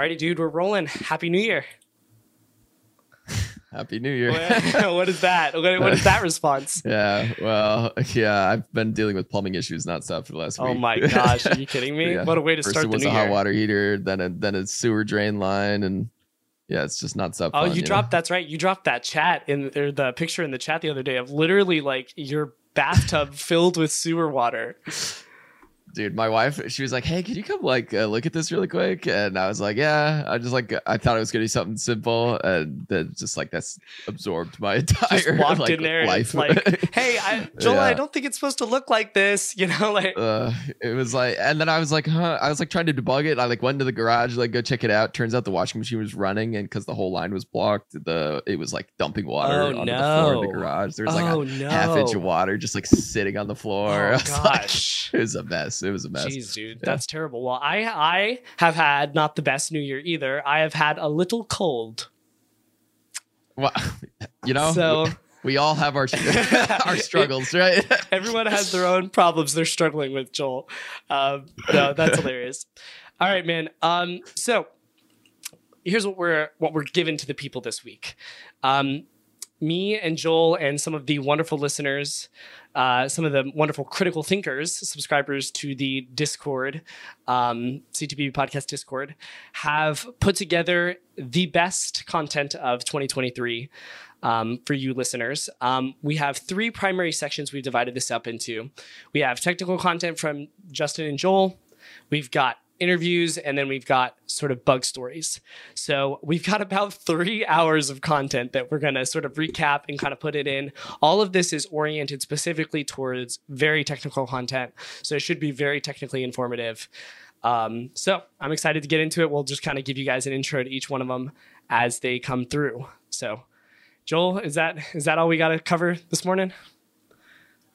Alrighty, dude, we're rolling. Happy New Year. Happy New Year. Oh, what, what is that? What, what is that response? yeah, well, yeah, I've been dealing with plumbing issues not nonstop for the last Oh week. my gosh, are you kidding me? Yeah. What a way to First start it the was new a hot water heater, then a then a sewer drain line, and yeah, it's just not nonstop. Oh, fun, you know? dropped that's right. You dropped that chat in or the picture in the chat the other day of literally like your bathtub filled with sewer water. Dude my wife she was like hey could you come like uh, look at this really quick? And i was like yeah. I just like i thought it was gonna be something simple and then just like that's absorbed my entire Just walked like, in there life. like, hey, I, Joel, I don't think it's supposed to look like this. You know, like uh, it was like and then i was like huh i was like trying to debug it i like went to the garage like go check it out turns out the washing machine was running and because the whole line was blocked the it was like dumping water Oh, onto the floor of the garage there was like oh a no, half inch of water just like sitting on the floor. Oh was like, gosh. it was a mess it was a mess Jeez, dude, that's terrible. Well, I I have had not the best New Year either. I have had a little cold. well, you know So we all have our our struggles right everyone has their own problems they're struggling with. Joel, um, no, that's hilarious. All right, man. Um, so here's what we're what we're given to the people this week. Um, me and Joel and some of the wonderful listeners, uh, some of the wonderful critical thinkers, subscribers to the Discord, um, CTBB podcast Discord, have put together the best content of 2023 um, for you listeners. Um, we have three primary sections we've divided this up into. We have technical content from Justin and Joel. We've got interviews, and then we've got sort of bug stories. So we've got about three hours of content that we're going to sort of recap and kind of put it in. All of this is oriented specifically towards very technical content. So it should be very technically informative. Um, so I'm excited to get into it. We'll just kind of give you guys an intro to each one of them as they come through. So, Joel, is that is that all we got to cover this morning?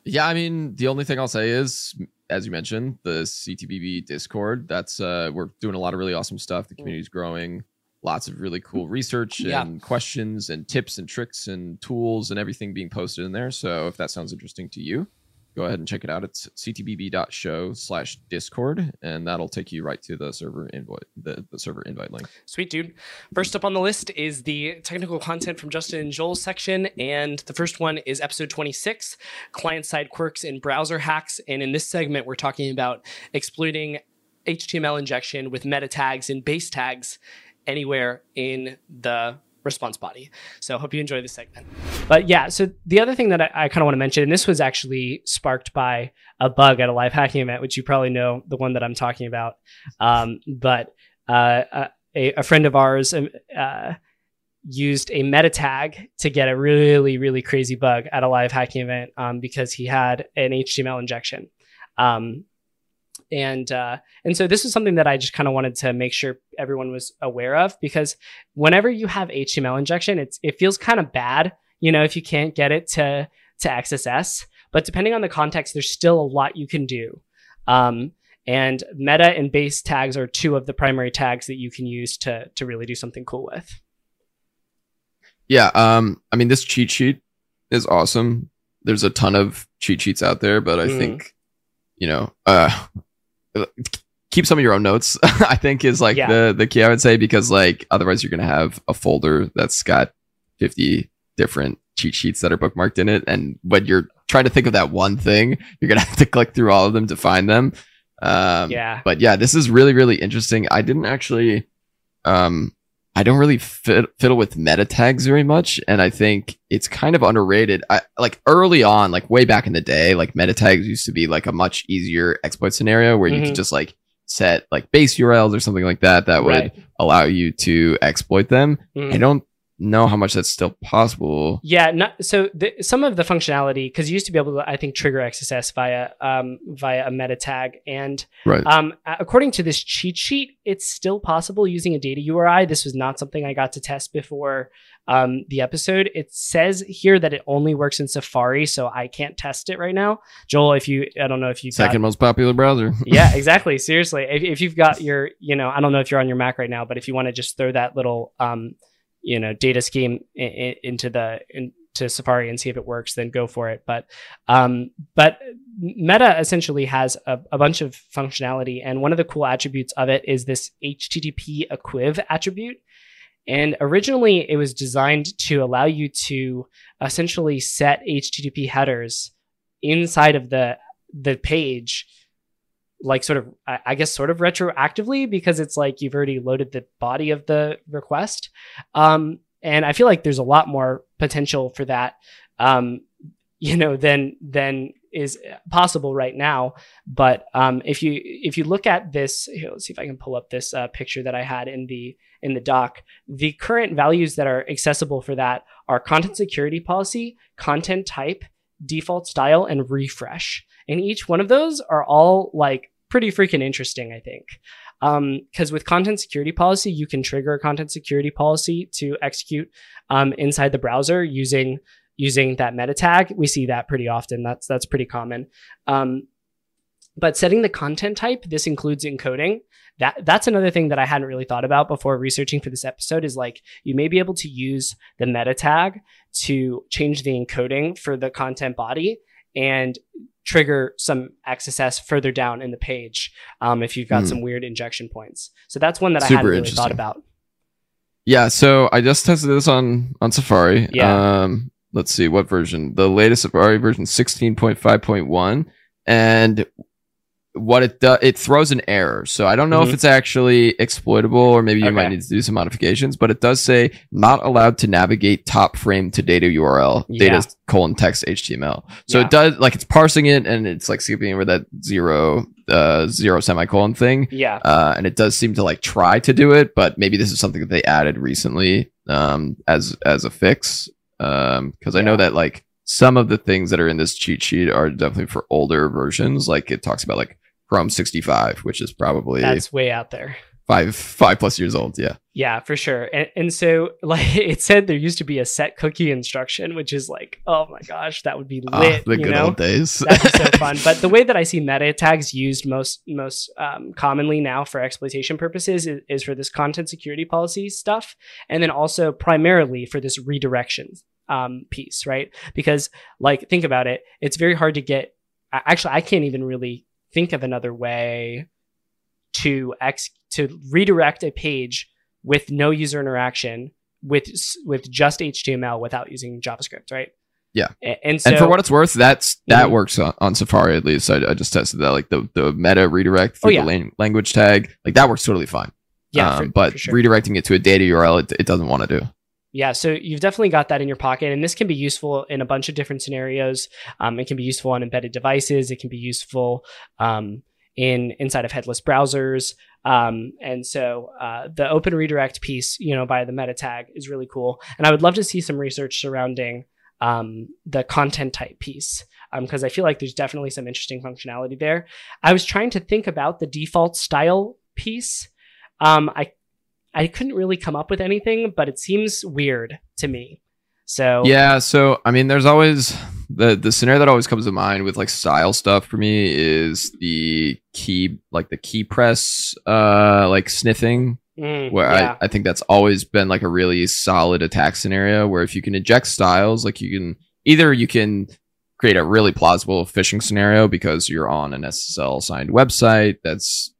Yeah, I mean, the only thing I'll say is, as you mentioned, the CTBB Discord. That's uh, we're doing a lot of really awesome stuff. The community's growing. Lots of really cool research Yeah. and questions and tips and tricks and tools and everything being posted in there. So if that sounds interesting to you, go ahead and check it out. It's ctbb.show slash discord, and that'll take you right to the server invite, the, the server invite link. Sweet, dude. First up on the list is the technical content from Justin and Joel's section. And the first one is episode 26 client side quirks and browser hacks. And in this segment, we're talking about exploiting HTML injection with meta tags and base tags anywhere in the response body. So hope you enjoy this segment. But yeah, so the other thing that I, I kind of want to mention, and this was actually sparked by a bug at a live hacking event, which you probably know the one that I'm talking about. Um, but uh, a, a friend of ours um, uh, used a meta tag to get a really, really crazy bug at a live hacking event um, because he had an HTML injection. Um, and uh, and so this is something that I just kind of wanted to make sure everyone was aware of because whenever you have HTML injection, it's it feels kind of bad, you know, if you can't get it to to XSS. But depending on the context, there's still a lot you can do. Um, and meta and base tags are two of the primary tags that you can use to to really do something cool with. Yeah, um, I mean, this cheat sheet is awesome. There's a ton of cheat sheets out there, but I Mm. think, you know, uh, keep some of your own notes. I think is like Yeah. the the key I would say because like otherwise you're gonna have a folder that's got 50 different cheat sheets that are bookmarked in it, and when you're trying to think of that one thing, you're gonna have to click through all of them to find them. Um, yeah. but yeah, this is really, really interesting. I didn't actually, um, I don't really fit, fiddle with meta tags very much. And I think it's kind of underrated. I like early on, like way back in the day, like meta tags used to be like a much easier exploit scenario where you Mhm. could just like set like base URLs or something like that that would Right. allow you to exploit them. Mhm. I don't know how much that's still possible. Yeah, not, so the, some of the functionality because you used to be able to, I think, trigger XSS via um, via a meta tag, and Right. um, according to this cheat sheet, it's still possible using a data URI. This was not something I got to test before um, the episode. It says here that it only works in Safari, so I can't test it right now. Joel, if you, I don't know if you got- Second most popular browser. yeah, exactly. Seriously, if, if you've got your, you know, I don't know if you're on your Mac right now, but if you want to just throw that little, um, you know, data scheme i- i- into the into to Safari and see if it works, then go for it. But um, but Meta essentially has a, a, bunch of functionality, and one of the cool attributes of it is this HTTP equiv attribute. And originally, it was designed to allow you to essentially set HTTP headers inside of the the page like sort of I guess sort of retroactively because it's like you've already loaded the body of the request. Um, and I feel like there's a lot more potential for that, um, you know, than than is possible right now. But um, if you if you look at this, here, let's see if I can pull up this uh, picture that I had in the in the doc. The current values that are accessible for that are content security policy, content type, default style, and refresh. And each one of those are all like pretty freaking interesting, I think. Because um, with content security policy, you can trigger a content security policy to execute um, inside the browser using using that meta tag. We see that pretty often. That's that's pretty common. Um, but setting the content type, this includes encoding. That that's another thing that I hadn't really thought about before researching for this episode is like you may be able to use the meta tag to change the encoding for the content body and trigger some XSS further down in the page um, if you've got mm. some weird injection points. So that's one that Super I hadn't really thought about. Yeah, so I just tested this on on Safari. Yeah. Um, let's see what version. The latest Safari version 16.5.1 and what it does, it throws an error. So I don't know mm-hmm. if it's actually exploitable or maybe you okay. might need to do some modifications, but it does say not allowed to navigate top frame to data URL, yeah. data colon text HTML. So yeah. it does like it's parsing it and it's like skipping over that zero, uh, zero semicolon thing. Yeah. Uh, and it does seem to like try to do it, but maybe this is something that they added recently, um, as, as a fix. Um, cause I know that like some of the things that are in this cheat sheet are definitely for older versions. Like it talks about like Chrome 65, which is probably that's way out there. Five five plus years old, yeah. Yeah, for sure. And, and so like it said there used to be a set cookie instruction, which is like, oh my gosh, that would be ah, lit. the good know? old days. That'd be so fun. But the way that I see meta tags used most most um, commonly now for exploitation purposes is, is for this content security policy stuff, and then also primarily for this redirection um, piece, right? Because like think about it, it's very hard to get. Actually, I can't even really think of another way to ex to redirect a page with no user interaction with with just HTML without using JavaScript, right? Yeah, and so, and for what it's worth, that's that mm-hmm. works on, on, Safari at least. I, I, just tested that, like the the meta redirect through oh, yeah. the lang- language tag, like that works totally fine. Yeah, um, for, but for sure. redirecting it to a data URL, it, it doesn't want to do. Yeah, so you've definitely got that in your pocket, and this can be useful in a bunch of different scenarios. Um, it can be useful on embedded devices. It can be useful um, in inside of headless browsers. Um, and so uh, the open redirect piece, you know, by the meta tag is really cool. And I would love to see some research surrounding um, the content type piece because um, I feel like there's definitely some interesting functionality there. I was trying to think about the default style piece. Um, I I couldn't really come up with anything, but it seems weird to me. So yeah, so I mean, there's always the the scenario that always comes to mind with like style stuff for me is the key like the key press uh like sniffing mm, where yeah. I, I think that's always been like a really solid attack scenario where if you can inject styles like you can either you can create a really plausible phishing scenario because you're on an SSL signed website that's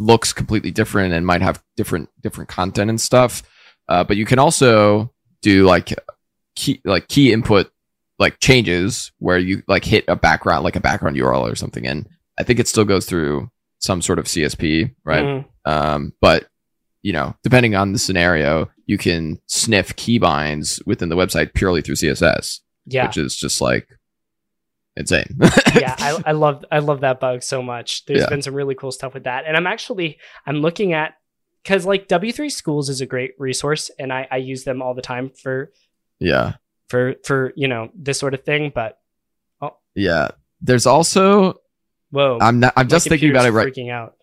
looks completely different and might have different different content and stuff. Uh, but you can also do like key like key input like changes where you like hit a background like a background URL or something, and I think it still goes through some sort of CSP, right? Mm. Um, but you know, depending on the scenario, you can sniff keybinds within the website purely through CSS. Yeah, which is just like insane. yeah, I, I love I love that bug so much. There's yeah. been some really cool stuff with that, and I'm actually I'm looking at because like W3 Schools is a great resource, and I I use them all the time for yeah for for you know this sort of thing. But oh yeah, there's also whoa. I'm not. I'm just thinking about it right. Freaking out.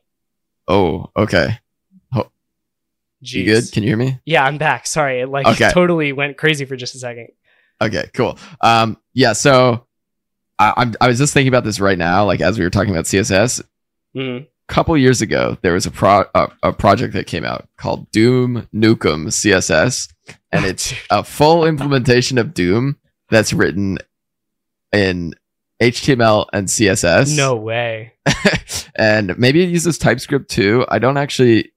Oh, okay. Oh, you good? Can you hear me? Yeah, I'm back. Sorry, it like okay. totally went crazy for just a second. Okay, cool. Um, yeah, so I, I was just thinking about this right now, like as we were talking about CSS. Mm-hmm. A couple years ago, there was a pro a, a, project that came out called Doom Nukem CSS, and it's a full implementation of Doom. that's written in HTML and CSS. No way. and maybe it uses TypeScript too. I don't actually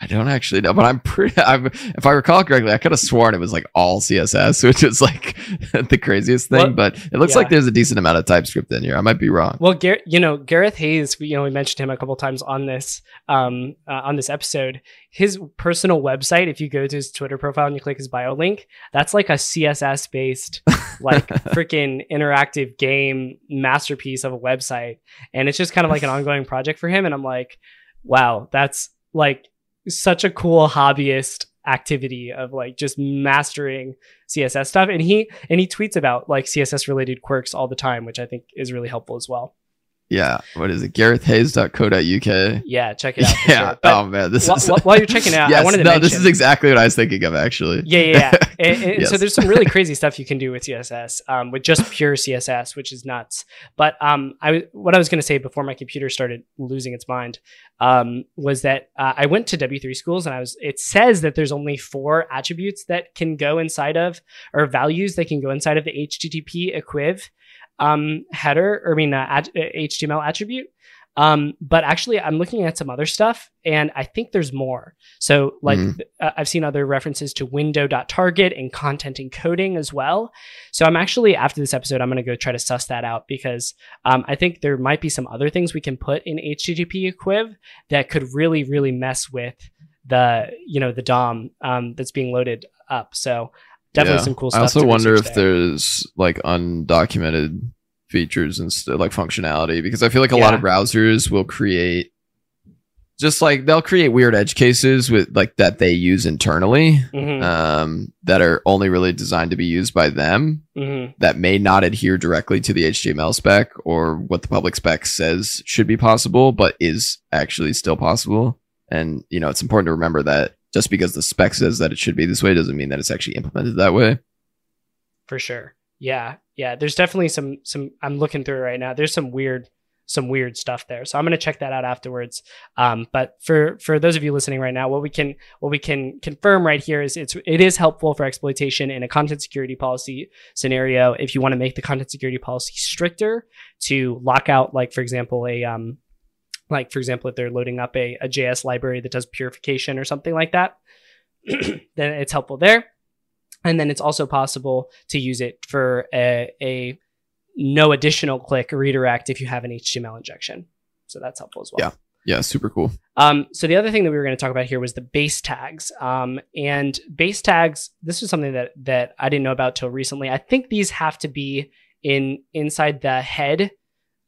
I don't actually know, but I'm pretty. I'm, if I recall correctly, I could have sworn it was like all CSS, which is like the craziest thing. Well, but it looks yeah. like there's a decent amount of TypeScript in here. I might be wrong. Well, Gar- you know, Gareth Heyes, you know, we mentioned him a couple times on this um, uh, on this episode. His personal website, if you go to his Twitter profile and you click his bio link, that's like a CSS based, like freaking interactive game masterpiece of a website, and it's just kind of like an ongoing project for him. And I'm like, wow, that's like such a cool hobbyist activity of like just mastering css stuff. And he and he tweets about like css related quirks all the time which i think is really helpful as well Yeah. What is it? GarethHeyes.co.uk. yeah check it out Yeah. sure. Oh man, this is. while you're checking out i wanted to no, mention this is exactly what I was thinking of actually. yeah yeah, yeah. And- and so there's some really crazy stuff you can do with css um, with just pure css which is nuts but um, I, what i was going to say before my computer started losing its mind um, was that uh, i went to w3 schools and i was it says that there's only four attributes that can go inside of or values that can go inside of the http equiv um, header or i mean uh, at, uh, html attribute. Um, but actually i'm looking at some other stuff and i think there's more. So like Mhm. th- uh, i've seen other references to window.target and content encoding as well. So i'm actually after this episode i'm going to go try to suss that out because um, i think there might be some other things we can put in http equiv that could really really mess with the you know the dom um, that's being loaded up. So definitely Yeah. some cool stuff I also wonder if there. there's like undocumented features and st- like functionality because I feel like a lot of browsers will create just like they'll create weird edge cases with like that they use internally Mhm, um, that are only really designed to be used by them mhm. that may not adhere directly to the HTML spec or what the public spec says should be possible, but is actually still possible. And you know, it's important to remember that just because the spec says that it should be this way doesn't mean that it's actually implemented that way. for sure. Yeah. Yeah. There's definitely some some i'm looking through right now. There's some weird some weird stuff there. So i'm going to check that out afterwards. Um, but for for those of you listening right now what we can what we can confirm right here is it's it is helpful for exploitation in a content security policy scenario if you want to make the content security policy stricter to lock out like for example a um like for example if they're loading up a, a js library that does purification or something like that then it's helpful there and then it's also possible to use it for a, a no additional click redirect if you have an HTML injection. So that's helpful as well. Yeah, Yeah, super cool. Um, so the other thing that we were going to talk about here was the base tags. Um, and base tags, this was something that that I didn't know about till recently. I think these have to be in inside the head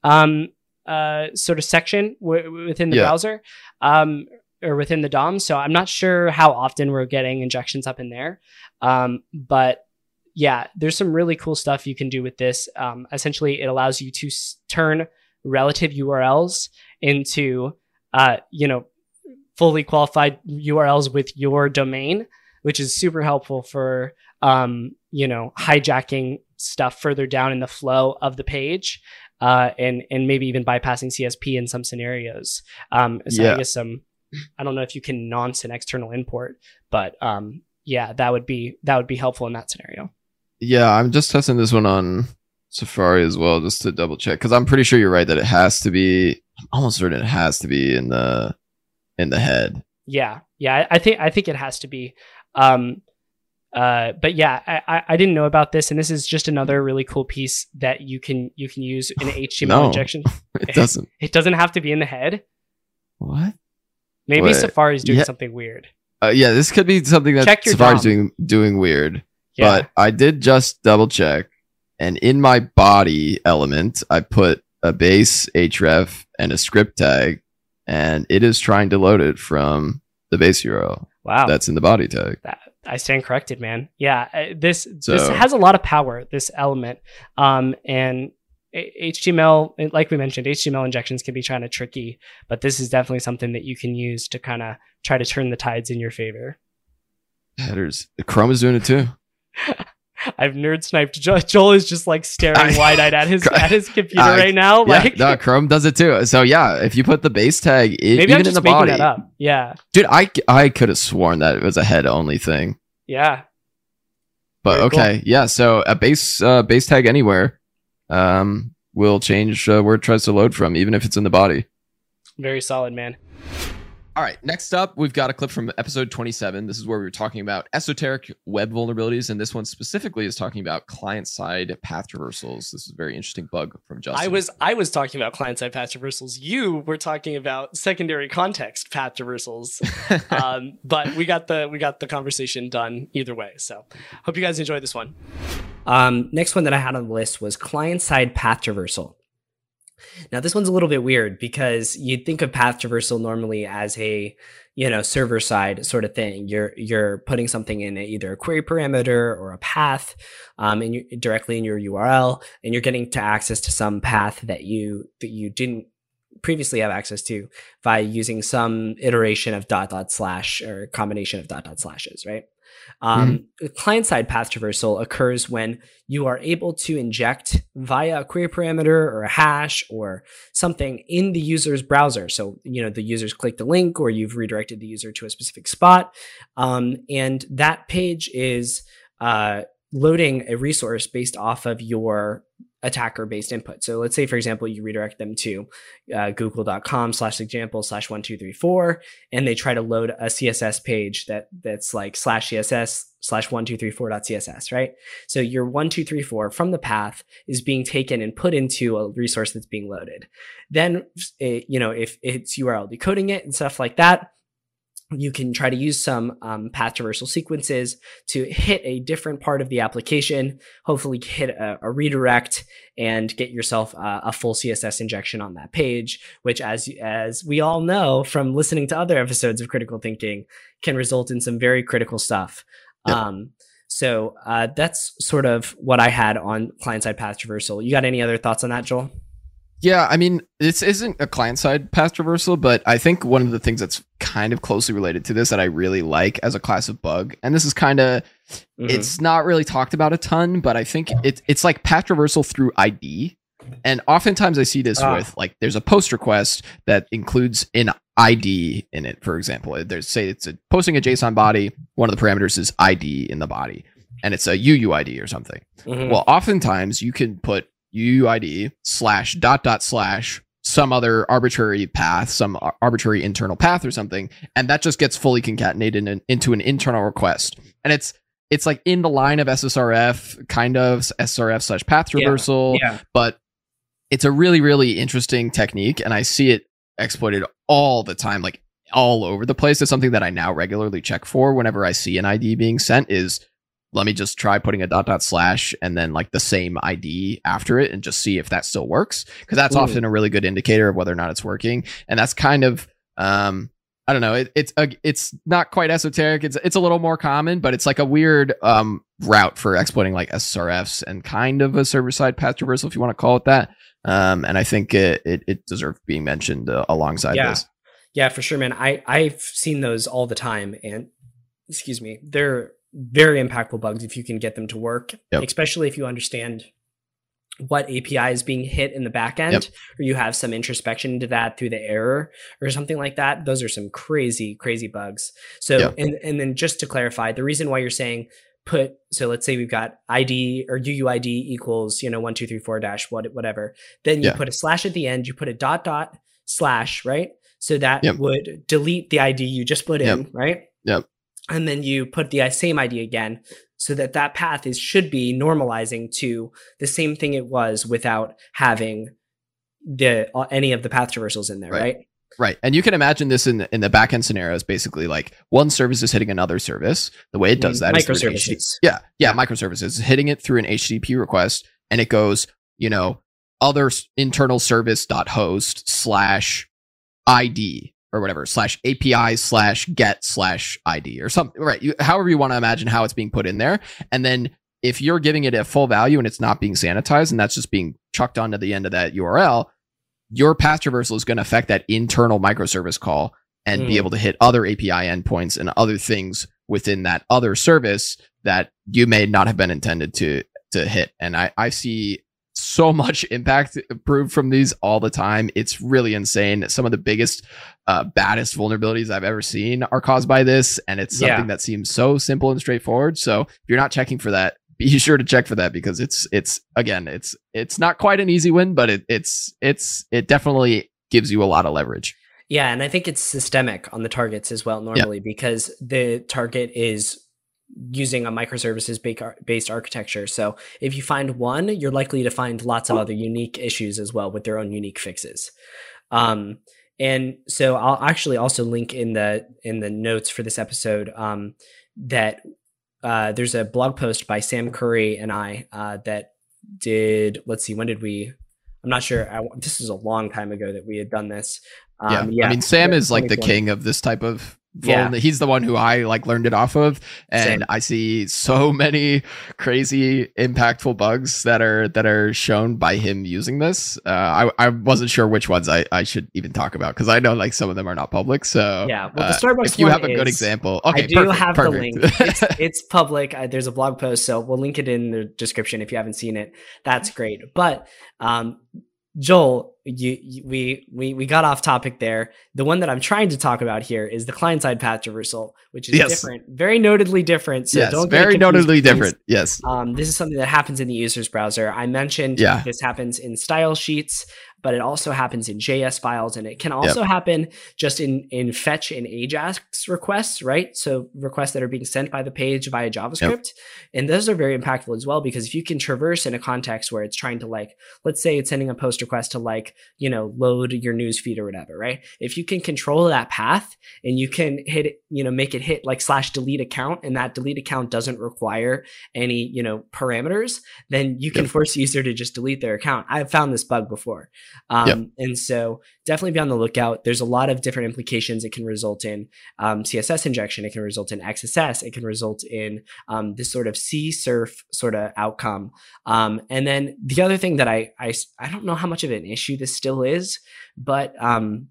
um, uh, sort of section w- within the Yeah. browser um, or within the DOM. So I'm not sure how often we're getting injections up in there. Um, but yeah, there's some really cool stuff you can do with this. Um, essentially, it allows you to s- turn relative URLs into, uh, you know, fully qualified URLs with your domain, which is super helpful for, um, you know, hijacking stuff further down in the flow of the page. Uh, and and maybe even bypassing CSP in some scenarios. Um, so Yeah. I guess some, I don't know if you can nonce an external import, but um, yeah, that would be that would be helpful in that scenario. Yeah, I'm just testing this one on Safari as well, just to double check. Because I'm pretty sure you're right that it has to be. I'm almost certain it has to be in the in the head. Yeah, yeah, I, I think I think it has to be. Um, uh, but yeah, I, I- didn't know about this, and this is just another really cool piece that you can you can use in HTML No. injection. It doesn't. It doesn't have to be in the head. What? Maybe Wait, Safari's doing yeah. something weird. Uh, yeah, this could be something that Safari's DOM. doing doing weird. Yeah, But I did just double check, and in my body element, I put a base href and a script tag, and it is trying to load it from the base URL wow, that's in the body tag. that, I stand corrected, man. Yeah, uh, this this has a lot of power. This element, um, and HTML, like we mentioned, HTML injections can be kind of tricky, but this is definitely something that you can use to kind of try to turn the tides in your favor. Headers. Chrome is doing it too. I've nerd sniped. Jo- Joel is just like staring wide eyed at his at his computer I- right now. Yeah, Like no, Chrome does it too. So yeah, if you put the base tag, i- maybe even I'm in just the making body, that up. Yeah, dude, I I could have sworn that it was a head only thing, yeah. But Very cool. okay, yeah. So a base uh, base tag anywhere um, will change uh, where it tries to load from, even if it's in the body. Very solid, man. All right, next up, we've got a clip from episode 27. This is where we were talking about esoteric web vulnerabilities, and this one specifically is talking about client-side path traversals. This is a very interesting bug from Justin. I was I was talking about client side path traversals. You were talking about secondary context path traversals. um, but we got the we got the conversation done either way. So hope you guys enjoyed this one. Um, next one that I had on the list was client side path traversal. Now this one's a little bit weird because you'd think of path traversal normally as a you know server side sort of thing. You're you're putting something in either a query parameter or a path um, in your, directly in your URL, and you're getting to access to some path that you that you didn't previously have access to by using some iteration of dot dot slash or combination of dot dot slashes, right? Um, Client side path traversal occurs when you are able to inject via a query parameter or a hash or something in the user's browser. So, you know, the user's clicked a link or you've redirected the user to a specific spot. Um, and that page is uh, loading a resource based off of your attacker based input. So let's say, for example, you redirect them to uh, google.com slash example slash one, two, three, four, and they try to load a CSS page that that's like slash CSS slash one, two, three, four dot CSS, right? So your one, two, three, four from the path is being taken and put into a resource that's being loaded. Then, it, you know, if it's URL decoding it and stuff like that, you can try to use some um, path traversal sequences to hit a different part of the application, hopefully hit a, a redirect and get yourself a, a, full CSS injection on that page, which as, as we all know from listening to other episodes of critical thinking can result in some very critical stuff. Yep. Um, so uh, that's sort of what I had on client side path traversal. You got any other thoughts on that, Joel? Yeah, I mean, this isn't a client side path traversal, but I think one of the things that's kind of closely related to this that I really like as a class of bug, and this is kind of, Mhm. it's not really talked about a ton, but I think it, it's like path traversal through ID. And oftentimes I see this Ah. with like, there's a post request that includes an ID in it, for example. There's say it's a, posting a JSON body, one of the parameters is ID in the body, and it's a UUID or something. Mhm. Well, oftentimes you can put UUID slash dot dot slash some other arbitrary path, some arbitrary internal path or something, and that just gets fully concatenated in, into an internal request. And it's it's like in the line of SSRF, kind of SSRF slash path Yeah. traversal, yeah. but it's a really really interesting technique, and I see it exploited all the time, like all over the place. It's something that I now regularly check for whenever I see an ID being sent. Is let me just try putting a dot dot slash and then like the same ID after it and just see if that still works because that's Ooh. often a really good indicator of whether or not it's working. And that's kind of um I don't know. It, it's a, it's not quite esoteric. It's it's a little more common, but it's like a weird um route for exploiting like SSRFs and kind of a server side path traversal if you want to call it that. Um, and I think it it, it deserves being mentioned uh, alongside Yeah. this. Yeah, for sure, man. I I've seen those all the time, and excuse me, they're very impactful bugs if you can get them to work, Yep. especially if you understand what API is being hit in the back end, Yep. or you have some introspection into that through the error or something like that. Those are some crazy, crazy bugs. So, Yep. and and then just to clarify, the reason why you're saying put so let's say we've got ID or UUID equals you know one two three four dash what whatever. Then you Yeah. put a slash at the end. You put a dot dot slash right. So that would delete the ID you just put in, right? Yep. And then you put the same idea again, so that that path is should be normalizing to the same thing it was without having the uh, any of the path traversals in there, Right. right? Right. And you can imagine this in in the backend scenarios basically like one service is hitting another service. The way it does that an HTTP microservices. Yeah, yeah, microservices hitting it through an HTTP request, and it goes, you know, other internal service dot host slash ID or whatever slash API slash get slash ID or something. Right, you, however you want to imagine how it's being put in there, and then if you're giving it a full value and it's not being sanitized and that's just being chucked onto the end of that URL, your path traversal is going to affect that internal microservice call and be Mm. able to hit other API endpoints and other things within that other service that you may not have been intended to to hit. And I, I see so much impact proved from these all the time. It's really insane. Some of the biggest, uh, baddest vulnerabilities I've ever seen are caused by this. And it's something Yeah. that seems so simple and straightforward. So if you're not checking for that, be sure to check for that because it's it's again it's it's not quite an easy win, but it, it's it's it definitely gives you a lot of leverage. Yeah, and I think it's systemic on the targets as well normally yeah. because the target is using a microservices based architecture. So if you find one, you're likely to find lots of other unique issues as well with their own unique fixes. Um, and so I'll actually also link in the in the notes for this episode um, that uh, there's a blog post by Sam Curry and I uh, that did. Let's see, when did we? I'm not sure. I, this is a long time ago that we had done this. Um, yeah. yeah, I mean, Sam is like the king of this type of yeah. he's the one who I like learned it off of, and Same. I see so many crazy impactful bugs that are that are shown by him using this. Uh, I I wasn't sure which ones I, I should even talk about because I know like some of them are not public. So yeah, well, the uh, Starbucks. Uh, if you have a good example, okay, I do perfect, have perfect. the link. It's, it's public. I, there's a blog post, so we'll link it in the description if you haven't seen it. That's great. But um, Joel, you, you, we we we got off topic there. The one that I'm trying to talk about here is the client side path traversal, which is yes. different, very notably different. So yes, don't very notedly different. Yes. Um, this is something that happens in the user's browser. I mentioned yeah. this happens in style sheets but it also happens in JS files and it can also yep. happen just in, in fetch and Ajax requests, right? So requests that are being sent by the page via JavaScript. Yep. And those are very impactful as well because if you can traverse in a context where it's trying to like, let's say it's sending a post request to like, you know, load your news feed or whatever, right? If you can control that path and you can hit, you know, make it hit like slash delete account and that delete account doesn't require any, you know, parameters, then you can yep. force the user to just delete their account. I've found this bug before. Um, yep. And so definitely be on the lookout. There's a lot of different implications. It can result in um, CSS injection. It can result in XSS. It can result in um, this sort of CSRF sort of outcome. Um, and then the other thing that I, I, I don't know how much of an issue this still is, but um,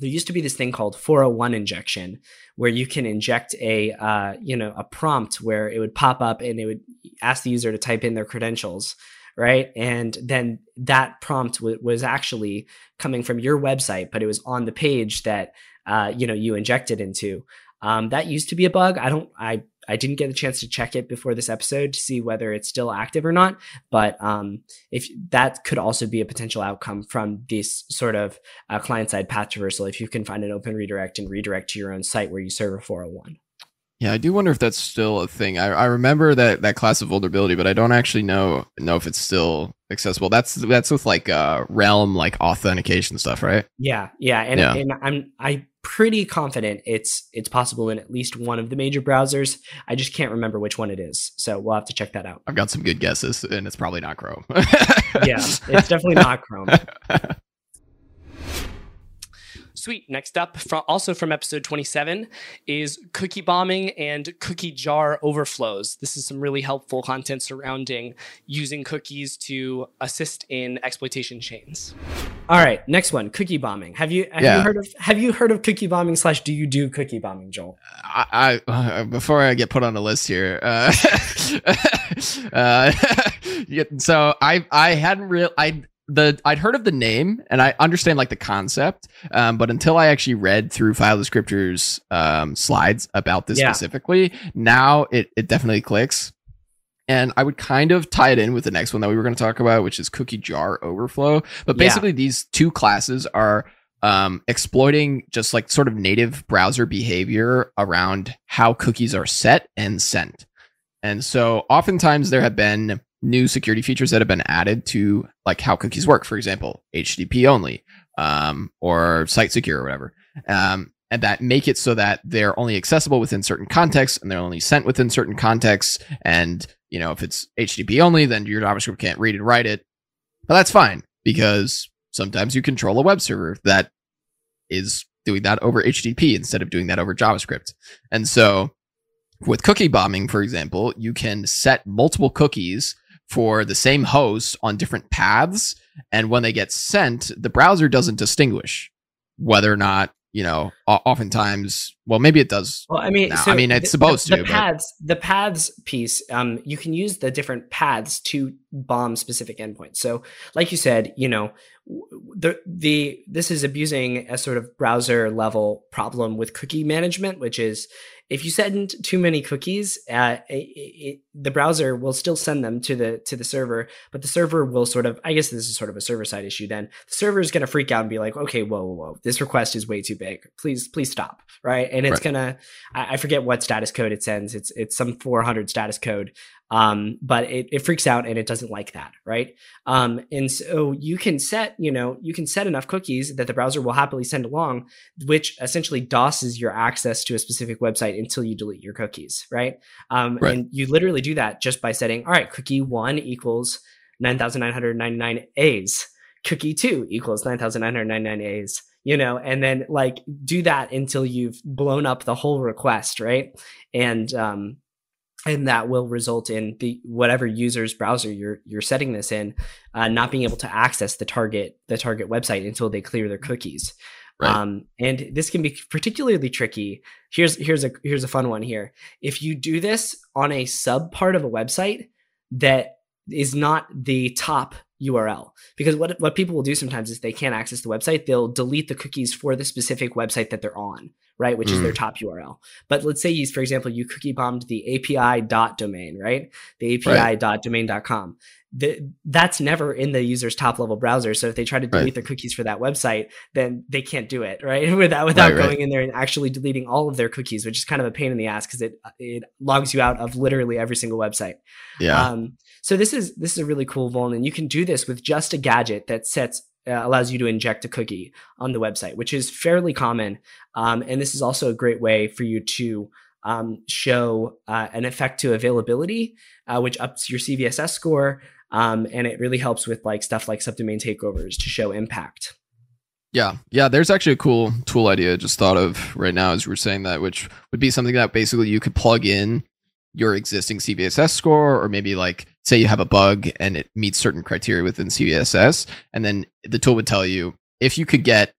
there used to be this thing called 401 injection where you can inject a uh, you know a prompt where it would pop up and it would ask the user to type in their credentials right? And then that prompt w- was actually coming from your website, but it was on the page that uh, you know you injected into. Um, that used to be a bug. I don't. I I didn't get a chance to check it before this episode to see whether it's still active or not. But um, if that could also be a potential outcome from this sort of uh, client side path traversal, if you can find an open redirect and redirect to your own site where you serve a 401. Yeah, I do wonder if that's still a thing. I, I remember that that class of vulnerability, but I don't actually know know if it's still accessible. That's that's with like uh realm like authentication stuff, right? Yeah, yeah, and, yeah. and I'm I'm pretty confident it's it's possible in at least one of the major browsers. I just can't remember which one it is, so we'll have to check that out. I've got some good guesses, and it's probably not Chrome. yeah, it's definitely not Chrome. Sweet. Next up, from, also from episode 27, is cookie bombing and cookie jar overflows. This is some really helpful content surrounding using cookies to assist in exploitation chains. All right, next one, cookie bombing. Have you have yeah. you heard of have you heard of cookie bombing slash do you do cookie bombing, Joel? I, I uh, before I get put on the list here, uh, uh, so I I hadn't real I the I'd heard of the name and I understand like the concept, um, but until I actually read through File Descriptor's um, slides about this yeah. specifically, now it it definitely clicks. And I would kind of tie it in with the next one that we were going to talk about, which is cookie jar overflow. But basically, yeah. these two classes are um, exploiting just like sort of native browser behavior around how cookies are set and sent. And so oftentimes there have been new security features that have been added to like how cookies work, for example, HTTP only, um, or site secure or whatever. Um, and that make it so that they're only accessible within certain contexts and they're only sent within certain contexts. And, you know, if it's HTTP only, then your JavaScript can't read and write it. But that's fine because sometimes you control a web server that is doing that over HTTP instead of doing that over JavaScript. And so with cookie bombing, for example, you can set multiple cookies for the same host on different paths. And when they get sent, the browser doesn't distinguish whether or not, you know, oftentimes, well, maybe it does. Well, I mean, so I mean, it's the, supposed the, to. The paths, but... the paths piece, um, you can use the different paths to bomb specific endpoints. So, like you said, you know, the the this is abusing a sort of browser level problem with cookie management, which is if you send too many cookies, uh, it, it, the browser will still send them to the to the server, but the server will sort of. I guess this is sort of a server side issue. Then the server is going to freak out and be like, "Okay, whoa, whoa, whoa, this request is way too big. Please, please stop." Right, and it's right. gonna. I, I forget what status code it sends. It's it's some 400 status code, um, but it, it freaks out and it doesn't like that, right? Um, and so you can set, you know, you can set enough cookies that the browser will happily send along, which essentially DOSes your access to a specific website until you delete your cookies, right? Um, right. And you literally do that just by setting, all right, cookie one equals 9,999 A's, cookie two equals 9,999 A's you know, and then like do that until you've blown up the whole request, right? And um, and that will result in the whatever user's browser you're you're setting this in uh, not being able to access the target the target website until they clear their cookies. Right. um, and this can be particularly tricky. Here's here's a here's a fun one here. If you do this on a sub part of a website that is not the top URL. Because what what people will do sometimes is they can't access the website, they'll delete the cookies for the specific website that they're on, right? Which mm. is their mm. top URL. But let's say you, for example, you cookie bombed the API dot domain, right? The API right. dot domain.com. The, that's never in the user's top level browser. So if they try to delete right. their cookies for that website, then they can't do it, right? without without right, going in there and actually deleting all of their cookies, which is kind of a pain in the ass because it it logs you out of literally every single website. Yeah. Um, so this is this is a really cool vuln, and you can do this with just a gadget that sets uh, allows you to inject a cookie on the website, which is fairly common. Um, and this is also a great way for you to um, show uh, an effect to availability, uh, which ups your CVSS score, um, and it really helps with like stuff like subdomain takeovers to show impact. Yeah, yeah. There's actually a cool tool idea I just thought of right now as we are saying that, which would be something that basically you could plug in your existing CVSS score, or maybe like say you have a bug and it meets certain criteria within CVSS, and then the tool would tell you if you could get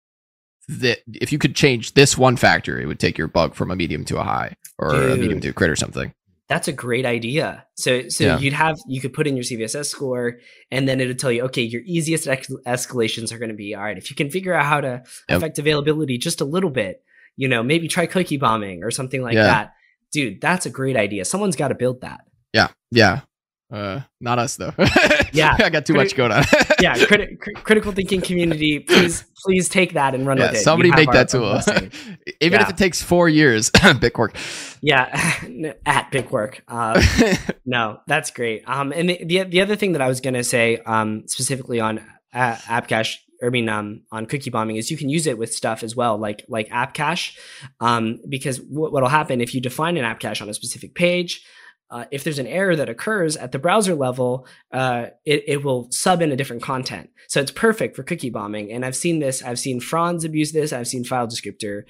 that if you could change this one factor, it would take your bug from a medium to a high or Dude, a medium to a crit or something. That's a great idea. So so yeah. you'd have you could put in your CVSS score and then it'd tell you, okay, your easiest ex- escalations are going to be all right. If you can figure out how to yep. affect availability just a little bit, you know, maybe try cookie bombing or something like yeah. that dude, that's a great idea. Someone's got to build that. Yeah, yeah. Uh, not us though. yeah, I got too Criti- much going on. yeah, criti- cr- critical thinking community, please, please take that and run yeah, with it. Somebody make that tool, even yeah. if it takes four years. Bitquark. Yeah, at Bitquark. Uh, no, that's great. Um, and the, the, the other thing that I was gonna say, um, specifically on uh, AppCache I mean, um, on cookie bombing is you can use it with stuff as well, like like app cache, um, because what will happen if you define an app cache on a specific page, uh, if there's an error that occurs at the browser level, uh, it, it will sub in a different content. So it's perfect for cookie bombing. And I've seen this. I've seen Franz abuse this. I've seen File Descriptor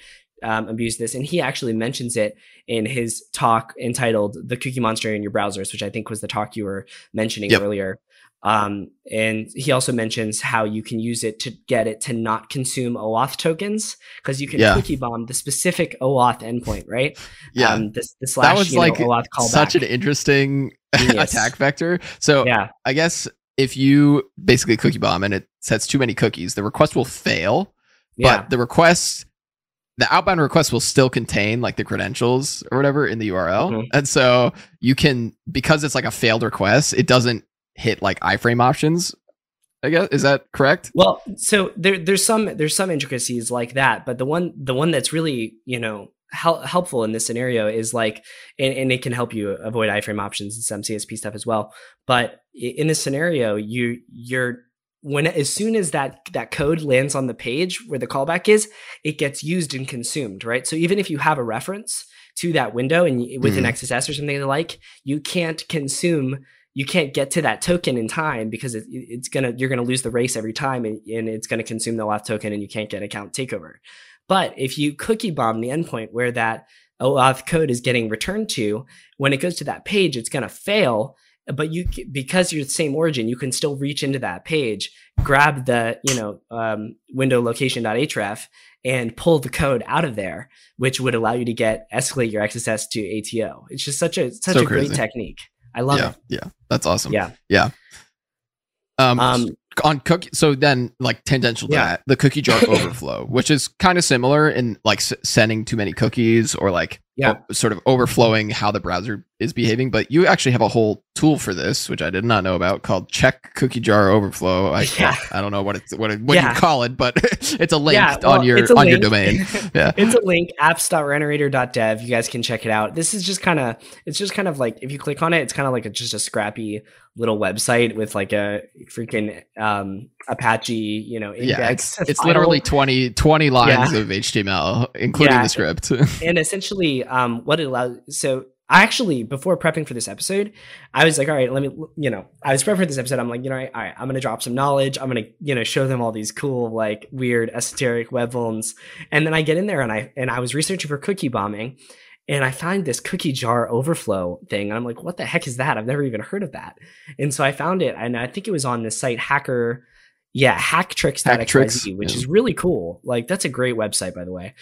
um, abuse this, and he actually mentions it in his talk entitled "The Cookie Monster in Your Browsers," which I think was the talk you were mentioning yep. earlier. Um, and he also mentions how you can use it to get it to not consume OAuth tokens because you can yeah. cookie bomb the specific OAuth endpoint, right? Yeah. Um, the, the slash, that was like know, OAuth callback. such an interesting attack vector. So yeah. I guess if you basically cookie bomb and it sets too many cookies, the request will fail, yeah. but the request the outbound request will still contain like the credentials or whatever in the URL. Mm-hmm. And so you can because it's like a failed request, it doesn't hit like iframe options I guess is that correct? Well, so there, there's some there's some intricacies like that, but the one the one that's really you know hel- helpful in this scenario is like, and, and, it can help you avoid iframe options and some CSP stuff as well. But in this scenario, you you're when as soon as that that code lands on the page where the callback is, it gets used and consumed, right? So even if you have a reference to that window and with mm. an mm-hmm. XSS or something like, you can't consume you can't get to that token in time because it, it's gonna you're gonna lose the race every time and, and it's gonna consume the OAuth token and you can't get account takeover. But if you cookie bomb the endpoint where that OAuth code is getting returned to, when it goes to that page, it's gonna fail. But you because you're the same origin, you can still reach into that page, grab the you know um, window location.href and pull the code out of there, which would allow you to get escalate your XSS to ATO. It's just such a such so a crazy. great technique. I love yeah, it. Yeah, that's awesome. Yeah, yeah. Um, um on cookie. So then, like tangential to yeah. that, the cookie jar overflow, which is kind of similar in like s- sending too many cookies or like yeah. sort of overflowing how the browser is behaving. But you actually have a whole tool for this, which I did not know about, called check cookie jar overflow. I, Yeah. I don't know what it's what, it, what Yeah. you call it, but it's a link Yeah, well, on your on your domain. Yeah. it's a link apps.rhynorater.dev you guys can check it out this is just kind of it's just kind of like if you click on it it's kind of like a, just a scrappy little website with like a freaking um apache you know Yeah, it's, it's literally 20, 20 lines Yeah. of HTML, including Yeah. the script. and essentially um what it allows so I actually before prepping for this episode i was like all right let me you know i was prepping for this episode i'm like you know all right, all right i'm gonna drop some knowledge i'm gonna you know show them all these cool like weird esoteric web vulns and then i get in there and i and i was researching for cookie bombing and i find this cookie jar overflow thing and i'm like what the heck is that i've never even heard of that and so i found it and i think it was on this site hacker yeah hacktricks.xyz Hacktricks, which yeah. is really cool like that's a great website by the way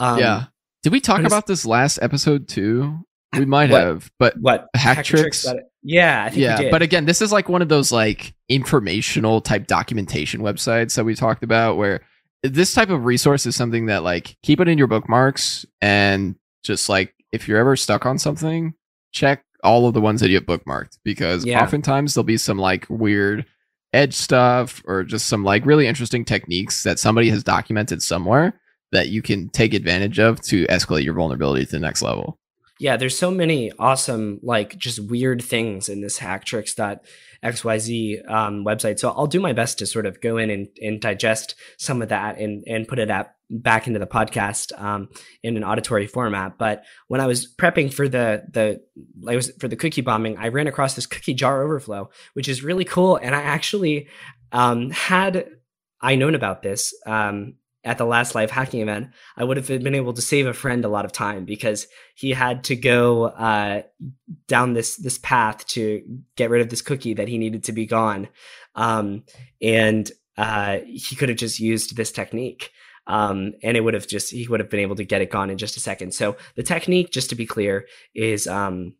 um, yeah. Did we talk about this last episode too? We might What? have, but what Hacktricks? Hacktricks? Yeah, I think yeah we did. but again this is like one of those like informational type documentation websites that we talked about where this type of resource is something that like keep it in your bookmarks and just like if you're ever stuck on something check all of the ones that you have bookmarked because Yeah. oftentimes there'll be some like weird edge stuff or just some like really interesting techniques that somebody has documented somewhere that you can take advantage of to escalate your vulnerability to the next level yeah, there's so many awesome, like just weird things in this hacktricks.xyz um, website. So I'll do my best to sort of go in and, and digest some of that and, and put it back into the podcast um, in an auditory format. But when I was prepping for the the I was for the cookie bombing, I ran across this cookie jar overflow, which is really cool. And I actually um, had I known about this um, at the last live hacking event, I would have been able to save a friend a lot of time because he had to go uh, down this this path to get rid of this cookie that he needed to be gone, um, and uh, he could have just used this technique. Um, and it would have just he would have been able to get it gone in just a second. So the technique, just to be clear, is um,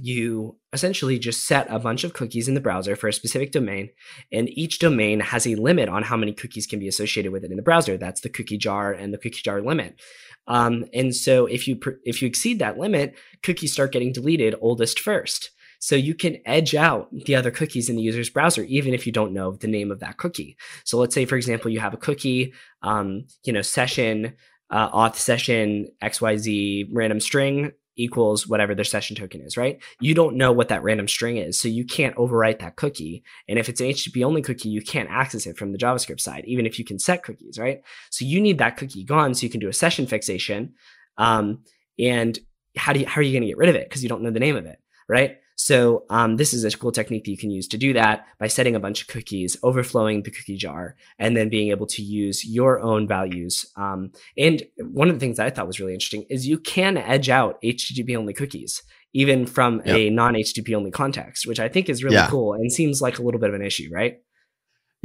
you essentially just set a bunch of cookies in the browser for a specific domain, and each domain has a limit on how many cookies can be associated with it in the browser. That's the cookie jar and the cookie jar limit. Um, and so if you if you exceed that limit, cookies start getting deleted oldest first. So you can edge out the other cookies in the user's browser, even if you don't know the name of that cookie. So let's say, for example, you have a cookie, um, you know, session, uh, auth session, XYZ random string equals whatever their session token is, right? You don't know what that random string is, so you can't overwrite that cookie. And if it's an HTTP only cookie, you can't access it from the JavaScript side, even if you can set cookies, right? So you need that cookie gone so you can do a session fixation. Um, and how do you, how are you going to get rid of it? Because you don't know the name of it, right? So um, this is a cool technique that you can use to do that by setting a bunch of cookies, overflowing the cookie jar, and then being able to use your own values. Um, and one of the things that I thought was really interesting is you can edge out HTTP only cookies, even from a non HTTP only context, which I think is really Yeah. cool and seems like a little bit of an issue, right?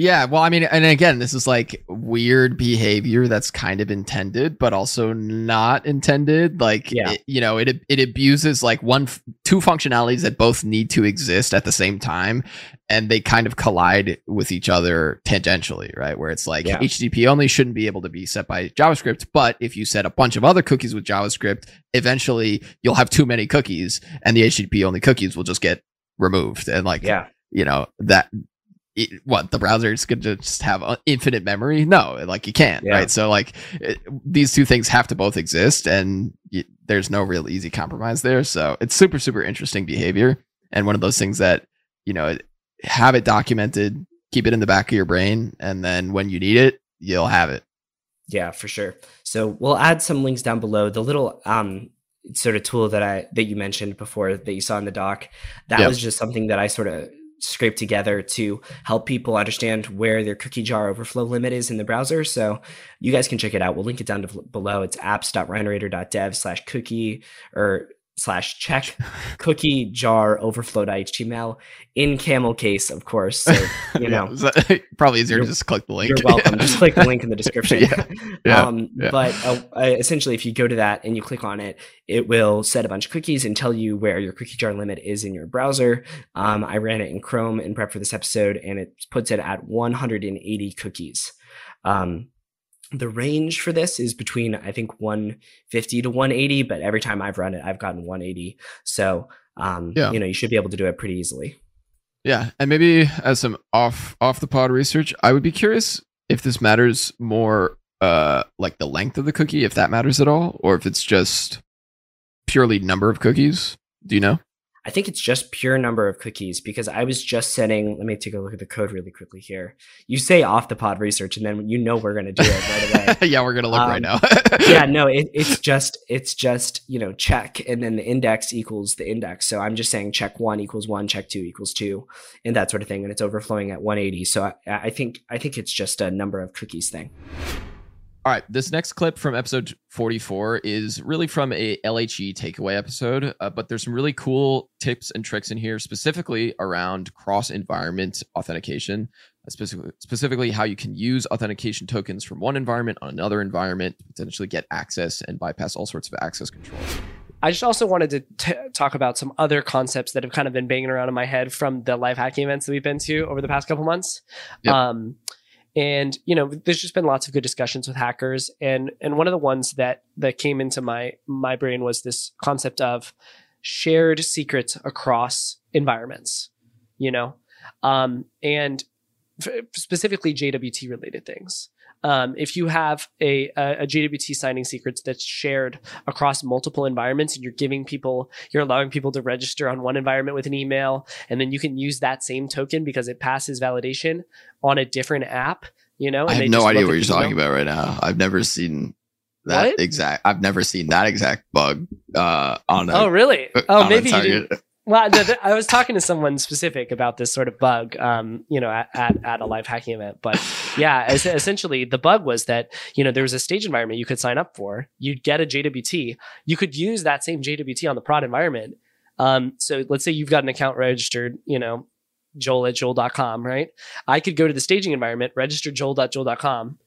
Yeah, well, I mean, and again, this is like weird behavior that's kind of intended, but also not intended. Like, Yeah. it- you know, it it abuses like one, two functionalities that both need to exist at the same time, and they kind of collide with each other tangentially, right? Where it's like Yeah. HTTP only shouldn't be able to be set by JavaScript, but if you set a bunch of other cookies with JavaScript, eventually you'll have too many cookies, and the HTTP only cookies will just get removed, and like, Yeah. you know that it, what the browser is going to just have uh, infinite memory no like you can't Yeah. right so like it, these two things have to both exist and y- there's no real easy compromise there so it's super super interesting behavior and one of those things that you know have it documented keep it in the back of your brain and then when you need it you'll have it Yeah, for sure. So we'll add some links down below. The little um sort of tool that I that you mentioned before that you saw in the doc, that Yep. was just something that I sort of scraped together to help people understand where their cookie jar overflow limit is in the browser. So you guys can check it out. We'll link it down below. It's apps.rhynorater.dev slash cookie or slash check cookie jar overflow.html in camel case, of course. So, you know, Yeah, probably easier to just click the link you're welcome. Just click the link in the description. Yeah, yeah, um, yeah. But uh, essentially, if you go to that and you click on it, it will set a bunch of cookies and tell you where your cookie jar limit is in your browser. Um, I ran it in Chrome in prep for this episode, and it puts it at 180 cookies. Um, the range for this is between I think 150 to 180, but every time I've run it, I've gotten 180. So um, yeah. you know, you should be able to do it pretty easily. Yeah, and maybe as some off off the pod research, I would be curious if this matters more uh like the length of the cookie, if that matters at all, or if it's just purely number of cookies. Do you know? I think it's just pure number of cookies because I was just setting. Let me take a look at the code really quickly here. You say off the pod research, and then you know we're going to do it right away. yeah, we're going to look um, right now. yeah, no, it, it's just it's just you know check, and then the index equals the index. So I'm just saying check one equals one, check two equals two, and that sort of thing, and it's overflowing at 180. So I, I think I think it's just a number of cookies thing. All right, this next clip from episode 44 is really from a LHE takeaway episode, uh, but there's some really cool tips and tricks in here, specifically around cross environment authentication, uh, specifically, specifically how you can use authentication tokens from one environment on another environment to potentially get access and bypass all sorts of access controls. I just also wanted to t- talk about some other concepts that have kind of been banging around in my head from the live hacking events that we've been to over the past couple months. Yep. Um, and you know there's just been lots of good discussions with hackers. And and one of the ones that that came into my my brain was this concept of shared secrets across environments you know? Um, and f- specifically jwt related things um, if you have a, a, a, JWT signing secrets that's shared across multiple environments and you're giving people, you're allowing people to register on one environment with an email, and then you can use that same token because it passes validation on a different app, you know? I have no idea what you're talking about right now. I've never seen that what? exact, I've never seen that exact bug uh, on a, Oh, really? Oh, maybe you didn't well, the, the, I was talking to someone specific about this sort of bug, um, you know, at, at, at, a live hacking event. But yeah, essentially the bug was that, you know, there was a stage environment you could sign up for. You'd get a JWT. You could use that same JWT on the prod environment. Um, so let's say you've got an account registered, you know, joel at joel.com, right? I could go to the staging environment, register joel.joel.com,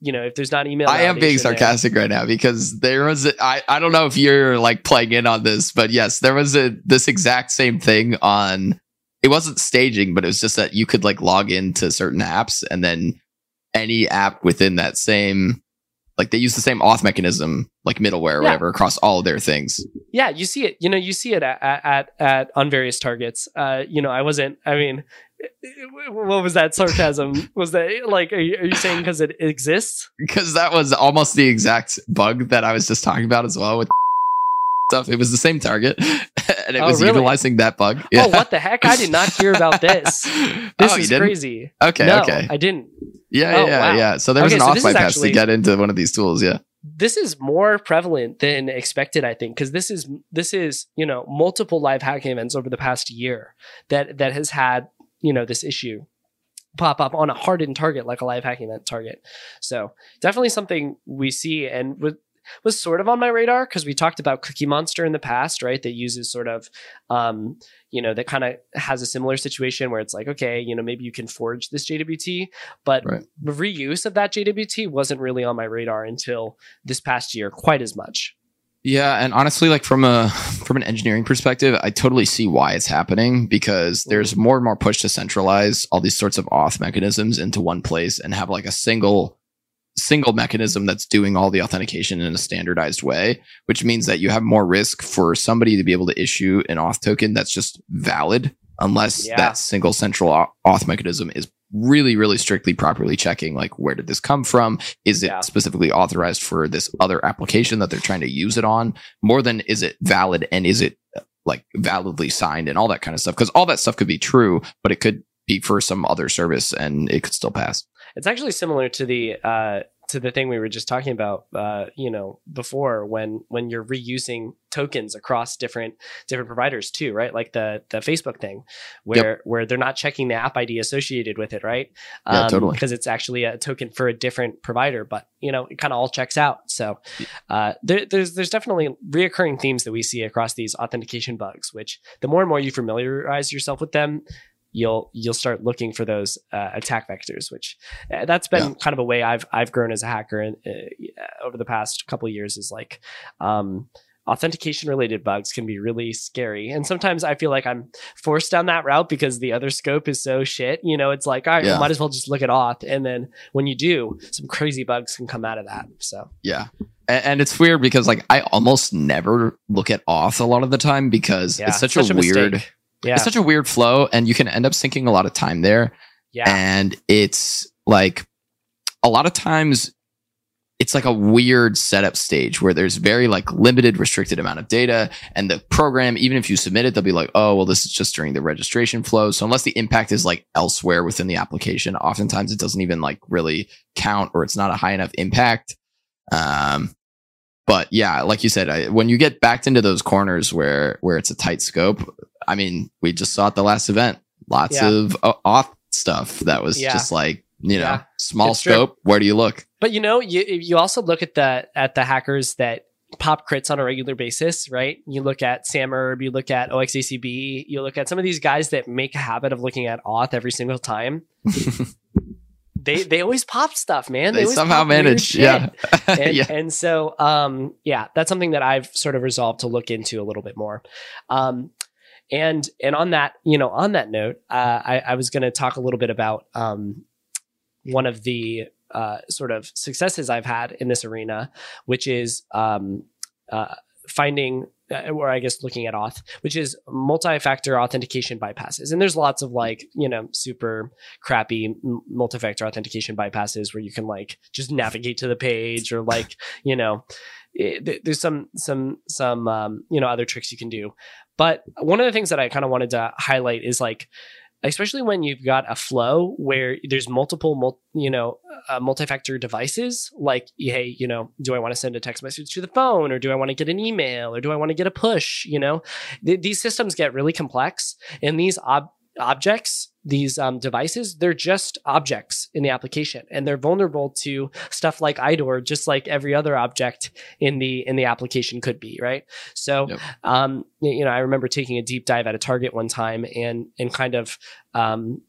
you know, if there's not email. I am being sarcastic there. right now because there was, a, I, I don't know if you're like playing in on this, but yes, there was a, this exact same thing on, it wasn't staging, but it was just that you could like log into certain apps and then any app within that same, like they use the same auth mechanism, like middleware or yeah. whatever across all of their things. Yeah. You see it, you know, you see it at, at, at on various targets. Uh, you know, I wasn't, I mean, what was that sarcasm? Was that like, are you, are you saying because it exists? Because that was almost the exact bug that I was just talking about as well with stuff. It was the same target, and it oh, was really? utilizing that bug. Oh, yeah. Oh, what the heck! I did not hear about this. Oh, this oh, is crazy. Okay, no, okay, I didn't. Yeah, oh, yeah, wow. yeah. So there was okay, an so off bypass actually, to get into one of these tools. Yeah this is more prevalent than expected i think because this is this is you know multiple live hacking events over the past year that that has had you know this issue pop up on a hardened target like a live hacking event target. So definitely something we see and with was sort of on my radar because we talked about Cookie Monster in the past, right? That uses sort of, um, you know, that kind of has a similar situation where it's like, okay, you know, maybe you can forge this JWT, but right. reuse of that JWT wasn't really on my radar until this past year quite as much. Yeah, and honestly, like from a from an engineering perspective, I totally see why it's happening because there's mm-hmm. more and more push to centralize all these sorts of auth mechanisms into one place and have like a single single mechanism that's doing all the authentication in a standardized way, which means that you have more risk for somebody to be able to issue an auth token that's just valid unless yeah. that single central auth mechanism is really, really strictly properly checking like where did this come from? Is it yeah. specifically authorized for this other application that they're trying to use it on? More than is it valid and is it like validly signed and all that kind of stuff? Because all that stuff could be true, but it could be for some other service and it could still pass. It's actually similar to the uh, to the thing we were just talking about uh, you know before when when you're reusing tokens across different different providers too right like the the facebook thing where yep. where they're not checking the app id associated with it right um, yeah, totally. because it's actually a token for a different provider but you know it kind of all checks out so uh, there, there's there's definitely reoccurring themes that we see across these authentication bugs which the more and more you familiarize yourself with them you'll you'll start looking for those uh, attack vectors, which uh, that's been yeah. kind of a way I've I've grown as a hacker and uh, over the past couple years is like. Um, authentication related bugs can be really scary. And sometimes I feel like I'm forced down that route because the other scope is so shit. You know, it's like, all right, Yeah. might as well just look at auth. And then when you do, some crazy bugs can come out of that. So Yeah. And, and it's weird because like I almost never look at auth a lot of the time because yeah, it's such, a, weird mistake. Yeah. it's such a weird flow and you can end up sinking a lot of time there. yeah. And it's like a lot of times it's like a weird setup stage where there's very like limited restricted amount of data and the program even if you submit it they'll be like oh well this is just during the registration flow so unless the impact is like elsewhere within the application oftentimes it doesn't even like really count or it's not a high enough impact um but yeah like you said I, when you get backed into those corners where where it's a tight scope i mean we just saw at the last event lots Yeah. of uh, auth stuff that was Yeah. just like you know Yeah. small It's true. scope where do you look But you know, you you also look at the at the hackers that pop crits on a regular basis, right? You look at Sam Erb, you look at 0xacb, you look at some of these guys that make a habit of looking at auth every single time. they they always pop stuff, man. they always somehow manage yeah and, yeah and so um yeah that's something that i've sort of resolved to look into a little bit more um and and on that you know on that note uh i, I was going to talk a little bit about um one of the uh sort of successes i've had in this arena which is um uh finding uh, or I guess looking at auth, which is multi-factor authentication bypasses. And there's lots of like, you know, super crappy multi-factor authentication bypasses where you can like just navigate to the page or like, you know, it, there's some some some um, you know other tricks you can do. But one of the things that I kind of wanted to highlight is like especially when you've got a flow where there's multiple mul- you know uh, multi-factor devices like hey you know do i want to send a text message to the phone or do i want to get an email or do i want to get a push you know? Th- these systems get really complex and these ob- objects these um, devices they're just objects in the application and they're vulnerable to stuff like idor just like every other object in the in the application could be right? So Yep. um you know i remember taking a deep dive at a target one time and and kind of um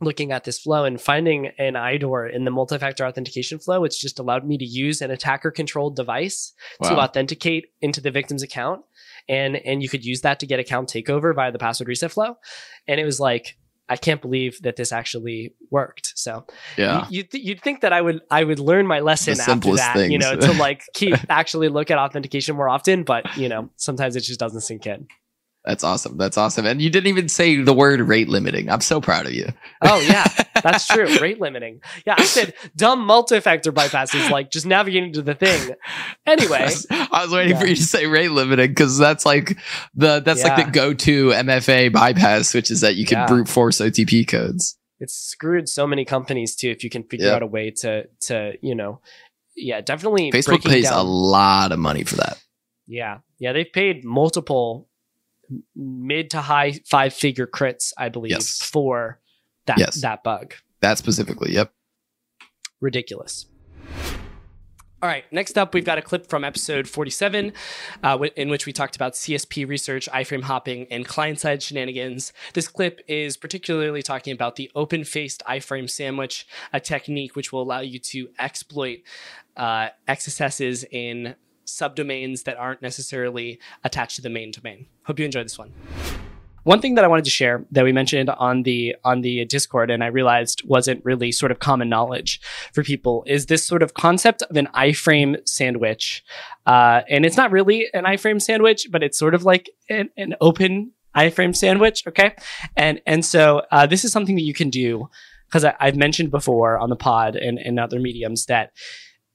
looking at this flow and finding an idor in the multi-factor authentication flow which just allowed me to use an attacker controlled device to authenticate into the victim's account and and you could use that to get account takeover via the password reset flow. And it was like i can't believe that this actually worked. So yeah. you, you'd, th- you'd think that i would i would learn my lesson after that you know to like keep actually look at authentication more often but you know sometimes it just doesn't sink in that's awesome. That's awesome. And you didn't even say the word rate limiting. I'm so proud of you. Oh yeah. That's true. Rate limiting. Yeah i said dumb multi-factor bypasses like just navigating to the thing. Anyway. I was waiting for you to say rate limiting because that's like the that's like the go-to MFA bypass, which is that you can Yeah. brute force OTP codes. it's screwed so many companies too if you can figure Yeah. out a way to to you know yeah definitely Facebook pays a lot of money for that. yeah. Yeah they've paid multiple mid to high five figure crits i believe Yes. for that Yes. that bug That specifically. Yep. ridiculous all right, next up, we've got a clip from episode 47, uh, wi- in which we talked about CSP research, iframe hopping, and client side shenanigans. This clip is particularly talking about the open faced iframe sandwich, a technique which will allow you to exploit uh, XSSs in subdomains that aren't necessarily attached to the main domain. Hope you enjoy this one. One thing that I wanted to share that we mentioned on the on the Discord and I realized wasn't really sort of common knowledge for people is this sort of concept of an iframe sandwich. Uh, and it's not really an iframe sandwich, but it's sort of like an, an open iframe sandwich. Okay. And, and so uh, this is something that you can do because I've mentioned before on the pod and, and other mediums that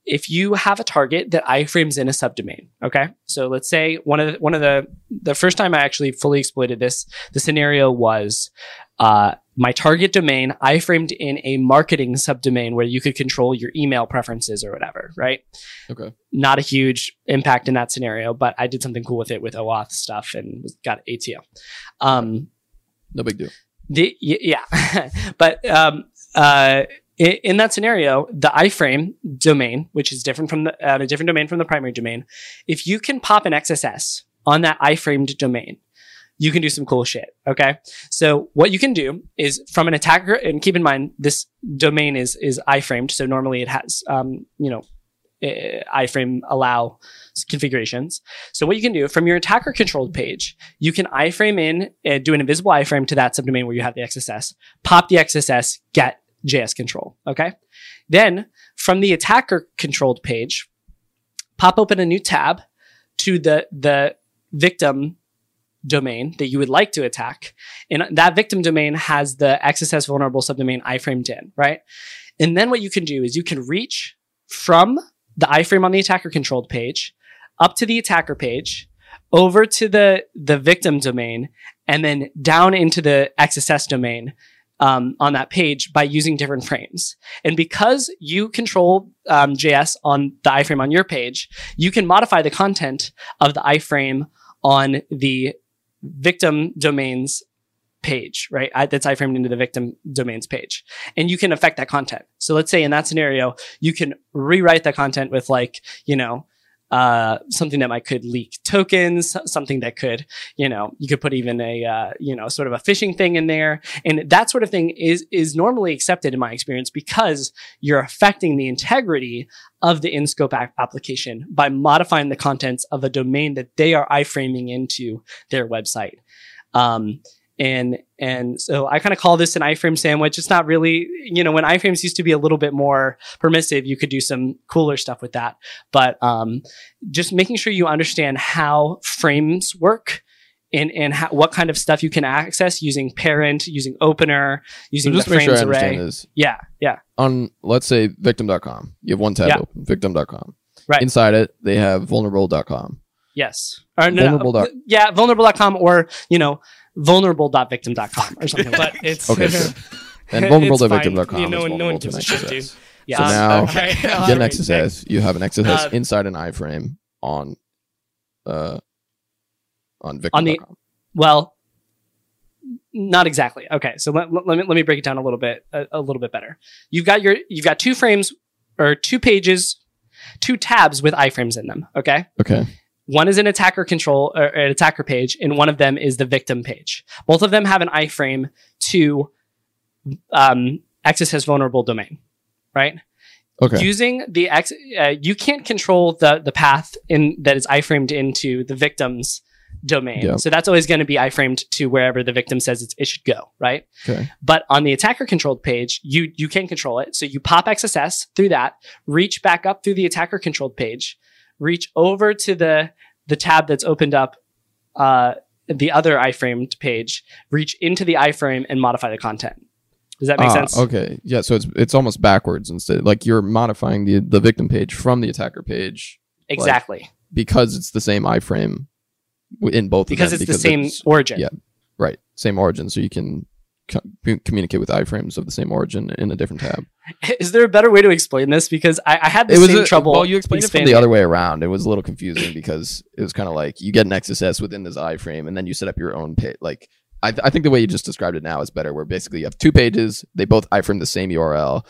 if you have a target that iframes in a subdomain, okay. So let's say one of the, one of the the first time I actually fully exploited this, the scenario was uh, my target domain iframed in a marketing subdomain where you could control your email preferences or whatever, right? Okay. Not a huge impact in that scenario, but I did something cool with it with OAuth stuff and got ATO. Um, No big deal. the yeah, but um, uh, in that scenario, the iframe domain, which is different from the uh, a different domain from the primary domain, if you can pop an XSS on that iframed domain, you can do some cool shit. Okay, so what you can do is from an attacker, and keep in mind this domain is is iframed, so normally it has um, you know uh, iframe allow configurations. So what you can do from your attacker controlled page, you can iframe in and do an invisible iframe to that subdomain where you have the XSS, pop the XSS, get JS control. Okay. Then from the attacker controlled page, pop open a new tab to the, the victim domain that you would like to attack. And that victim domain has the XSS vulnerable subdomain iframed in, right? And then what you can do is you can reach from the iframe on the attacker controlled page up to the attacker page, over to the, the victim domain, and then down into the XSS domain um, on that page by using different frames. And because you control um, JS on the iframe on your page, you can modify the content of the iframe on the victim domains page, right? That's iframed into the victim domains page. And you can affect that content. So let's say in that scenario, you can rewrite the content with like, you know, uh, something that might could leak tokens, something that could, you know, you could put even a, uh, you know, sort of a phishing thing in there. And that sort of thing is, is normally accepted in my experience because you're affecting the integrity of the in-scope application by modifying the contents of a domain that they are iframing into their website. Um, and and so I kind of call this an iframe sandwich. It's not really, you know, when iframes used to be a little bit more permissive, you could do some cooler stuff with that. But um, just making sure you understand how frames work and and how, what kind of stuff you can access using parent, using opener, using So just the frames sure I array. understand this. Yeah, yeah, On let's say victim.com, you have one tab Yeah. open, victim.com. Right. Inside it, they have vulnerable.com. yes. Or, no, no, Vulnerable dot- yeah, vulnerable.com or you know vulnerable.victim.com or something. like that. But it's Okay, sure. And It's vulnerable.victim.com fine. You know, is no one vulnerable to gives an a shit, dude. Yeah. So now okay. you get an Alright. XSS. You have an XSS Uh, inside an iframe on uh on victim. On the- Well, not exactly. Okay, so let, let, me let me break it down a little bit a, a little bit better. You've got your you've got two frames or two pages, two tabs with iframes in them. Okay, okay. One is an attacker control or an attacker page, and one of them is the victim page. Both of them have an iframe to um, XSS vulnerable domain, right? Okay. Using the X, uh, you can't control the the path in that is iframed into the victim's domain. Yeah. So that's always going to be iframed to wherever the victim says it's, it should go, right? okay. But on the attacker controlled page, you you can control it. So you pop XSS through that, reach back up through the attacker controlled page, reach over to the the tab that's opened up uh, the other iframed page, reach into the iframe and modify the content. Does that make Ah, sense? Okay. Yeah, so it's it's almost backwards instead. Like you're modifying the the victim page from the attacker page Exactly. because it's the same iframe in both because of it's them. the same it's- origin. yeah. right, same origin so you can co- communicate with iframes of the same origin in a different tab. Is there a better way to explain this? Because I, I had the it was same a- trouble. Well, you explained it from the other way around. It was a little confusing because it was kind of like you get an XSS within this iframe, and then you set up your own page. Like I, th- I think the way you just described it now is better. Where basically you have two pages, they both iframe the same URL.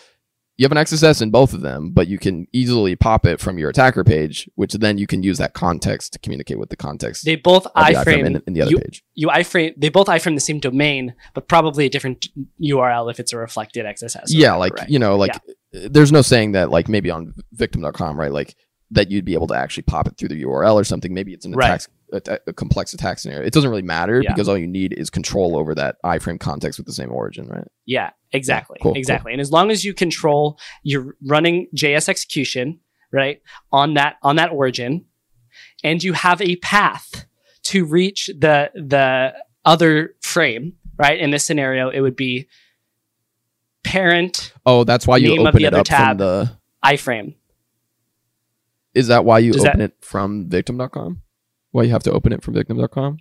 You have an XSS in both of them, but you can easily pop it from your attacker page, which then you can use that context to communicate with the context They both of the iframe in, in the other you, page. you iframe. They both iframe the same domain, but probably a different URL if it's a reflected XSS. yeah whatever, like right? you know like uh, there's no saying that like maybe on victim.com right like that you'd be able to actually pop it through the url or something maybe it's an Right. attack a, a complex attack scenario it doesn't really matter Yeah. because all you need is control over that iframe context with the same origin right Yeah, exactly. cool, cool. exactly. And as long as you control you're running JS execution, right, on that on that origin, and you have a path to reach the the other frame, right? In this scenario, it would be parent oh that's why you open the it other up tab. from the iframe. is that why you Does open that- it from victim.com why you have to open it from victim.com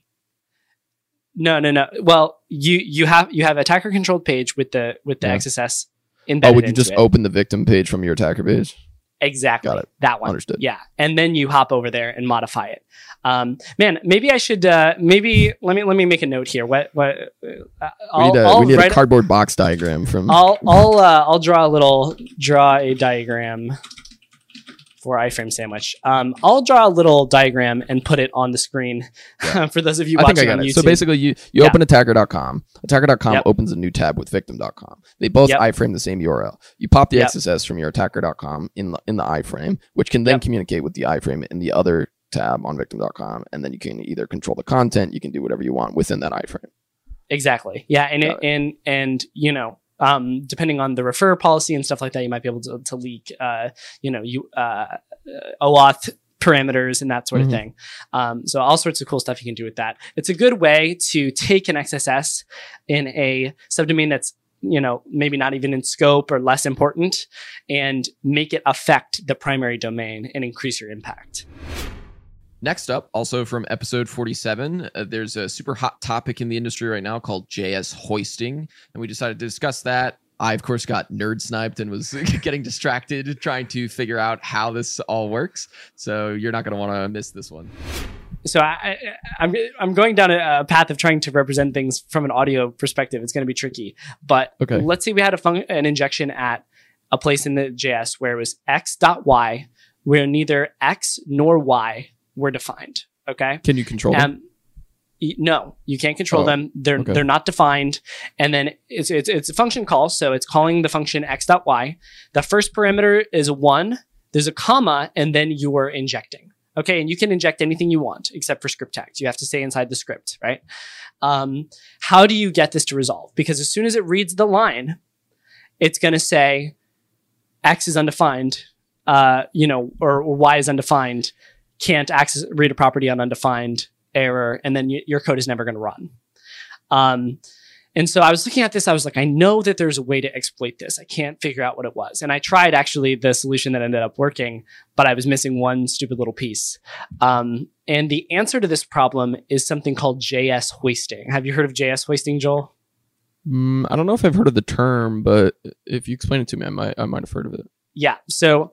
No, no, no. Well, you you have you have attacker controlled page with the with the Yeah. XSS oh embedded would you just it. open the victim page from your attacker page Exactly. Got it. That one. Understood. Yeah. And then you hop over there and modify it. Um, man, maybe I should, uh, maybe let me, let me make a note here. What, what, uh, we I'll, need, a, we need a cardboard box diagram from I'll, I'll, uh, I'll draw a little, draw a diagram for iframe sandwich. Um, I'll draw a little diagram and put it on the screen for those of you I think watching I on got YouTube. So basically, you, you Yeah. open attacker.com. Attacker.com Yep. opens a new tab with victim.com. They both Yep. iframe the same URL. You pop the Yep. XSS from your attacker.com in the, in the iframe, which can then communicate with the iframe in the other tab on victim.com. And then you can either control the content, you can do whatever you want within that iframe. Exactly. Yeah, and it, Got and and you know, um, depending on the refer policy and stuff like that, you might be able to, to leak, uh, you know, you uh, OAuth parameters and that sort Mhm. of thing. Um, so all sorts of cool stuff you can do with that. It's a good way to take an XSS in a subdomain that's you know maybe not even in scope or less important and make it affect the primary domain and increase your impact Next up, also from episode 47, uh, there's a super hot topic in the industry right now called JS hoisting. And we decided to discuss that. I, of course, got nerd sniped and was getting distracted trying to figure out how this all works. So you're not going to want to miss this one. so I, I, I'm I'm going down a, a path of trying to represent things from an audio perspective. It's going to be tricky, but Okay. let's say we had a fun- an injection at a place in the JS where it was x dot y, where neither x nor y were defined. Okay. Can you control them? Um, no, you can't control Oh, them. They're okay. they're not defined. And then it's, it's it's a function call, so it's calling the function x dot y. The first parameter is one. There's a comma, and then you are injecting. Okay, and you can inject anything you want except for script tags. You have to stay inside the script, right? Um, how do you get this to resolve? Because as soon as it reads the line, it's going to say x is undefined, uh, you know, or, or y is undefined. Can't access read a property on undefined error, and then y- your code is never going to run. Um, and so I was looking at this. I was like, I know that there's a way to exploit this. I can't figure out what it was. And I tried actually the solution that ended up working, but I was missing one stupid little piece. Um, and the answer to this problem is something called JS hoisting. Have you heard of JS hoisting, Joel? Mm, I don't know if I've heard of the term, but if you explain it to me, I might I might have heard of it. Yeah. So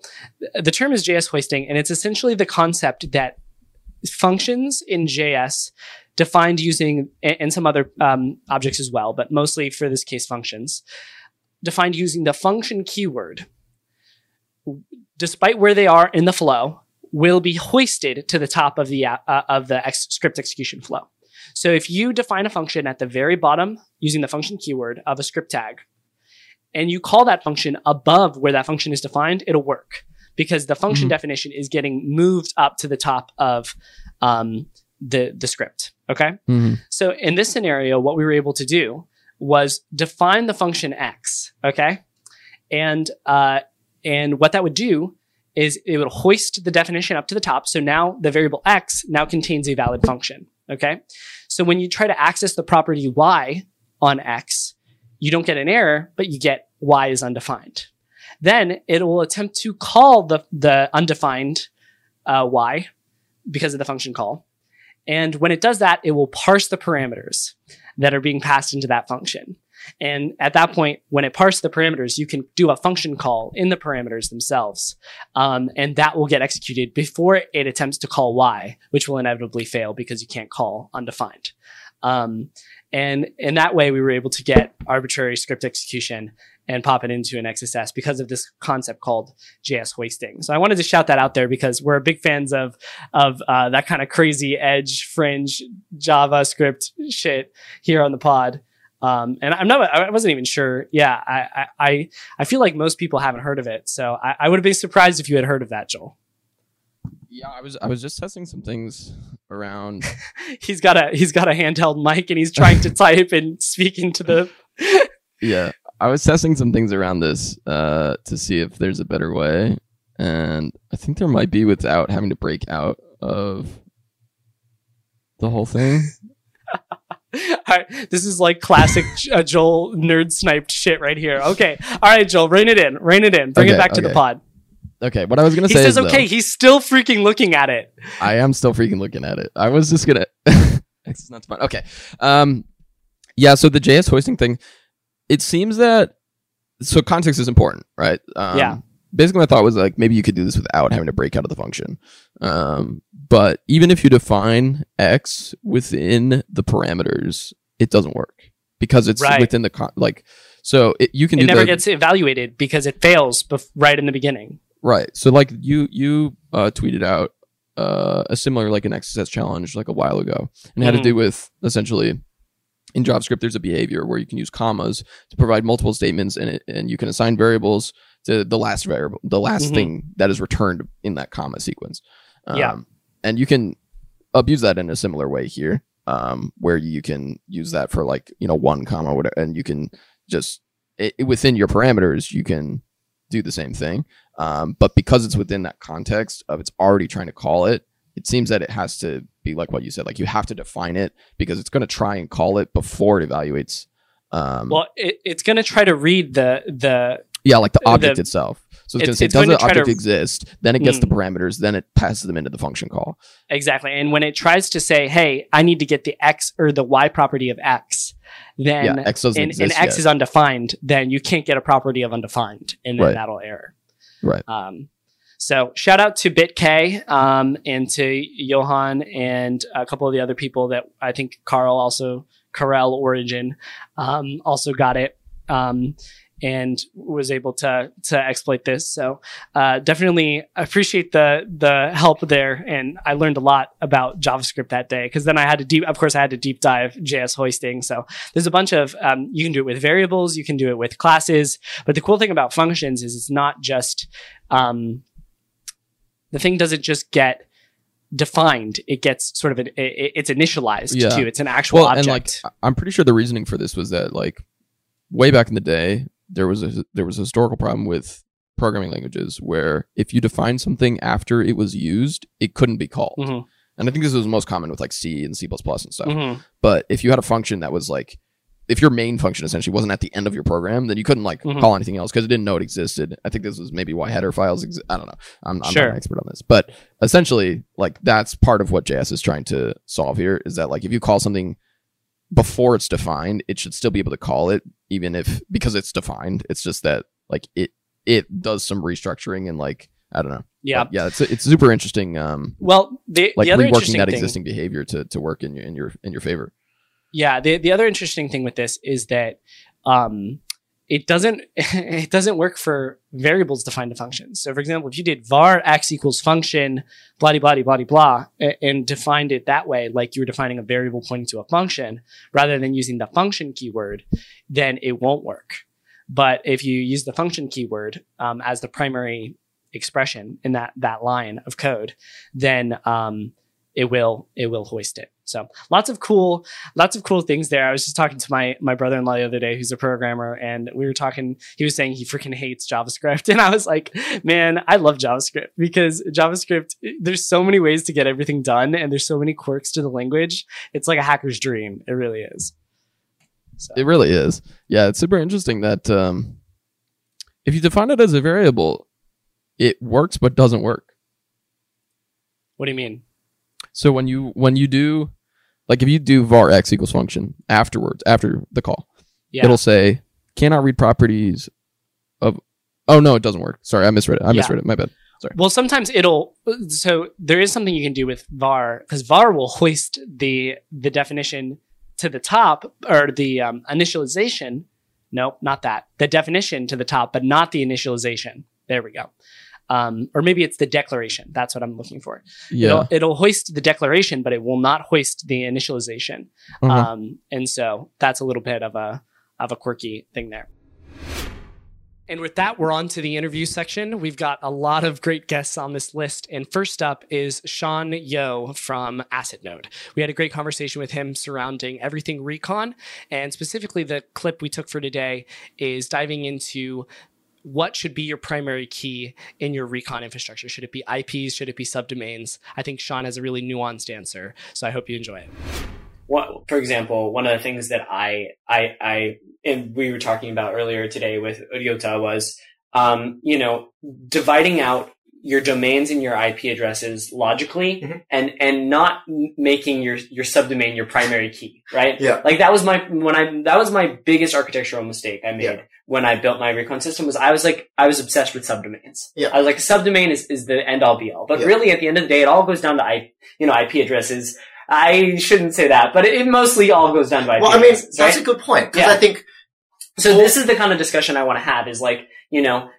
the term is JS hoisting, and it's essentially the concept that functions in JS defined using and some other um, objects as well, but mostly for this case functions defined using the function keyword, despite where they are in the flow, will be hoisted to the top of the uh, uh, of the ex- script execution flow. So if you define a function at the very bottom using the function keyword of a script tag, and you call that function above where that function is defined, it'll work because the function Mhm. definition is getting moved up to the top of um, the the script. Okay. Mm-hmm. So in this scenario, what we were able to do was define the function x. Okay, and uh, and what that would do is it would hoist the definition up to the top. So now the variable x now contains a valid function. Okay, so when you try to access the property y on x, you don't get an error, but you get y is undefined. Then it will attempt to call the the undefined uh, y because of the function call. And when it does that, it will parse the parameters that are being passed into that function. And at that point, when it parses the parameters, you can do a function call in the parameters themselves. Um, and that will get executed before it attempts to call y, which will inevitably fail because you can't call undefined. Um, and in that way, we were able to get arbitrary script execution and pop it into an XSS because of this concept called JS hoisting. So I wanted to shout that out there because we're big fans of of uh, that kind of crazy edge fringe JavaScript shit here on the pod. Um, and I'm not, I wasn't even sure. Yeah, I, I, I, feel like most people haven't heard of it. So I, I would have been surprised if you had heard of that, Joel. Yeah, I was I was just testing some things around. He's got a, he's got a handheld mic and he's trying to type and speak into the, yeah, I was testing some things around this uh, to see if there's a better way, and I think there might be without having to break out of the whole thing. All right, this is like classic uh, Joel nerd sniped shit right here. Okay. All right, Joel, rein it in, rein it in, bring it Okay, back to the pod. Okay, what I was gonna He say says, is okay, though, he's still freaking looking at it. I am still freaking looking at it. I was just gonna. X is not fun. Okay. Um. Yeah. So the JS hoisting thing, it seems that so context is important, right? Um, Yeah. Basically, my thought was like maybe you could do this without having to break out of the function. Um. But even if you define x within the parameters, it doesn't work because it's Right. within the con- like. So it, you can It never the, gets evaluated because it fails bef- right in the beginning. Right. So like you you uh, tweeted out uh, a similar like an XSS challenge like a while ago, and it had to Mhm. do with essentially in JavaScript there's a behavior where you can use commas to provide multiple statements and it, and you can assign variables to the last variable, the last Mhm. thing that is returned in that comma sequence. Yeah. Um, and you can abuse that in a similar way here, um, where you can use that for like you know one comma whatever, and you can just it, within your parameters you can do the same thing. Um, but because it's within that context of it's already trying to call it, it seems that it has to be like what you said, like you have to define it because it's going to try and call it before it evaluates. Um, Well, it, it's going to try to read the the yeah, like the the- object itself. So it's, it's- going to say, does the object to- exist? Then it gets the Mm. parameters. Then it passes them into the function call. exactly, and when it tries to say, "Hey, I need to get the x or the y property of x," then yeah, X and, exist and x yet. is undefined, then you can't get a property of undefined, and then Right. that'll error. Right. Um, so shout out to BitK um, and to Johan and a couple of the other people that I think Carl also Karel Origin um, also got it um, and was able to to exploit this. So uh, definitely appreciate the the help there, and I learned a lot about JavaScript that day because then I had to deep, of course, I had to deep dive JS hoisting. So there's a bunch of um, you can do it with variables, you can do it with classes, but the cool thing about functions is it's not just um, the thing doesn't just get defined; it gets sort of an, it, it's initialized Yeah. too. It's an actual well, object. and like I'm pretty sure the reasoning for this was that like way back in the day there was a there was a historical problem with programming languages where if you define something after it was used, it couldn't be called. Mhm. And I think this was most common with like C and C++ and stuff. Mhm. But if you had a function that was like, if your main function essentially wasn't at the end of your program, then you couldn't like Mhm. call anything else because it didn't know it existed. I think this was maybe why header files exist. I don't know. I'm, I'm Sure. not an expert on this, but essentially, like that's part of what JS is trying to solve here is that like if you call something before it's defined, it should still be able to call it even if because it's defined. It's just that like it it does some restructuring and like I don't know. Yeah. But yeah. It's it's super interesting. Um, Well, the, like the reworking that thing, existing behavior to, to work in your in your in your favor. yeah, the the other interesting thing with this is that um, it doesn't it doesn't work for variables defined to functions. So, for example, if you did var x equals function blah blah blah blah a- and defined it that way, like you were defining a variable pointing to a function, rather than using the function keyword, then it won't work. But if you use the function keyword um, as the primary expression in that that line of code, then um, it will it will hoist it. So lots of cool lots of cool things there. I was just talking to my my brother in law the other day, who's a programmer, and we were talking. He was saying he freaking hates JavaScript, and I was like, man, I love JavaScript because JavaScript. There's so many ways to get everything done, and there's so many quirks to the language. It's like a hacker's dream. It really is. So, It really is. Yeah, it's super interesting that um, if you define it as a variable, it works but doesn't work. what do you mean? So when you when you do like if you do var x equals function afterwards after the call, Yeah. it'll say cannot read properties of. Oh no, it doesn't work. Sorry, I misread it. I Yeah. misread it. My bad. Sorry. Well, sometimes it'll. So there is something you can do with var because var will hoist the the definition to the top or the um, initialization. No, not that. The definition to the top, but not the initialization. There we go. Um, or maybe it's the declaration. That's what I'm looking for. Yeah. It'll, it'll hoist the declaration, but it will not hoist the initialization. Uh-huh. Um, and so that's a little bit of a of a quirky thing there. And with that, we're on to the interview section. We've got a lot of great guests on this list. And first up is Sean Yeoh from Assetnote. We had a great conversation with him surrounding everything recon. And specifically, the clip we took for today is diving into what should be your primary key in your recon infrastructure. Should it be IPs? Should it be subdomains? I think Sean has a really nuanced answer. So I hope you enjoy it. What, for example, one of the things that I, I, I, and we were talking about earlier today with Udiota was, um, you know, dividing out your domains and your IP addresses logically Mhm. and, and not making your, your subdomain your primary key, right? Yeah. Like that was my, when I, that was my biggest architectural mistake I made Yeah. When I built my recon system was I was like, I was obsessed with subdomains. Yeah. I was like, a subdomain is, is the end all be all. But Yeah. really at the end of the day, it all goes down to I, you know, IP addresses. I shouldn't say that, but it, mostly all goes down to IP Well, I mean, addresses, that's right? a good point because Yeah. I think So this is the kind of discussion I want to have is like, you know,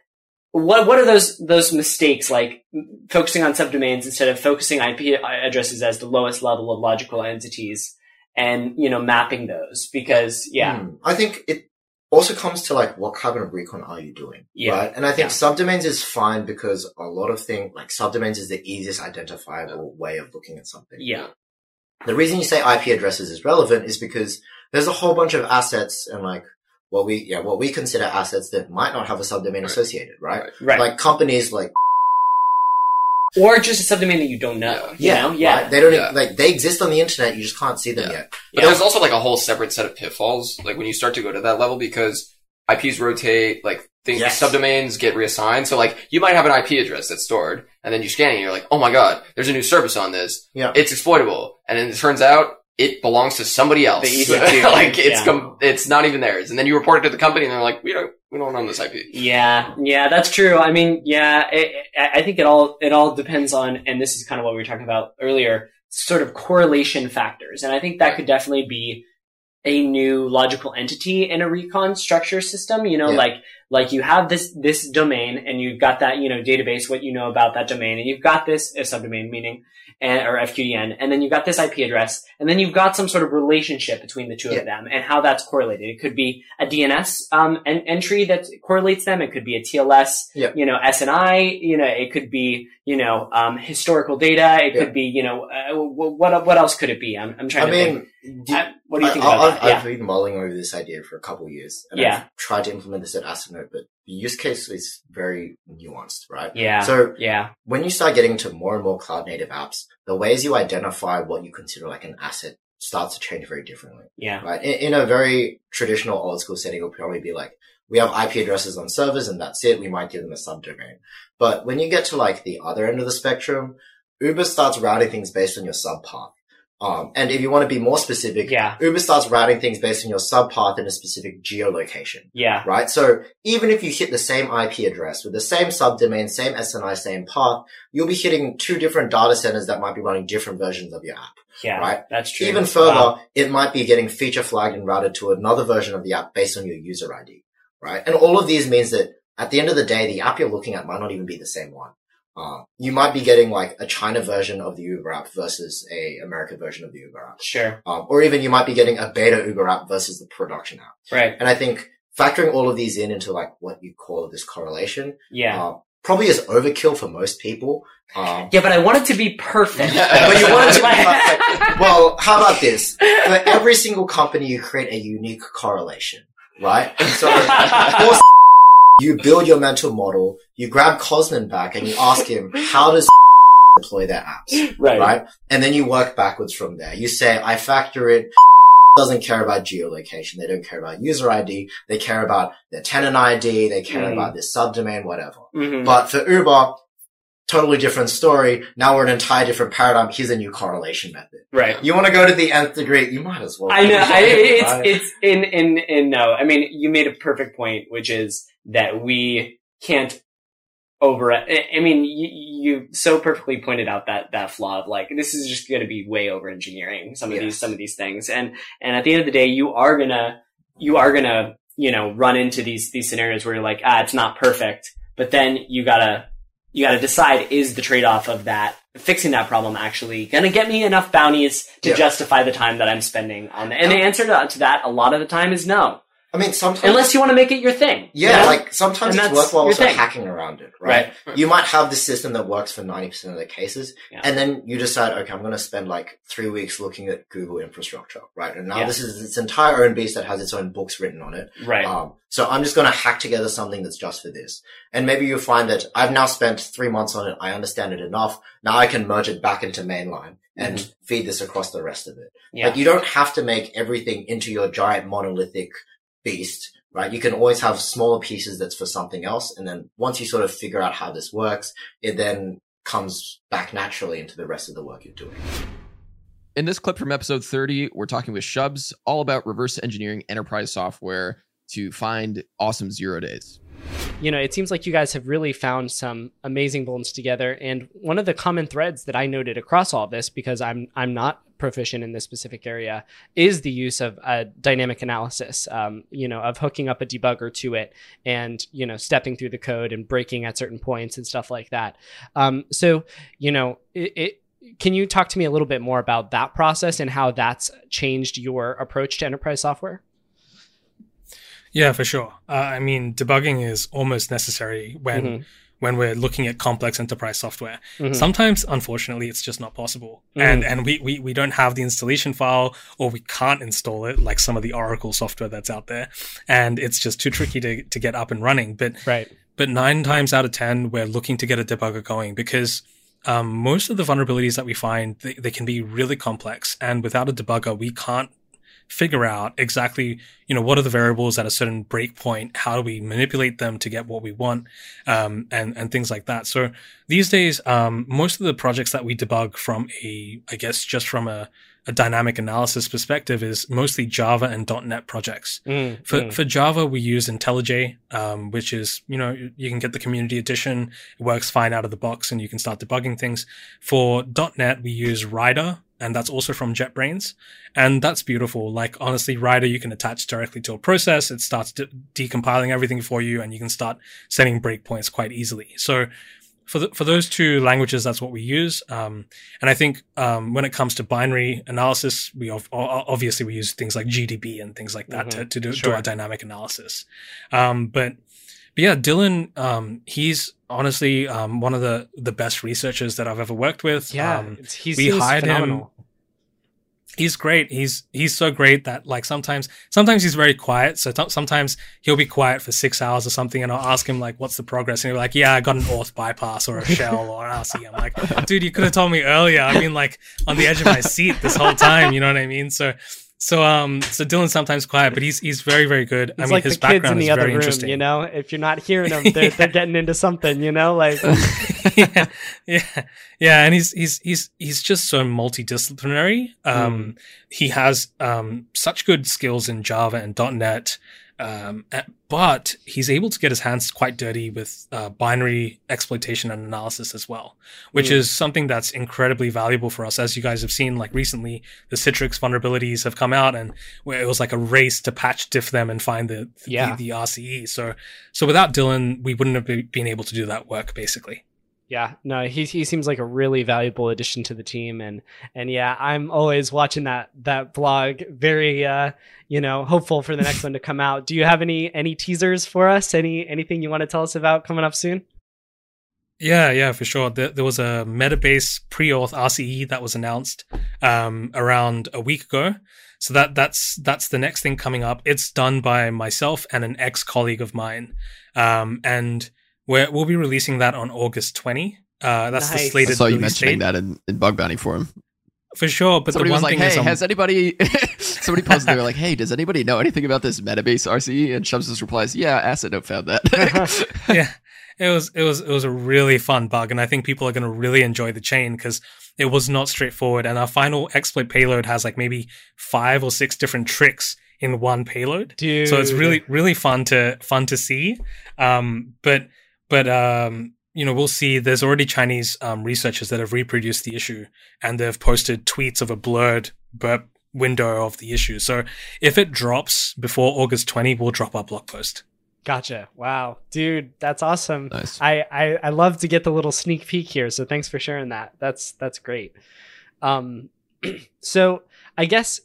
what what are those those mistakes like focusing on subdomains instead of focusing IP addresses as the lowest level of logical entities and you know mapping those because yeah Hmm. I think it also comes to like what kind of recon are you doing? Yeah. Right. And I think Yeah. subdomains is fine because a lot of things like subdomains is the easiest identifiable way of looking at something. yeah The reason you say IP addresses is relevant is because there's a whole bunch of assets and like what we yeah what we consider assets that might not have a subdomain Right. associated, right? Right. right Like companies like or just a subdomain that you don't know you know yeah right? they don't e, Yeah. like they exist on the internet. You just can't see them Yeah. yet. But Yeah. there's also like a whole separate set of pitfalls, like when you start to go to that level, because IPs rotate, like things, Yes. subdomains get reassigned. So like you might have an IP address that's stored, and then you scan it, and you're like, oh my god, there's a new service on this. Yeah. It's exploitable, and then it turns out it belongs to somebody else. The EC2, like it's yeah. com- it's not even theirs, and then you report it to the company, and they're like, we don't we don't own this IP. Yeah, yeah, that's true. I mean, yeah, it, I I think it all it all depends on, and this is kind of what we were talking about earlier, sort of correlation factors, and I think that could definitely be a new logical entity in a recon structure system. You know, Yeah. like like you have this this domain, and you've got that you know database, what you know about that domain, and you've got this a subdomain meaning. And, or FQDN, and then you've got this IP address, and then you've got some sort of relationship between the two Yeah. of them, and how that's correlated. It could be a DNS um, en- entry that correlates them. It could be a TLS, Yeah. you know, SNI. You know, it could be you know um, historical data. It Yeah. could be you know uh, what what else could it be? I'm, I'm trying I to think. Do- I- what do you think I, about I've, that? Yeah. I've been mulling over this idea for a couple of years. And Yeah. I've tried to implement this at Assetnote, but the use case is very nuanced, right? yeah, So yeah, when you start getting to more and more cloud native apps, the ways you identify what you consider like an asset starts to change very differently, yeah, right? In, in a very traditional old school setting, it'll probably be like, we have IP addresses on servers and that's it. We might give them a subdomain. But when you get to like the other end of the spectrum, Uber starts routing things based on your subpath. Um, and if you want to be more specific, yeah, Uber starts routing things based on your subpath in a specific geolocation, yeah, right? So even if you hit the same IP address with the same subdomain, same SNI, same path, you'll be hitting two different data centers that might be running different versions of your app. yeah. Right. That's true. Even further, Wow. it might be getting feature flagged and routed to another version of the app based on your user ID, right? And all of these means that at the end of the day, the app you're looking at might not even be the same one. Um, you might be getting like a China version of the Uber app versus a American version of the Uber app. Sure. Um, or even you might be getting a beta Uber app versus the production app. Right. And I think factoring all of these in into like what you call this correlation, Yeah. uh, probably is overkill for most people. Um, yeah, but I want it to be perfect. but you want it to be perfect. Well, how about this? For every single company, you create a unique correlation, right? So, you build your mental model, you grab Cosmin back and you ask him, how does deploy their apps, right. right? And then you work backwards from there. You say, I factor in doesn't care about geolocation. They don't care about user ID. They care about their tenant ID. They care Mm. about this subdomain, whatever. Mhm. But for Uber, totally different story. Now we're an entire different paradigm. Here's a new correlation method. right. You want to go to the nth degree? You might as well. I know. I, it's it's in in in no. I mean, you made a perfect point, which is that we can't over. I mean, you, you so perfectly pointed out that that flaw of like this is just going to be way over engineering some of these some of these things, and and at the end of the day, you are gonna you are gonna you know run into these these scenarios where you're like ah it's not perfect, but then you gotta you gotta decide is the trade off of that fixing that problem actually gonna get me enough bounties to Yeah. justify the time that I'm spending on it? And the answer to, to that a lot of the time is no. I mean, sometimes. Unless you want to make it your thing. yeah, you know? like sometimes And it's worthwhile your also thing. hacking around it, right? right. You might have the system that works for 90% of the cases, Yeah. and then you decide, okay, I'm going to spend like three weeks looking at Google infrastructure, right? And now Yeah. this is its entire own beast that has its own books written on it. Right. Um, so I'm just going to hack together something that's just for this. And maybe you'll find that I've now spent three months on it. I understand it enough. Now I can merge it back into mainline and feed this across the rest of it. Mm-hmm. yeah. Like you don't have to make everything into your giant monolithic beast, right? You can always have smaller pieces that's for something else. And then once you sort of figure out how this works, it then comes back naturally into the rest of the work you're doing. In this clip from episode 30, we're talking with Shubs all about reverse engineering enterprise software to find awesome zero days. you know, it seems like you guys have really found some amazing bones together. And one of the common threads that I noted across all of this, because I'm I'm not proficient in this specific area is the use of a dynamic analysis. Um, you know, of hooking up a debugger to it and you know stepping through the code and breaking at certain points and stuff like that. Um, so you know it, it can you talk to me a little bit more about that process and how that's changed your approach to enterprise software? Yeah, for sure. Uh, I mean, debugging is almost necessary when mm-hmm. When we're looking at complex enterprise software. Mm-hmm. Sometimes, unfortunately, it's just not possible, mm-hmm. and and we, we we don't have the installation file or we can't install it like some of the Oracle software that's out there, and it's just too tricky to to get up and running. But right. But nine times out of ten, we're looking to get a debugger going because um, most of the vulnerabilities that we find they, they, can be really complex and without a debugger we can't figure out exactly, you know, what are the variables at a certain breakpoint? How do we manipulate them to get what we want? Um, and, and things like that. So these days, um, most of the projects that we debug from a, I guess, just from a, a dynamic analysis perspective is mostly Java and .NET projects. Mm, for, mm. for Java, we use IntelliJ, um, which is, you know, you can get the community edition. It works fine out of the box and you can start debugging things. For .NET, we use Rider, and that's also from JetBrains. And that's beautiful. Like honestly, Rider you can attach directly to a process. It starts de- decompiling everything for you, and you can start setting breakpoints quite easily. So for the, for those two languages, that's what we use. Um, and I think um, when it comes to binary analysis, we ov- obviously we use things like GDB and things like that mm-hmm. to, to do, sure. do, our dynamic analysis. Um, but but yeah, Dylan, um, he's honestly um, one of the the best researchers that I've ever worked with. Yeah, um, he's we hired phenomenal. him. He's great. He's he's so great that like sometimes sometimes he's very quiet. So t- sometimes he'll be quiet for six hours or something, and I'll ask him like, "What's the progress?" And he'll be like, "Yeah, I got an auth bypass or a shell or an RC." I'm like, "Dude, you could have told me earlier. I mean, like on the edge of my seat this whole time. You know what I mean?" So so um so Dylan's sometimes quiet, but he's he's very very good. It's I mean like his the kids in the other room, You know, if you're not hearing them, they're, yeah. they're getting into something. You know, like yeah, yeah, yeah. And he's he's he's he's just so multidisciplinary. Um, mm. he has um such good skills in Java and .NET. Um, but he's able to get his hands quite dirty with uh, binary exploitation and analysis as well, which mm. is something that's incredibly valuable for us. As you guys have seen, like recently, the Citrix vulnerabilities have come out, and where it was like a race to patch diff them and find the yeah. the, the RCE. So, so without Dylan, we wouldn't have been able to do that work basically. Yeah, no, he he seems like a really valuable addition to the team, and and yeah, I'm always watching that that blog, very uh, you know, hopeful for the next one to come out. Do you have any any teasers for us? Any anything you want to tell us about coming up soon? Yeah, yeah, for sure. There, there was a Metabase pre-auth RCE that was announced um, around a week ago. So that that's that's the next thing coming up. It's done by myself and an ex colleague of mine, um, and we're, we'll be releasing that on August 20. Uh, that's nice. the slated. I saw you mentioning date. that in, in Bug Bounty Forum. For sure, but somebody the one was like, thing "Hey, is, has anybody?" somebody posted, they were like, "Hey, does anybody know anything about this Metabase RCE?" And Shubs just replies, "Yeah, Assetnote found that." yeah, it was it was it was a really fun bug, and I think people are going to really enjoy the chain because it was not straightforward. And our final exploit payload has like maybe five or six different tricks in one payload. Dude. So it's really really fun to fun to see. Um, but but um, you know, we'll see. There's already Chinese um, researchers that have reproduced the issue, and they've posted tweets of a blurred burp window of the issue. So if it drops before August 20, we'll drop our blog post. Gotcha. Wow, dude, that's awesome. Nice. I, I I love to get the little sneak peek here. So thanks for sharing that. That's that's great. Um, so I guess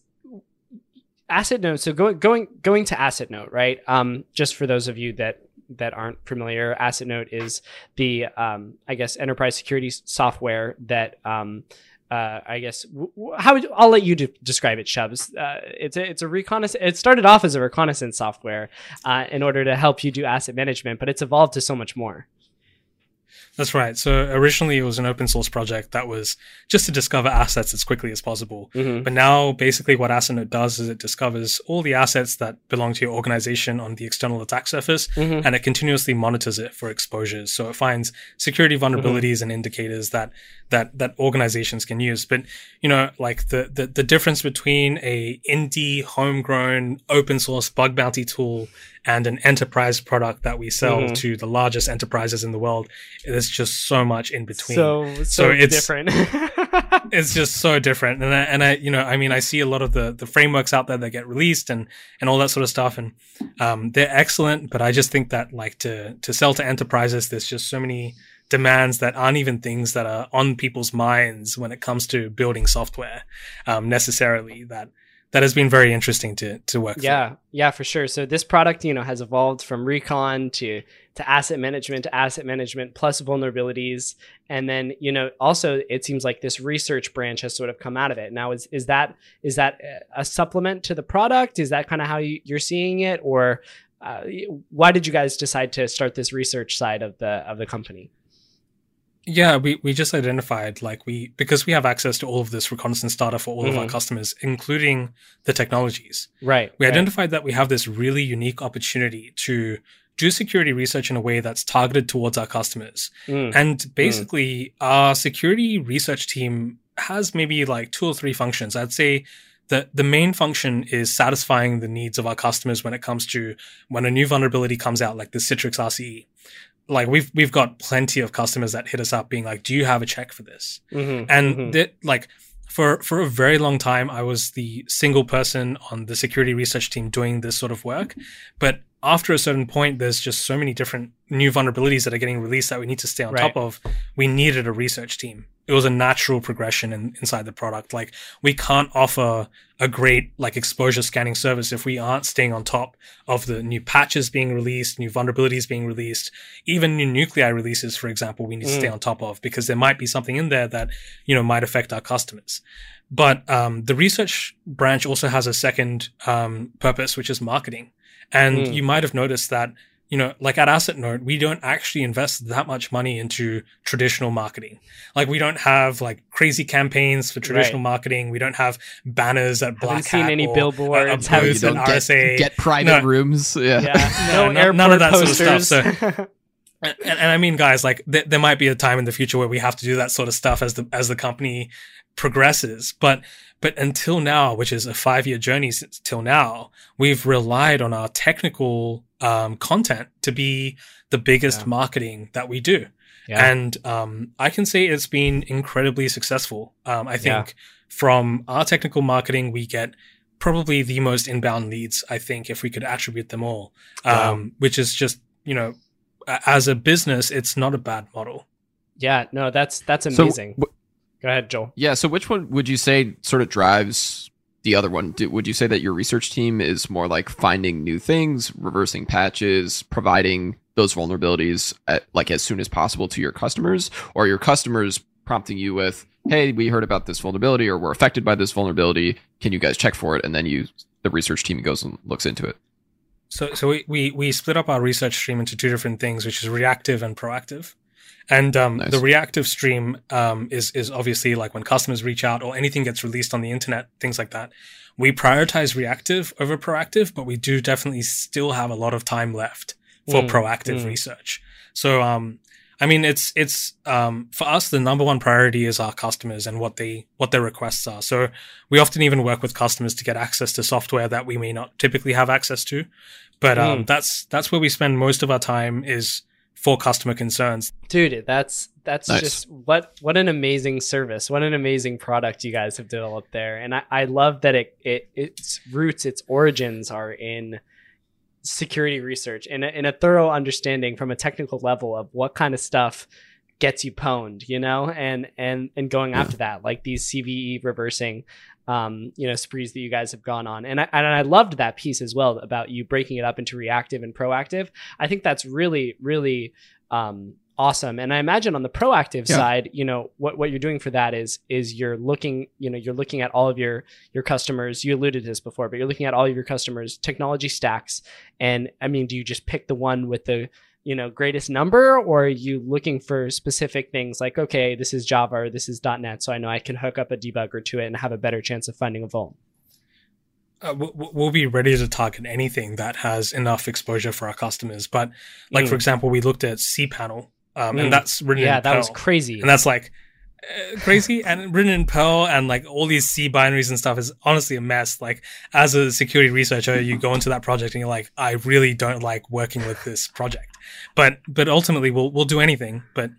Assetnote. So going going going to Assetnote, right? Um, just for those of you that that aren't familiar, Assetnote is the, um, I guess, enterprise security software that, um, uh, I guess, w- how would, I'll let you de- describe it, Shubs. Uh, it's a, it's a reconnaissance. It started off as a reconnaissance software uh, in order to help you do asset management, but it's evolved to so much more. That's right. So originally it was an open source project that was just to discover assets as quickly as possible. Mm-hmm. But now basically what Assetnote does is it discovers all the assets that belong to your organization on the external attack surface mm-hmm. and it continuously monitors it for exposures. So it finds security vulnerabilities mm-hmm. and indicators that that that organizations can use. But you know, like the the, the difference between a indie homegrown open source bug bounty tool and an enterprise product that we sell Mhm. to the largest enterprises in the world. There's just so much in between. So so, So it's- different. it's just so different and I, and I you know I mean I see a lot of the the frameworks out there that get released and and all that sort of stuff and um they're excellent but I just think that like to to sell to enterprises there's just so many demands that aren't even things that are on people's minds when it comes to building software um necessarily that that has been very interesting to to work yeah, yeah, for sure. So this product, you know, has evolved from recon to to asset management to asset management plus vulnerabilities, and then you know, also it seems like this research branch has sort of come out of it. Now, is is that is that a supplement to the product? Is that kind of how you, you're seeing it, or uh, why did you guys decide to start this research side of the of the company? Yeah, we, we just identified like we because we have access to all of this reconnaissance data for all of our Mhm. customers, including the technologies. Right. We right. identified that we have this really unique opportunity to do security research in a way that's targeted towards our customers. Mm, And basically, our security research team has maybe like two or three functions. I'd say the, the main function is satisfying the needs of our customers when it comes to when a new vulnerability comes out, like the Citrix RCE. Like we've we've got plenty of customers that hit us up being like, "Do you have a check for this?" mhm, and mhm. that like for for a very long time i was the single person on the security research team doing this sort of work but after a certain point there's just so many different new vulnerabilities that are getting released that we need to stay on Right. top of. We needed a research team. It was a natural progression in, inside the product. Like we can't offer a great like exposure scanning service if we aren't staying on top of the new patches being released new vulnerabilities being released even new nuclei releases for example we need to stay Mm. on top of because there might be something in there that you know might affect our customers. But um, the research branch also has a second um, purpose which is marketing and Mm. you might have noticed that you know like at Assetnote, we don't actually invest that much money into traditional marketing like we don't have like crazy campaigns for traditional marketing we don't have banners at black Haven't seen any or, billboards, uh, haven't you don't get, RSA get private No. rooms. Yeah. Yeah, No, no, no- airport none of that sort of posters. stuff, and, and I mean, guys, like th- there might be a time in the future where we have to do that sort of stuff as the as the company progresses. But but until now, which is a five year journey since till now, we've relied on our technical um, content to be the biggest Yeah. marketing that we do. Yeah. And um, I can say it's been incredibly successful. Um, I Yeah. think from our technical marketing, we get probably the most inbound leads, I think, if we could attribute them all, Wow. um, which is just, you know, as a business, it's not a bad model. yeah, no, that's that's So, amazing. w- Go ahead, Joel. Yeah. So which one would you say sort of drives the other one? Do, would you say that your research team is more like finding new things, reversing patches, providing those vulnerabilities at, like as soon as possible to your customers, or your customers prompting you with, "Hey, we heard about this vulnerability, or we're affected by this vulnerability. Can you guys check for it?" And then you, the research team, goes and looks into it. So, so we, we, we split up our research stream into two different things, which is reactive and proactive. And um, Nice. the reactive stream um, is is obviously like when customers reach out or anything gets released on the internet, things like that. We prioritize reactive over proactive, but we do definitely still have a lot of time left for Mm, proactive mm. research. So, um, I mean, it's it's um, for us the number one priority is our customers and what they what their requests are. So we often even work with customers to get access to software that we may not typically have access to. But um, Mm. that's that's where we spend most of our time is for customer concerns. dude that's that's Nice. just what what an amazing service what an amazing product you guys have developed there and i, I love that it, it its roots its origins are in security research and a, in a thorough understanding from a technical level of what kind of stuff gets you pwned you know and and and going after that like these cve reversing um, you know, sprees that you guys have gone on. And I, and I loved that piece as well about you breaking it up into reactive and proactive. I think that's really, really um, awesome. And I imagine on the proactive Yeah. side, you know, what, what you're doing for that is, is you're looking, you know, you're looking at all of your, your customers, you alluded to this before, but you're looking at all of your customers technology stacks. And I mean, do you just pick the one with the, you know, greatest number, or are you looking for specific things like, okay, this is Java or this is .NET, so I know I can hook up a debugger to it and have a better chance of finding a vuln. Uh, we- we'll be ready to target anything that has enough exposure for our customers. But like Mm. for example, we looked at cPanel, um, Mm. and that's written Yeah, that was crazy. and that's like uh, crazy and written in Perl and like all these C binaries and stuff is honestly a mess. Like as a security researcher, you go into that project and you're like, I really don't like working with this project. But but ultimately we'll we'll do anything. But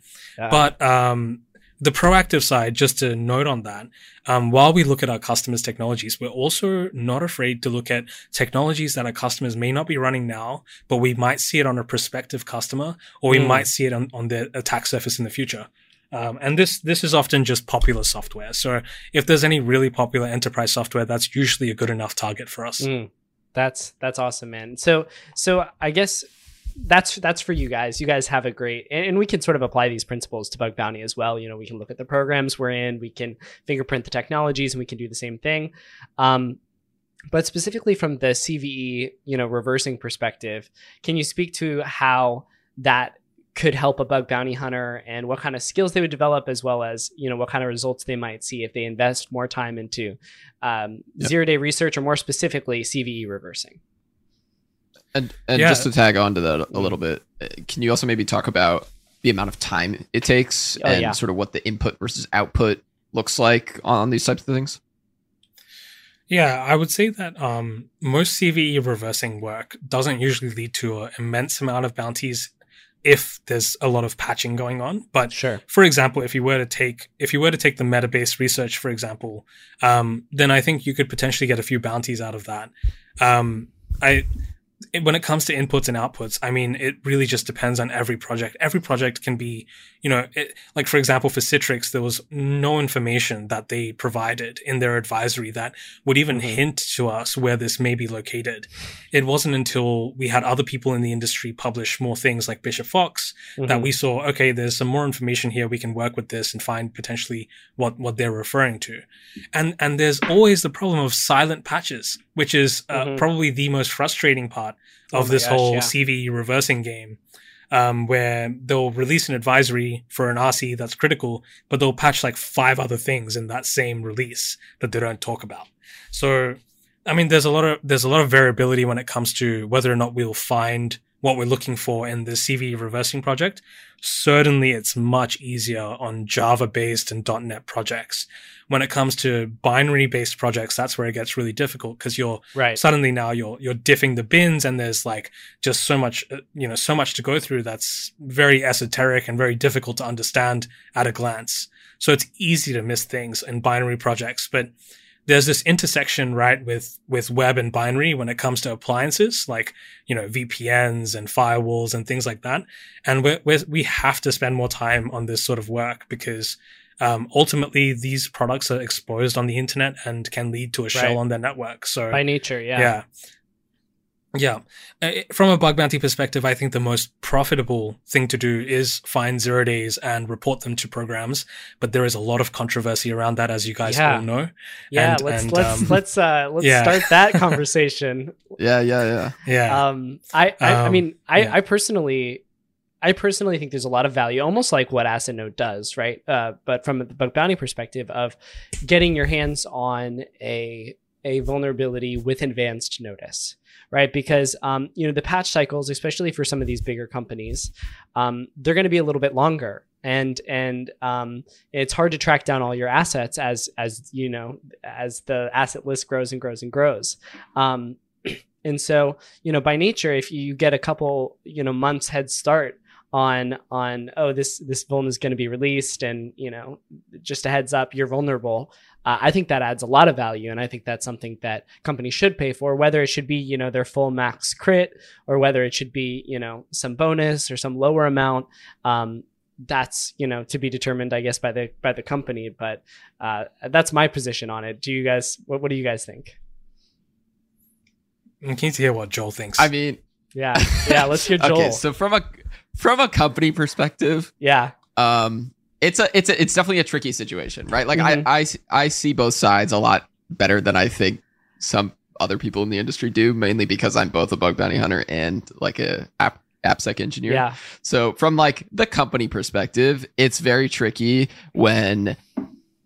but um the proactive side, just to note on that, um, while we look at our customers' technologies, we're also not afraid to look at technologies that our customers may not be running now, but we might see it on a prospective customer, or we Mm. might see it on, on the attack surface in the future. Um, and this this is often just popular software. So if there's any really popular enterprise software, that's usually a good enough target for us. Mm, that's that's awesome, man. So so I guess that's that's for you guys. You guys have a great, and, and we can sort of apply these principles to bug bounty as well. You know, we can look at the programs we're in, we can fingerprint the technologies, and we can do the same thing. Um, but specifically from the CVE, you know, reversing perspective, can you speak to how that could help a bug bounty hunter and what kind of skills they would develop as well as you know what kind of results they might see if they invest more time into um, Yep. zero day research or more specifically cve reversing And and Yeah. just to tag on to that a little bit, uh, can you also maybe talk about the amount of time it takes Oh, and yeah. sort of what the input versus output looks like on these types of things? Yeah, I would say that um, most CVE reversing work doesn't usually lead to an immense amount of bounties if there's a lot of patching going on. But sure for example, if you were to take if you were to take the Metabase research, for example, um, then I think you could potentially get a few bounties out of that. Um, I it- when it comes to inputs and outputs, I mean, it really just depends on every project. Every project can be, you know, it, like for example, for Citrix, there was no information that they provided in their advisory that would even Mhm. hint to us where this may be located. It wasn't until we had other people in the industry publish more things like Bishop Fox that Mhm. we saw okay there's some more information here we can work with this and find potentially what what they're referring to and and there's always the problem of silent patches which is uh, Mhm. probably the most frustrating part Oh of my this gosh, whole yeah. cve reversing game um, where they'll release an advisory for an RC that's critical, but they'll patch like five other things in that same release that they don't talk about. So, I mean, there's a lot of there's a lot of variability when it comes to whether or not we'll find what we're looking for in the CV reversing project. Certainly, it's much easier on Java based and .NET projects. When it comes to binary based projects, that's where it gets really difficult because you're right suddenly now you're you're diffing the bins and there's like just so much uh, you know so much to go through that's very esoteric and very difficult to understand at a glance so it's easy to miss things in binary projects but there's this intersection right with with web and binary when it comes to appliances like you know vpns and firewalls and things like that and we we we have to spend more time on this sort of work because um, ultimately these products are exposed on the internet and can lead to a shell Right. on their network so by nature yeah yeah. Yeah. Uh, From a bug bounty perspective, I think the most profitable thing to do is find zero days and report them to programs. But there is a lot of controversy around that, as you guys Yeah. all know. yeah And- let's and, let's um, let's uh let's yeah. start that conversation Yeah, yeah, yeah. Yeah. um I I, I Um, mean I yeah. I personally I personally think there's a lot of value, almost like what Assetnote does, right? Uh, but from the bug bounty perspective of getting your hands on a a vulnerability with advanced notice, right? Because um, you know the patch cycles, especially for some of these bigger companies, um, they're going to be a little bit longer, and and um, it's hard to track down all your assets as as you know as the asset list grows and grows and grows. Um, and so you know by nature if you get a couple you know months head start on on oh this this vuln is going to be released and you know just a heads up you're vulnerable uh, i think that adds a lot of value and i think that's something that companies should pay for whether it should be you know their full max crit or whether it should be you know some bonus or some lower amount um, that's you know to be determined i guess by the by the company but uh, that's my position on it do you guys what, what do you guys think I'm keen to hear what Joel thinks. I mean, yeah yeah let's hear joel okay. So from a from a company perspective, yeah um, it's a it's a it's definitely a tricky situation, right? Like Mhm. I, I I see both sides a lot better than I think some other people in the industry do, mainly because I'm both a bug bounty hunter and like a app AppSec engineer. yeah So from like the company perspective, it's very tricky when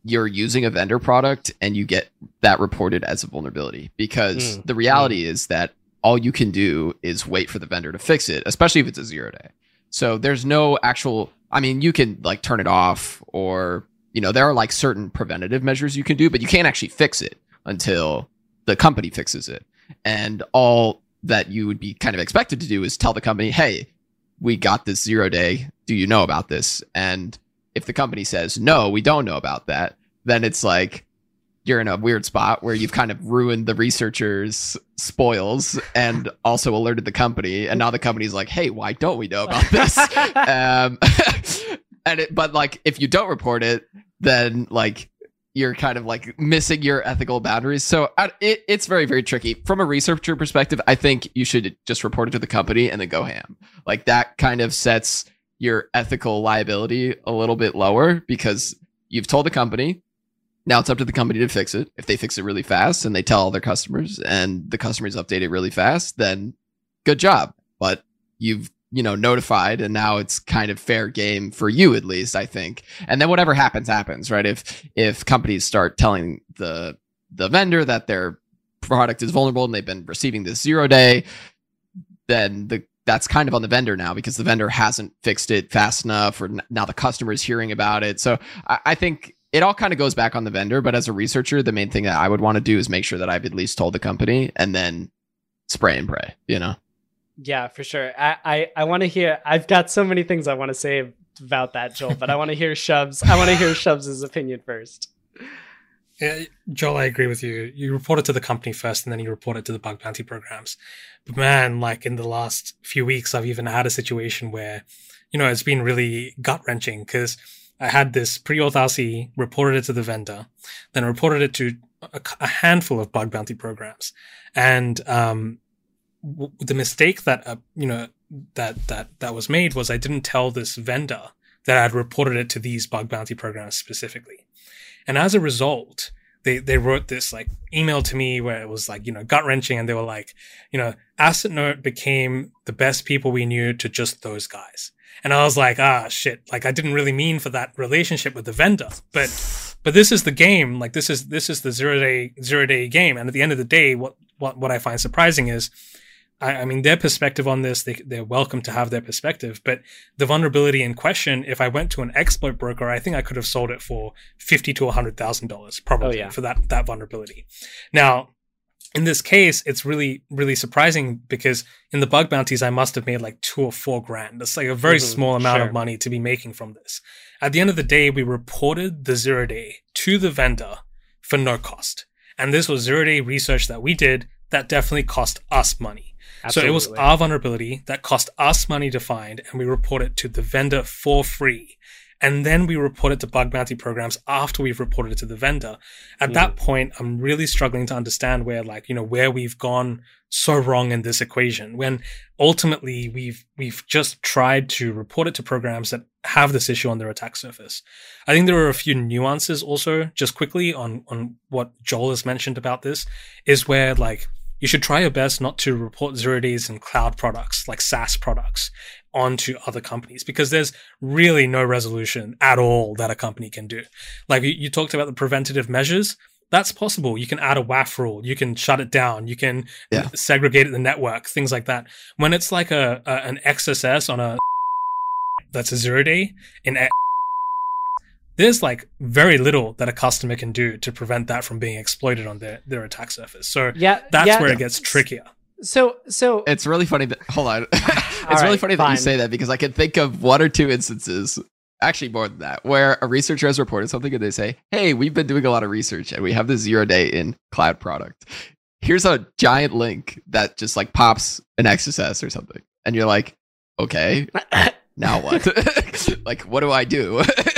you're using a vendor product and you get that reported as a vulnerability because Mm. the reality is that all you can do is wait for the vendor to fix it, especially if it's a zero day. So there's no actual I mean, you can like turn it off or you know, there are like certain preventative measures you can do, but you can't actually fix it until the company fixes it. And all that you would be kind of expected to do is tell the company, hey, we got this zero day. Do you know about this? And if the company says, no, we don't know about that, then it's like, you're in a weird spot where you've kind of ruined the researchers' spoils and also alerted the company. And now the company's like, hey, why don't we know about this? um, and it, but like, if you don't report it, then like you're kind of like missing your ethical boundaries. So uh, it, it's very, very tricky. From a researcher perspective, I think you should just report it to the company and then go ham. Like that kind of sets your ethical liability a little bit lower because you've told the company. Now it's up to the company to fix it. If they fix it really fast and they tell all their customers and the customers update it really fast, then good job. But you've you know notified and now it's kind of fair game for you at least i think and then whatever happens happens right if if companies start telling the the vendor that their product is vulnerable and they've been receiving this zero day then the that's kind of on the vendor now because the vendor hasn't fixed it fast enough or now the customer is hearing about it so I, I think it all kind of goes back on the vendor but as a researcher the main thing that i would want to do is make sure that i've at least told the company and then spray and pray you know Yeah, for sure. I I, I want to hear. I've got so many things I want to say about that, Joel, but I want to hear Shubs. I want to hear Shubs' opinion first. Yeah, Joel, I agree with you. You report it to the company first, and then you report it to the bug bounty programs. But man, like in the last few weeks, I've even had a situation where, you know, it's been really gut wrenching because I had this pre-auth RC, reported it to the vendor, then reported it to a, a handful of bug bounty programs, and um, w- the mistake that uh, you know that that that was made was I didn't tell this vendor that I had reported it to these bug bounty programs specifically. And as a result, they, they wrote this like email to me where it was like, you know, gut wrenching. And they were like, you know, Assetnote became the best people we knew to just those guys. And I was like, ah, shit. Like I didn't really mean for that relationship with the vendor, but, but this is the game. Like this is, this is the zero day, zero day game. And at the end of the day, what, what, what I find surprising is, I, I mean, their perspective on this, they, they're welcome to have their perspective. But the vulnerability in question, if I went to an exploit broker, I think I could have sold it for fifty to hundred thousand dollars, probably Oh, yeah. for that that vulnerability. Now, in this case, it's really really surprising because in the bug bounties, I must have made like two or four grand. That's like a very Mhm, small amount sure. of money to be making from this. At the end of the day, we reported the zero day to the vendor for no cost. And this was zero day research that we did that definitely cost us money. So it was our vulnerability that cost us money to find, and we report it to the vendor for free. And then we report it to bug bounty programs after we've reported it to the vendor. At hmm. that point, I'm really struggling to understand where, like, you know, where we've gone so wrong in this equation when ultimately we've we've just tried to report it to programs that have this issue on their attack surface. I think there are a few nuances also, just quickly on on what Joel has mentioned about this, is where like you should try your best not to report zero days in cloud products like SaaS products onto other companies because there's really no resolution at all that a company can do. Like you, you talked about the preventative measures. That's possible. You can add a WAF rule. You can shut it down. You can Yeah. segregate the network, things like that. When it's like a, a an XSS on a that's a zero day in a- there's like very little that a customer can do to prevent that from being exploited on their, their attack surface. So yeah, that's yeah. where it gets trickier. So so it's really funny that hold on. It's All really right, funny that you say that because i can think of one or two instances actually more than that where a researcher has reported something and they say hey we've been doing a lot of research and we have this zero day in cloud product. Here's a giant link that just like pops an xss or something. And you're like okay now what? Like what do i do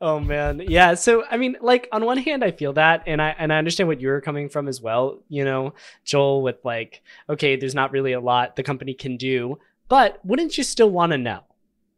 oh man. Yeah so i mean like on one hand i feel that and i and i understand what you're coming from as well you know joel with like okay there's not really a lot the company can do but wouldn't you still want to know?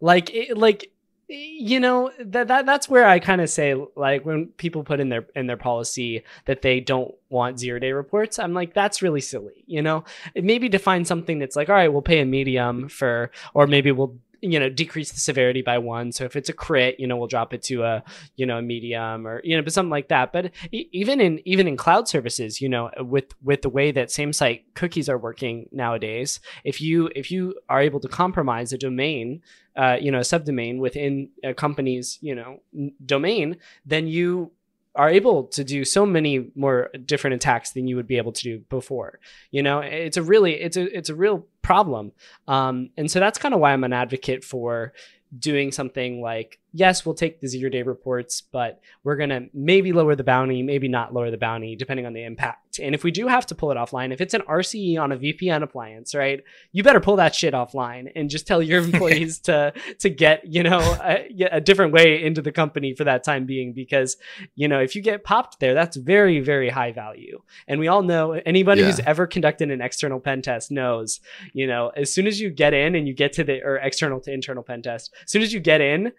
Like it, like you know that, that that's where i kind of say like when people put in their in their policy that they don't want zero day reports i'm like that's really silly you know? Maybe define something that's like all right we'll pay a medium for or maybe we'll you know decrease the severity by one. So if it's a crit you know we'll drop it to a you know a medium or you know but something like that. But even in even in cloud services you know with with the way that same site cookies are working nowadays if you if you are able to compromise a domain uh, you know a subdomain within a company's you know n- domain then you are able to do so many more different attacks than you would be able to do before. You know, it's a really it's a it's a real problem. Um, and so that's kind of why I'm an advocate for doing something like yes, we'll take the zero day reports, but we're going to maybe lower the bounty, maybe not lower the bounty, depending on the impact. And if we do have to pull it offline, if it's an RCE on a VPN appliance, right, you better pull that shit offline and just tell your employees to to get you know a, a, different way into the company for that time being, because you know if you get popped there, that's very very high value. And we all know anybody yeah. who's ever conducted an external pen test knows, you know, as soon as you get in and you get to the or external to internal pen test, as soon as you get in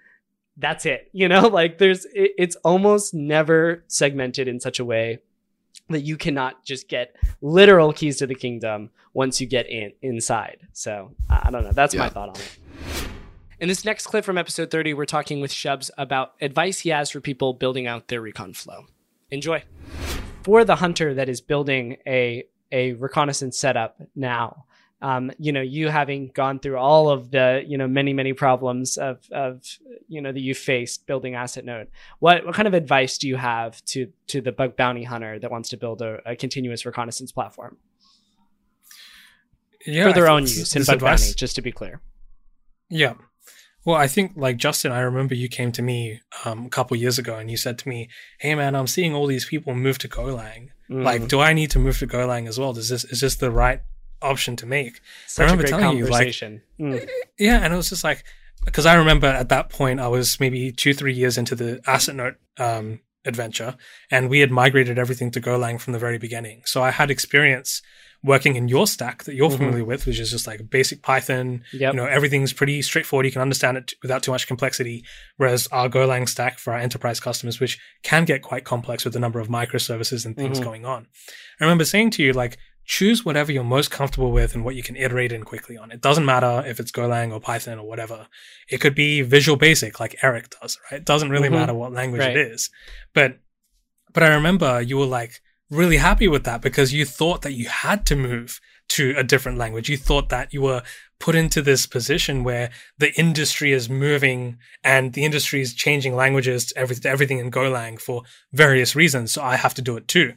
that's it you know like there's it, it's almost never segmented in such a way that you cannot just get literal keys to the kingdom once you get in inside. So i don't know. That's yeah. my thought on it. In this next clip from episode 30 we're talking with shubs about advice he has for people building out their recon flow. Enjoy. For the hunter that is building a a reconnaissance setup now um, you know, you having gone through all of the, you know, many, many problems of, of, you know, that you faced building Assetnote, what, what kind of advice do you have to, to the bug bounty hunter that wants to build a, a continuous reconnaissance platform? Yeah, for their own use in bug advice? bounty, just to be clear. Yeah. Well, I think like Justin, I remember you came to me um, a couple years ago and you said to me, "Hey, man, I'm seeing all these people move to Golang. Mm. Like, do I need to move to Golang as well? Does this is this the right option to make. Such I remember telling you, like, mm. yeah, and it was just like, because I remember at that point I was maybe two, three years into the Assetnote um, adventure, and we had migrated everything to Golang from the very beginning. So I had experience working in your stack that you're mm-hmm. familiar with, which is just like basic Python. Yep. You know, everything's pretty straightforward. You can understand it without too much complexity. Whereas our Golang stack for our enterprise customers, which can get quite complex with the number of microservices and things mm-hmm. going on. I remember saying to you, like, choose whatever you're most comfortable with and what you can iterate in quickly on. It doesn't matter if it's Golang or Python or whatever. It could be Visual Basic like Eric does, right? It doesn't really mm-hmm. matter what language right. it is. But but I remember you were like really happy with that because you thought that you had to move to a different language. You thought that you were put into this position where the industry is moving and the industry is changing languages to everything in Golang for various reasons. So I have to do it too.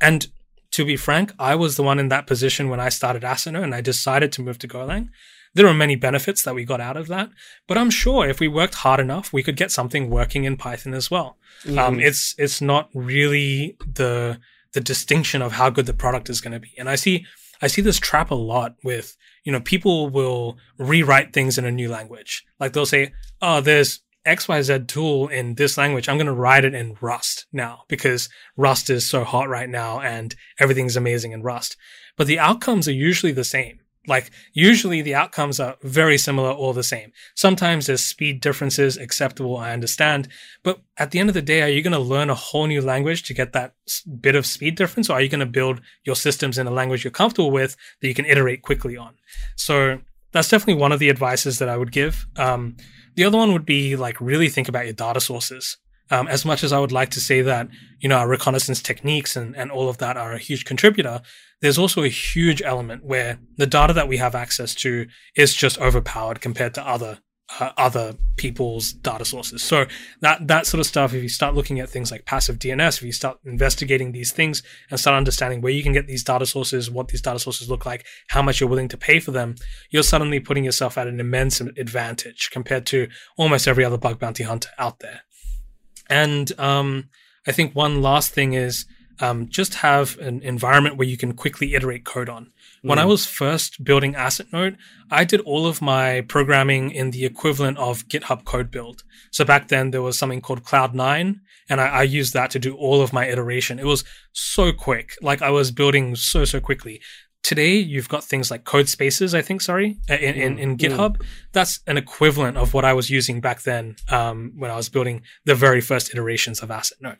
And to be frank, I was the one in that position when I started Assetnote and I decided to move to Golang. There are many benefits that we got out of that, but I'm sure if we worked hard enough, we could get something working in Python as well. Mm. Um, it's it's not really the the distinction of how good the product is going to be, and I see I see this trap a lot with you know people will rewrite things in a new language, like they'll say, "Oh, there's XYZ tool in this language, I'm going to write it in Rust now because Rust is so hot right now and everything's amazing in Rust. But the outcomes are usually the same. Like usually the outcomes are very similar or the same. Sometimes there's speed differences acceptable. I understand. But at the end of the day, are you going to learn a whole new language to get that bit of speed difference? Or are you going to build your systems in a language you're comfortable with that you can iterate quickly on? So that's definitely one of the advices that I would give. Um, the other one would be like really think about your data sources. Um, as much as I would like to say that, you know, our reconnaissance techniques and, and all of that are a huge contributor, there's also a huge element where the data that we have access to is just overpowered compared to other uh, other people's data sources. So that that sort of stuff, if you start looking at things like passive DNS, if you start investigating these things and start understanding where you can get these data sources, what these data sources look like, how much you're willing to pay for them, you're suddenly putting yourself at an immense advantage compared to almost every other bug bounty hunter out there. And um, I think one last thing is um, just have an environment where you can quickly iterate code on. When I mm. was first building Assetnote, I did all of my programming in the equivalent of GitHub code build. So back then there was something called Cloud9 and I, I, used that to do all of my iteration. It was so quick. Like I was building so, so quickly. Today you've got things like code spaces, I think, sorry, in, in, in mm. GitHub. That's an equivalent of what I was using back then um, when I was building the very first iterations of Assetnote.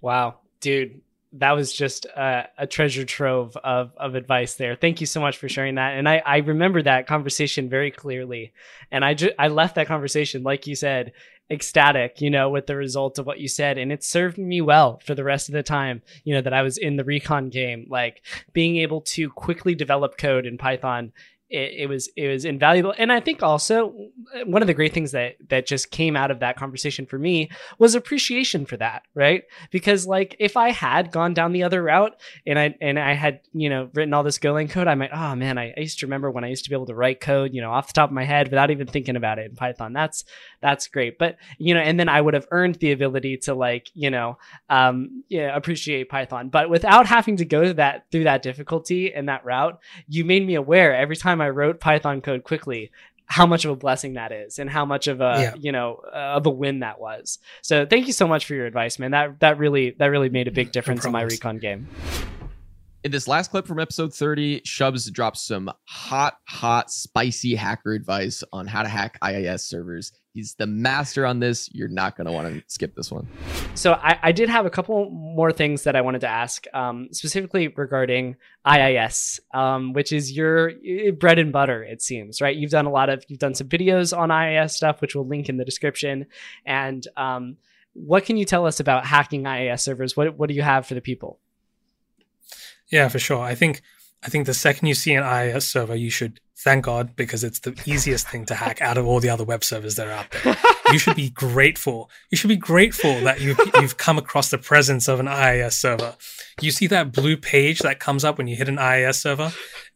Wow, dude that was just a, a, treasure trove of, of advice there. Thank you so much for sharing that. And I, I remember that conversation very clearly. And I just, I left that conversation, like you said, ecstatic, you know, with the result of what you said. And it served me well for the rest of the time, you know, that I was in the recon game. Like being able to quickly develop code in Python it, it, was it was invaluable. And i think also one of the great things that that just came out of that conversation for me was appreciation for that right? Because like if i had gone down the other route and i and i had you know written all this golang code i might oh man I, I used to remember when i used to be able to write code you know off the top of my head without even thinking about it in python. That's that's great. But you know and then i would have earned the ability to like you know um yeah appreciate python. But without having to go to that through that difficulty and that route you made me aware every time time I wrote Python code quickly, how much of a blessing that is and how much of a yeah. you know uh, of a win that was. So thank you so much for your advice man. That that really that really made a big difference no in my recon game in this last clip from episode 30 shubs drops some hot hot spicy hacker advice on how to hack iis servers He's the master on this. You're not going to want to skip this one. So I, I, did have a couple more things that I wanted to ask, um, specifically regarding IIS, um, which is your bread and butter. It seems right. You've done a lot of you've done some videos on IIS stuff, which we'll link in the description. And um, what can you tell us about hacking IIS servers? What what do you have for the people? Yeah, for sure. I think I think the second you see an IIS server, you should thank God because it's the easiest thing to hack out of all the other web servers that are out there. You should be grateful. You should be grateful that you've, you've come across the presence of an IIS server. You see that blue page that comes up when you hit an IIS server?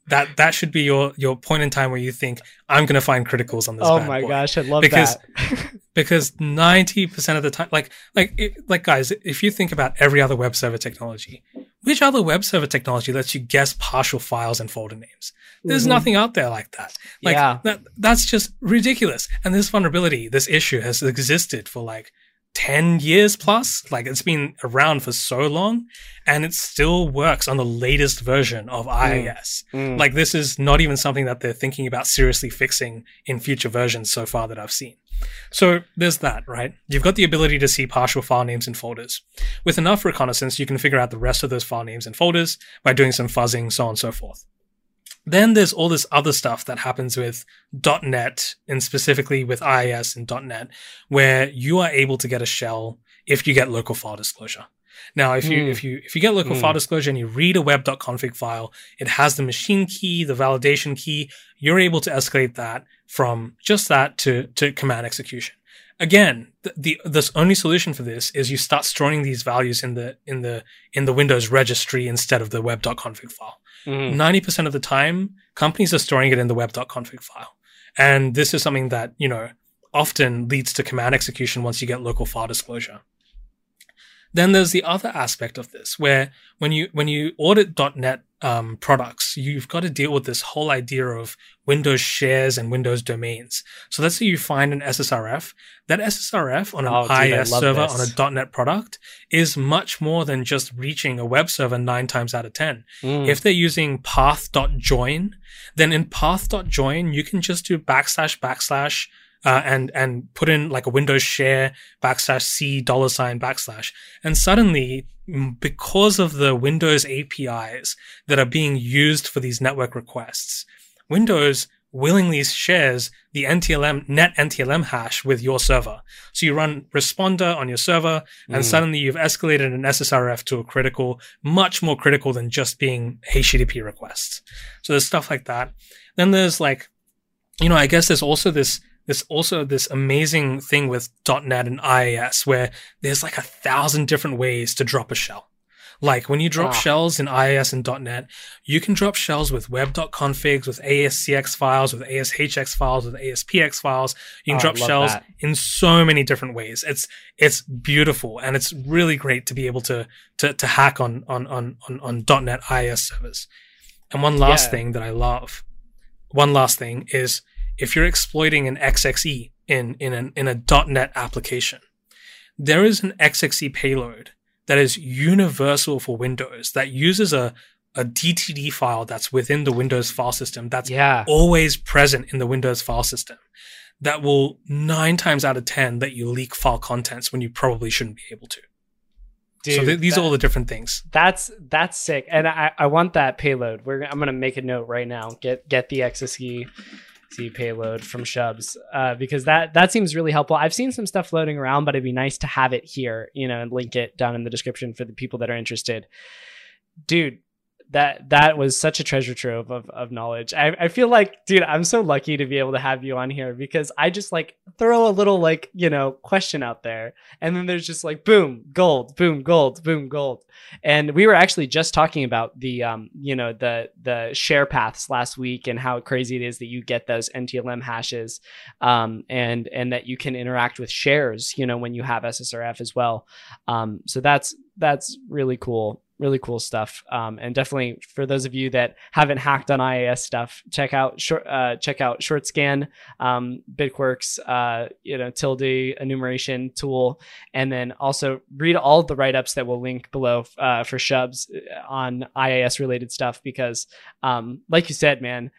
That that should be your your point in time where you think I'm going to find criticals on this. Oh my boy. gosh, I love because, that. because ninety percent of the time, like like like guys, if you think about every other web server technology, which other web server technology lets you guess partial files and folder names? There's mm-hmm. nothing out there like that. Like yeah. that, that's just ridiculous. And this vulnerability, this issue has existed for like 10 years plus. Like it's been around for so long and it still works on the latest version of IIS. Mm. Mm. Like this is not even something that they're thinking about seriously fixing in future versions so far that I've seen. So there's that, right? You've got the ability to see partial file names and folders. With enough reconnaissance, you can figure out the rest of those file names and folders by doing some fuzzing, so on and so forth. Then there's all this other stuff that happens with .NET and specifically with IIS and .NET, where you are able to get a shell if you get local file disclosure. Now, if you mm. if you if you get local mm. file disclosure and you read a web.config file, it has the machine key, the validation key. You're able to escalate that from just that to to command execution. Again, the, the the only solution for this is you start storing these values in the in the in the Windows registry instead of the web.config file. Mm-hmm. 90% of the time, companies are storing it in the web.config file. And this is something that, you know, often leads to command execution once you get local file disclosure. Then there's the other aspect of this, where when you when you audit .NET um, products, you've got to deal with this whole idea of Windows shares and Windows domains. So let's say you find an SSRF. That SSRF on an oh, IIS server this. on a .NET product is much more than just reaching a web server nine times out of ten. Mm. If they're using path.join, then in path.join you can just do backslash backslash uh, and and put in like a Windows share backslash c dollar sign backslash, and suddenly because of the Windows APIs that are being used for these network requests, Windows willingly shares the NTLM net NTLM hash with your server. So you run responder on your server and mm. suddenly you've escalated an SSRF to a critical, much more critical than just being HTTP requests. So there's stuff like that. Then there's like, you know, I guess there's also this there's also this amazing thing with .NET and IIS where there's like a thousand different ways to drop a shell. Like when you drop shells in IIS and .NET, you can drop shells with web.configs, with ASCX files, with ASHX files, with ASPX files. You can oh, drop shells that. in so many different ways. It's it's beautiful and it's really great to be able to to, to hack on on on on, on .NET IIS servers. And one last yeah. thing that I love, one last thing is if you're exploiting an XXE in, in, an, in a .NET application, there is an XXE payload that is universal for Windows that uses a, a DTD file that's within the Windows file system that's yeah. always present in the Windows file system that will nine times out of 10 let you leak file contents when you probably shouldn't be able to. so th- these that- are all the different things. That's that's sick, and I, I want that payload. We're I'm gonna make a note right now. Get get the XSE C payload from Shubs uh, because that that seems really helpful. I've seen some stuff floating around, but it'd be nice to have it here, you know, and link it down in the description for the people that are interested. Dude, that that was such a treasure trove of, of knowledge. I, I feel like, dude, I'm so lucky to be able to have you on here because I just like throw a little like, you know, question out there. And then there's just like boom, gold, boom, gold, boom, gold. And we were actually just talking about the um, you know, the the share paths last week and how crazy it is that you get those NTLM hashes um and and that you can interact with shares, you know, when you have SSRF as well. Um, so that's that's really cool really cool stuff um, and definitely for those of you that haven't hacked on IIS stuff check out short uh, check out shortscan um, bitquark's uh, you know tilde enumeration tool and then also read all the write-ups that we'll link below uh, for shubs on IIS related stuff because um, like you said man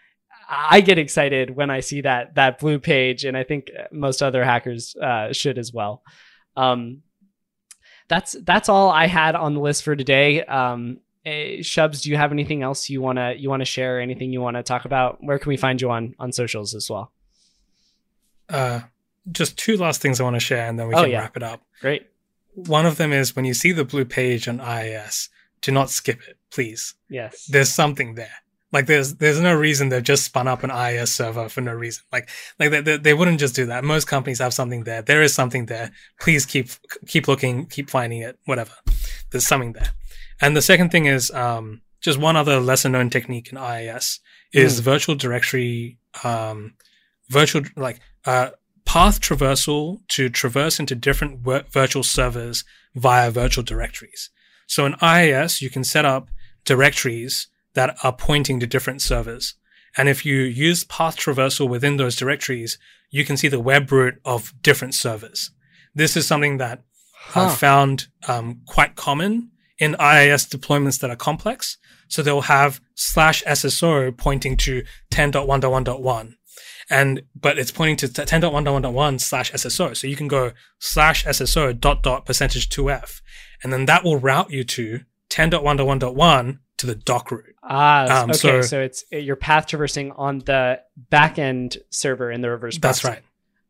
I get excited when I see that that blue page, and I think most other hackers uh, should as well. Um, that's that's all I had on the list for today. Um, eh, Shubs, do you have anything else you wanna you wanna share? Anything you wanna talk about? Where can we find you on on socials as well? Uh, just two last things I want to share, and then we Oh, can yeah. wrap it up. Great. One of them is when you see the blue page on IIS, do not skip it, please. Yes. There's something there. Like there's there's no reason they've just spun up an IIS server for no reason. Like like they, they, they wouldn't just do that. Most companies have something there. There is something there. Please keep keep looking, keep finding it. Whatever. There's something there. And the second thing is um, just one other lesser known technique in IIS is virtual directory um, virtual like uh, path traversal to traverse into different vir- virtual servers via virtual directories. So in IIS, you can set up directories that are pointing to different servers. And if you use path traversal within those directories, you can see the web root of different servers. This is something that Huh. I've found um, quite common in IIS deployments that are complex. So they'll have slash SSO pointing to 10.1.1.1. And, but it's pointing to 10.1.1.1 slash SSO. So you can go slash SSO dot dot percentage 2F. And then that will route you to 10.1.1.1 to the doc root. Ah, Um, okay. so- So, it's you're path traversing on the backend server in the reverse. That's proxy.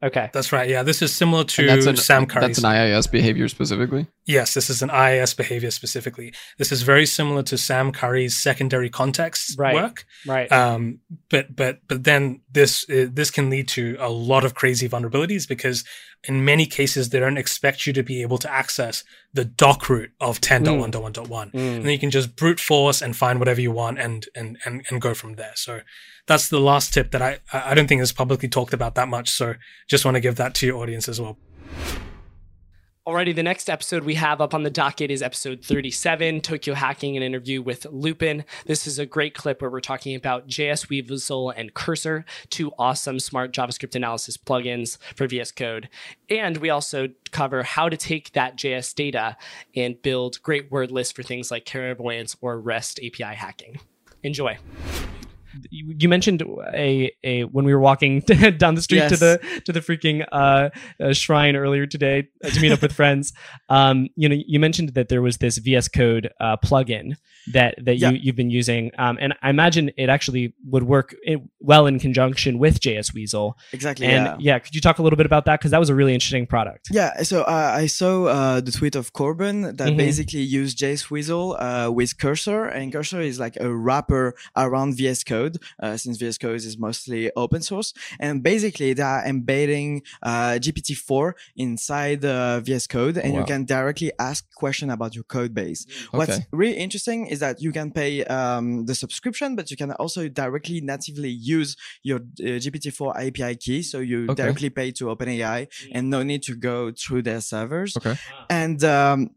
right. Okay. That's right. Yeah. This is similar to And that's an, Sam that's an IIS behavior specifically. Yes, this is an IIS behavior specifically. This is very similar to Sam Curry's secondary context Right. work. Right. Um, but but but then this uh, this can lead to a lot of crazy vulnerabilities because in many cases they don't expect you to be able to access the doc root of 10.1.1.1. Mm. And then you can just brute force and find whatever you want and and and, and go from there. So that's the last tip that I I don't think is publicly talked about that much. So just want to give that to your audience as well. Alrighty, the next episode we have up on the docket is episode 37, Tokyo Hacking, an interview with Lupin. This is a great clip where we're talking about JS Weasel and Cursor, two awesome smart JavaScript analysis plugins for VS Code. And we also cover how to take that JS data and build great word lists for things like clairvoyance or REST API hacking. Enjoy. You mentioned a, a when we were walking down the street to the to the freaking uh, uh, shrine earlier today to meet up with friends. Um, you know, you mentioned that there was this VS Code uh, plugin that that Yeah. you you've been using, um, and I imagine it actually would work well in conjunction with JS Weasel. Exactly. And yeah. yeah. could you talk a little bit about that because that was a really interesting product. Yeah, so uh, I saw uh, the tweet of Corbin that Mhm. basically used JS Weasel uh, with Cursor, and Cursor is like a wrapper around VS Code, uh, since VS Code is mostly open source. And basically, they are embedding uh, GPT-4 inside uh, VS Code, and you can directly ask question about your code base. What's really interesting is that you can pay um, the subscription, but you can also directly natively use your uh, GPT-4 API key. So you Okay. directly pay to OpenAI and no need to go through their servers. Okay. And um,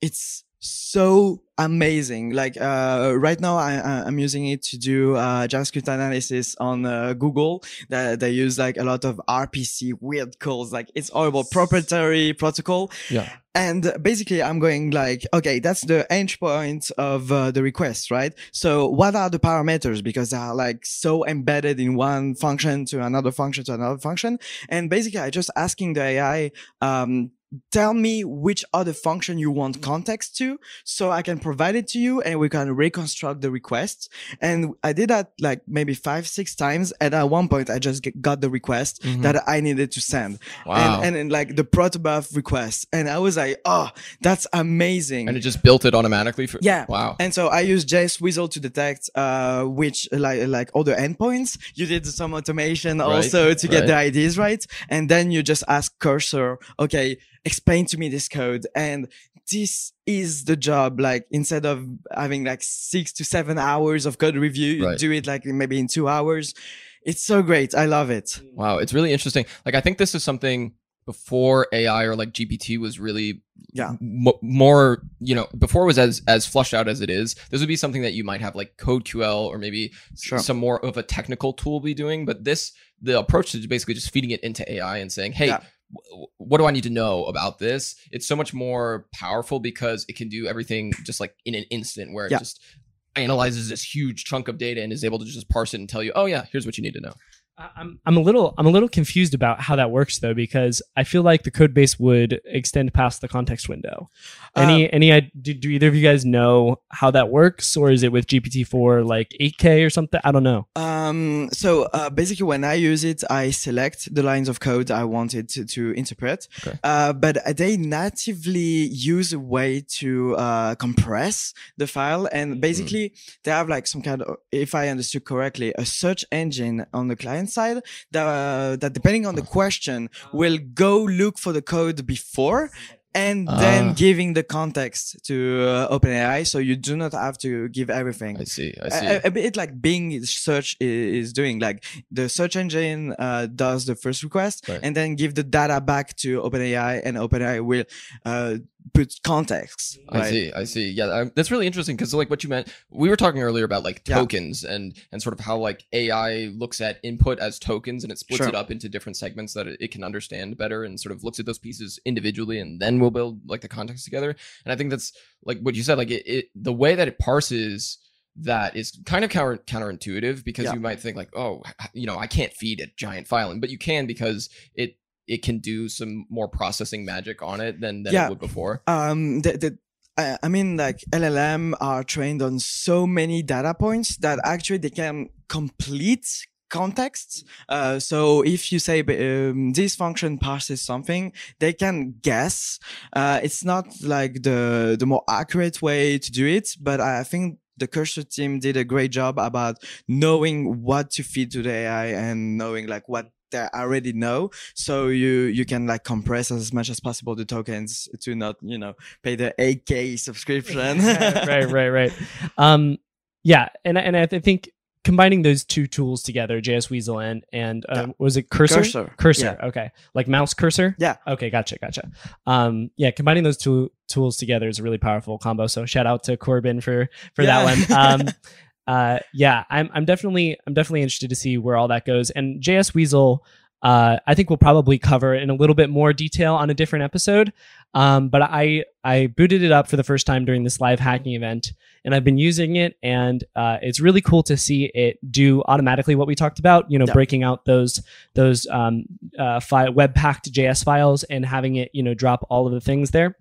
it's so amazing. Like uh, right now, I, I'm using it to do uh, JavaScript analysis on uh, Google. That they use like a lot of RPC weird calls. Like it's horrible proprietary protocol. Yeah. And basically, I'm going like, okay, that's the endpoint of uh, the request, right? So what are the parameters? Because they are like so embedded in one function to another function to another function. And basically, I just asking the AI, um, tell me which other function you want context to so I can provide it to you and we can reconstruct the request. And I did that like maybe five, six times. And at one point, I just get, got the request Mhm. that I needed to send Wow. and, and, like the protobuf request. And I was like, oh, that's amazing. and it just built it automatically for Yeah. Wow. And so I use JSWeasel to detect uh, which like like all the endpoints. You did some automation Right, also to get right. the IDs right, and then you just ask cursor, okay, explain to me this code, and this is the job. Like instead of having like six to seven hours of code review, Right. do it like maybe in two hours. It's so great. I love it. Mm. Wow, it's really interesting. Like I think this is something before AI or like GPT was really Yeah. m- more, you know, before it was as as flushed out as it is. This would be something that you might have like CodeQL or maybe Sure. some more of a technical tool be doing, but this the approach is basically just feeding it into AI and saying, "Hey, Yeah. What do I need to know about this?" It's so much more powerful because it can do everything just like in an instant where it Yeah. just analyzes this huge chunk of data and is able to just parse it and tell you, "Oh yeah, here's what you need to know." I'm I'm a little I'm a little confused about how that works though because I feel like the code base would extend past the context window. Any any do, do either of you guys know how that works or is it with GPT-4 like 8K or something? I don't know. Um, so uh, basically, when I use it, I select the lines of code I wanted to, to interpret. Okay. Uh, but they natively use a way to uh, compress the file, and basically they have like some kind of, if I understood correctly, a search engine on the client side that uh, that depending on the question will go look for the code before. And then Ah. giving the context to uh, OpenAI, so you do not have to give everything I see. I see. a- a bit like Bing search is doing. Like the search engine uh, does the first request Right. and then give the data back to OpenAI, and OpenAI will put context. I see. I see. Yeah, I, that's really interesting because like what you meant, we were talking earlier about like Yeah. tokens and and sort of how like AI looks at input as tokens and it splits Sure. it up into different segments that it, can understand better and sort of looks at those pieces individually and then we'll build like the context together. And I think that's like what you said, like it, it the way that it parses that is kind of counter counterintuitive because Yeah. you might think like, oh, you know, I can't feed a giant file, in, but you can because it it can do some more processing magic on it than, than Yeah. it would before. Um, the, the, I I mean, like LLM are trained on so many data points that actually they can complete contexts. Uh, so if you say um, this function parses something, they can guess. Uh, it's not like the the more accurate way to do it, but I think the Cursor team did a great job about knowing what to feed to the AI and knowing like what they already know so you you can like compress as much as possible the tokens to not you know pay the 8k subscription right, right, right. Um, yeah, and and I th- think combining those two tools together, JS Weasel and and um, Yeah. was it cursor? Cursor. Cursor. Okay, like mouse cursor. Yeah. Okay, gotcha, gotcha. Um, yeah, combining those two tools together is a really powerful combo. So shout out to Corbin for for Yeah. that one. Um, uh, yeah, I'm I'm definitely I'm definitely interested to see where all that goes. And JS Weasel, uh, I think we'll probably cover in a little bit more detail on a different episode. Um, but I I booted it up for the first time during this live hacking event, and I've been using it, and uh, it's really cool to see it do automatically what we talked about. You know, Yeah. breaking out those those um, uh, packed JS files and having it you know drop all of the things there.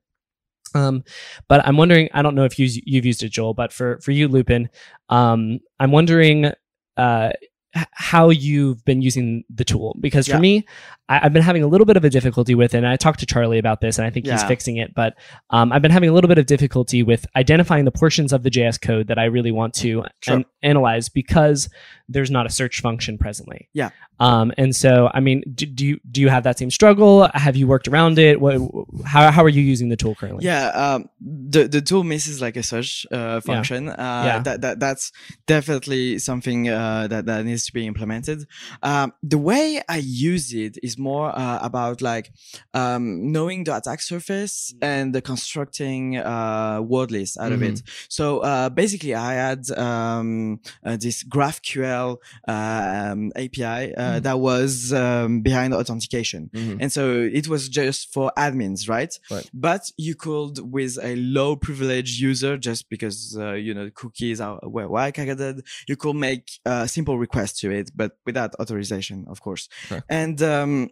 Um, but I'm wondering, I don't know if you, you've used it, Joel, but for, for you, Lupin, um, I'm wondering, uh, how you've been using the tool because for Yeah. me I, i've been having a little bit of a difficulty with it and i talked to charlie about this and i think he's fixing it but um, i've been having a little bit of difficulty with identifying the portions of the js code that i really want to Sure. an- analyze because there's not a search function presently Yeah. um, and so i mean do, do you do you have that same struggle have you worked around it what, how, how are you using the tool currently yeah um the the tool misses like a search uh function uh Yeah. that, that that's definitely something uh that that needs to be implemented. Um the way i use it is more uh, about like um knowing the attack surface and the constructing uh word list out of it. So uh basically i had um uh, this graphql um api uh, that was um, behind authentication. Mhm. and so it was just for admins right? Right. but you could with a low privilege user just because uh, you know cookies are were wildcarded you could make a simple request to it but without authorization of course Sure. and um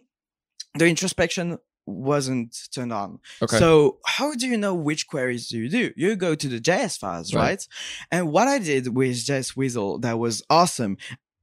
the introspection wasn't turned on. Okay. So how do you know which queries do you do? You go to the JS files, Right. right? And what I did with JS Weasel that was awesome.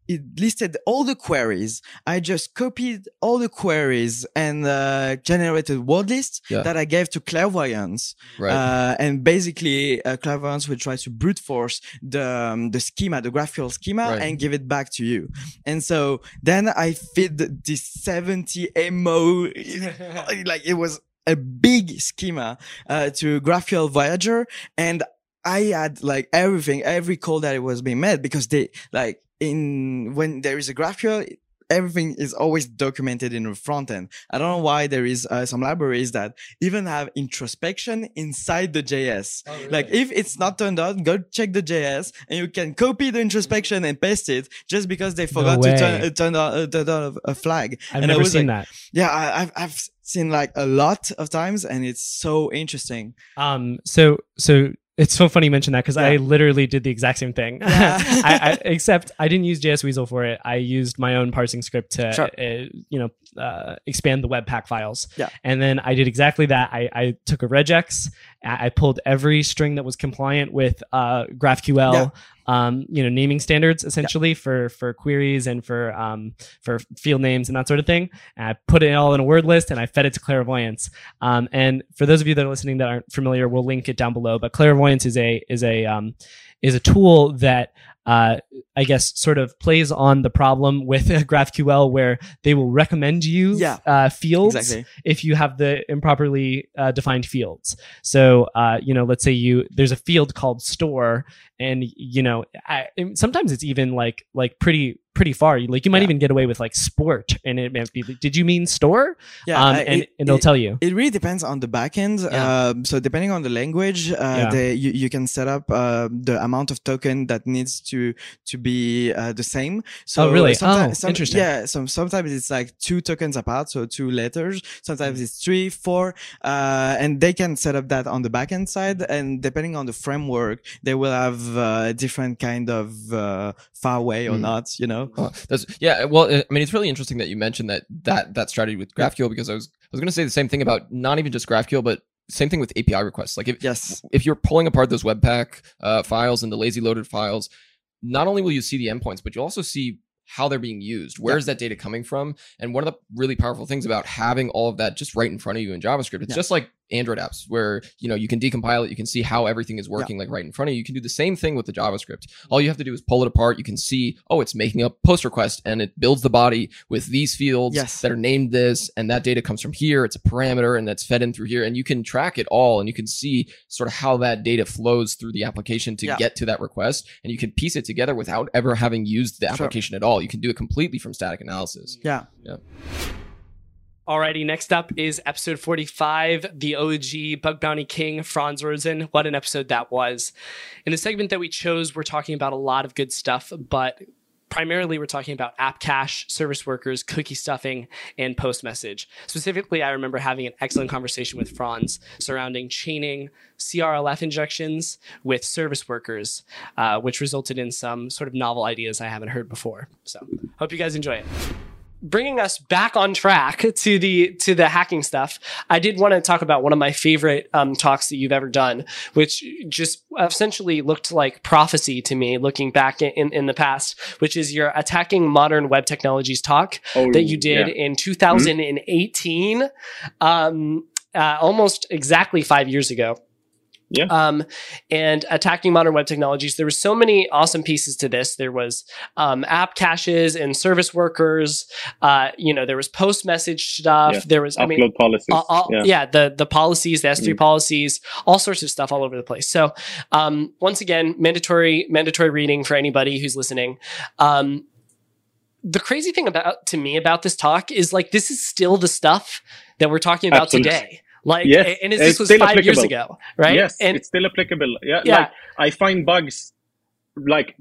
It listed all the queries. I just copied all the queries and uh, generated word lists Yeah. that I gave to clairvoyance. right. Uh, and basically, uh, clairvoyance will try to brute force the um, the schema, the GraphQL schema, Right. and give it back to you. And so then I feed this 70 MO, like it was a big schema uh, to GraphQL Voyager, and I had like everything, every call that it was being made because they like in when there is a GraphQL. Everything is always documented in the front end. I don't know why there is uh, some libraries that even have introspection inside the JS. Like if it's not turned on, go check the JS and you can copy the introspection and paste it just because they forgot to turn, uh, turn on, uh, turn on a flag. I've And I never was seen like, that. Yeah, I, I've I've seen like a lot of times, and it's so interesting. Um, so so it's so funny you mentioned that because I literally did the exact same thing. Yeah. I, I, except I didn't use JS Weasel for it. I used my own parsing script to Sure. uh, you know uh, expand the Webpack files. Yeah. And then I did exactly that. I, I took a regex. I I pulled every string that was compliant with uh, GraphQL. Um, you know, naming standards essentially for for queries and for um, for field names and that sort of thing. And I put it all in a word list and I fed it to Clairvoyance. Um, and for those of you that are listening that aren't familiar, we'll link it down below. But Clairvoyance is a is a um, is a tool that uh, I guess sort of plays on the problem with GraphQL where they will recommend you Yeah. uh, fields Exactly. if you have the improperly uh, defined fields. So, uh, you know, let's say you there's a field called store, and you know, I, sometimes it's even like like pretty pretty far. You- Like you might Yeah. even get away with like sport, and it might be. Did you mean store? Yeah, um, and it- and they'll it- tell you. It really depends on the backend. Yeah. Um, so depending on the language, uh, Yeah. they, you, you can set up uh, the amount of token that needs to to be uh, the same. So Oh, really? Oh, interesting. Yeah. So sometimes it's like two tokens apart, so two letters. Sometimes it's three, four, uh, and they can set up that on the backend side. And depending on the framework, they will have uh, different kind of uh, far away or Mm. not. You know. Oh, that's yeah. Well, I mean, it's really interesting that you mentioned that that that strategy with GraphQL because I was I was going to say the same thing about not even just GraphQL, but same thing with API requests. Like if Yes. if you're pulling apart those Webpack uh, files and the lazy loaded files, not only will you see the endpoints, but you'll also see how they're being used. Where is that data coming from? And one of the really powerful things about having all of that just right in front of you in JavaScript, it's Yeah. just like Android apps where you know you can decompile it, you can see how everything is working like right in front of you. You can do the same thing with the JavaScript. All you have to do is pull it apart. You can see, oh, it's making a post request and it builds the body with these fields Yes. that are named this, and that data comes from here. It's a parameter and that's fed in through here, and you can track it all, and you can see sort of how that data flows through the application to Yeah. get to that request, and you can piece it together without ever having used the Sure. application at all. You can do it completely from static analysis. Yeah. Alrighty, next up is episode 45, the OG Bug Bounty King, Frans Rosén. What an episode that was. In the segment that we chose, we're talking about a lot of good stuff, but primarily we're talking about app cache, service workers, cookie stuffing, and post message. Specifically, I remember having an excellent conversation with Franz surrounding chaining CRLF injections with service workers, uh, which resulted in some sort of novel ideas I haven't heard before. So, hope you guys enjoy it bringing us back on track to the to the hacking stuff i did want to talk about one of my favorite um, talks that you've ever done which just essentially looked like prophecy to me looking back in, in, the past which is your attacking modern web technologies talk Oh, that you did yeah. in 2018 um, uh, almost exactly five years ago Yeah. um, and attacking modern web technologies. There were so many awesome pieces to this. There was um, app caches and service workers. Uh, you know, there was post message stuff. Yeah. There was, I Upload mean, policies. all, all- yeah. yeah. the the policies, the S3 Mm. policies, all sorts of stuff all over the place. So, um, once again, mandatory mandatory reading for anybody who's listening. Um, the crazy thing about to me about this talk is like this is still the stuff that we're talking about Absolutely. today. Like, Yes, and this was five years ago, right? Yes, and it's still applicable. Yeah, Yeah. like I find bugs. Like,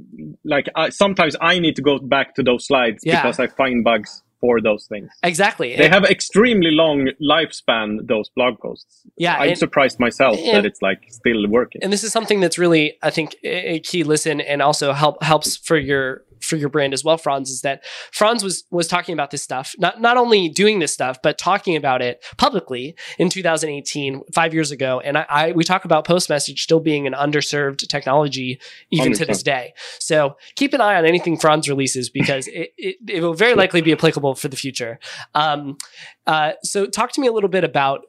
like I, sometimes I need to go back to those slides Yeah. because I find bugs for those things. exactly. They And- have extremely long lifespan. Those blog posts. Yeah, I'm and- surprised myself and- that it's like still working. and this is something that's really i think a a key listen and also help helps for your for your brand as well, Frans, is that Frans was was talking about this stuff, not not only doing this stuff, but talking about it publicly in 2018, five years ago. And I, I we talk about post message still being an underserved technology even to this day. So keep an eye on anything Frans releases because it, it, it will very likely be applicable for the future. Um, uh, so talk to me a little bit about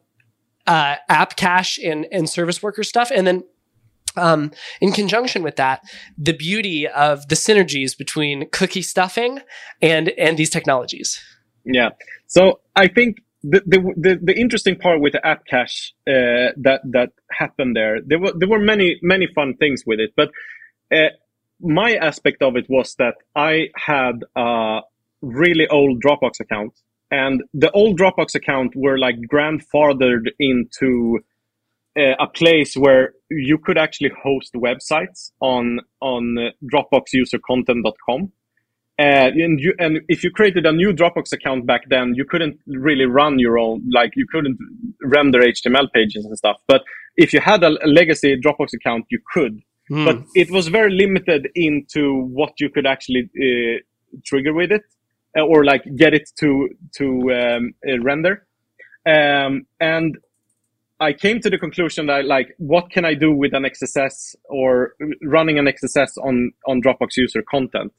uh, app cache and, and service worker stuff. And then um, in conjunction with that, the beauty of the synergies between cookie stuffing and and these technologies. Yeah. So I think the the the, the interesting part with the app cache uh, that that happened there, there were there were many many fun things with it, but uh, my aspect of it was that I had a really old Dropbox account, and the old Dropbox account were like grandfathered into a place where you could actually host websites on on uh, dropboxusercontent.com uh, and you and if you created a new dropbox account back then you couldn't really run your own like you couldn't render html pages and stuff. But if you had a, a legacy dropbox account you could. Hmm. but it was very limited into what you could actually uh, trigger with it uh, or like get it to to um, uh, render. Um, and I came to the conclusion that like, what can I do with an XSS or running an XSS on on Dropbox user content?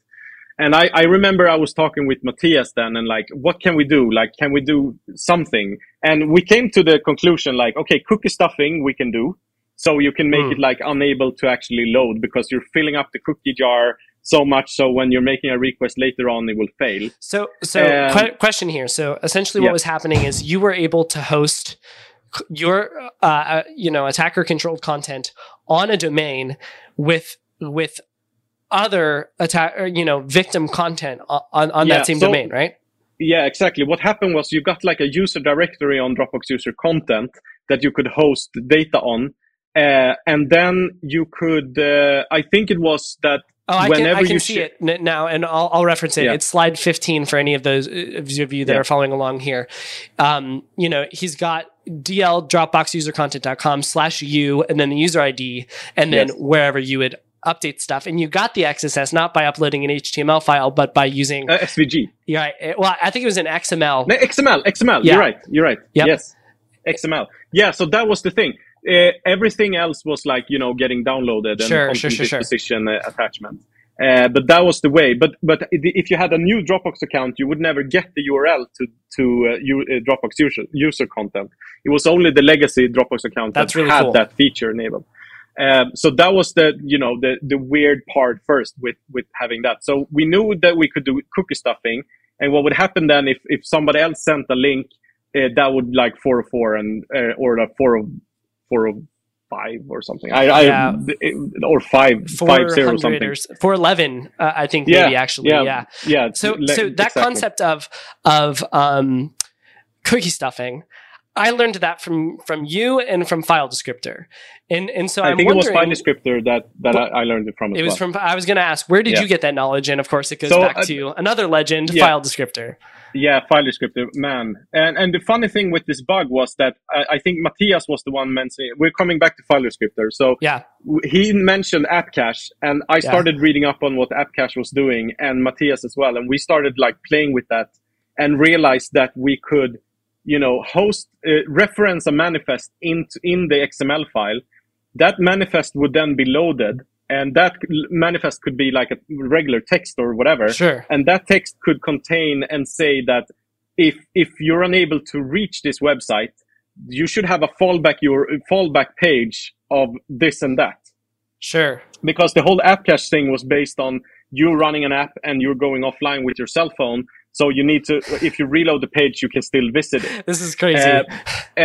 And I, I remember I was talking with Mathias then, and like, what can we do? Like, can we do something? And we came to the conclusion like, okay, cookie stuffing we can do, so you can make Hmm. it like unable to actually load because you're filling up the cookie jar so much so when you're making a request later on it will fail. So, so Um, que- question here. So, essentially, what yeah. was happening is you were able to host your, uh, uh, you know, attacker controlled content on a domain with with other attack, you know, victim content on on Yeah, that same so- domain, right? Yeah, exactly. What happened was you got like a user directory on Dropbox user content that you could host data on. Uh, and then you could, uh, I think it was that Oh, I can, I can see shi- it now, and I'll, I'll reference it. Yeah. It's slide 15 for any of those uh, of you that Yeah. are following along here. Um, you know, he's got DL dropboxusercontent.com slash u and then the user ID, and then Yes. wherever you would update stuff. And you got the XSS not by uploading an HTML file, but by using, uh, SVG. yeah, right, well, I think it was an XML. No, XML, XML. Yeah. You're right. You're right. Yep. Yes. XML. Yeah. So that was the thing. Uh, everything else was like, you know, getting downloaded and Sure, sure, sure, sure. uh, attachment. Uh, but that was the way. But but if you had a new Dropbox account, you would never get the URL to to uh, u- uh, Dropbox user user content. It was only the legacy Dropbox account That's that really had cool. that feature enabled. Um, so that was the you know the the weird part first with with having that. So we knew that we could do cookie stuffing, and what would happen then if if somebody else sent a link, uh, that would like 404 and uh, or the 40 405 or something. I, I Yeah. or five five zero 400 something. or s- 411, uh, I think Yeah, maybe actually. yeah, yeah. Yeah. So, so that exactly. concept of of um, cookie stuffing, I learned that from from you and from File Descriptor, and and so I I'm think it was. File Descriptor that that I, I learned it from as It was well. from. I was going to ask, where did Yeah. you get that knowledge? And of course, it goes So, back uh, to another legend, yeah. File Descriptor. Yeah, file descriptor, man. And and the funny thing with this bug was that I, I think Mathias was the one mentioning. We're coming back to file descriptor. So Yeah, he mentioned app cache, and I started reading up on what app cache was doing, and Mathias as well. And we started like playing with that, and realized that we could, you know, host uh, reference a manifest into in the XML file. That manifest would then be loaded, and that manifest could be like a regular text or whatever sure. and that text could contain and say that if if you're unable to reach this website you should have a fallback your fallback page of this and that Sure. because the whole app cache thing was based on you running an app and you're going offline with your cell phone so you need to if you reload the page you can still visit it This is crazy. uh,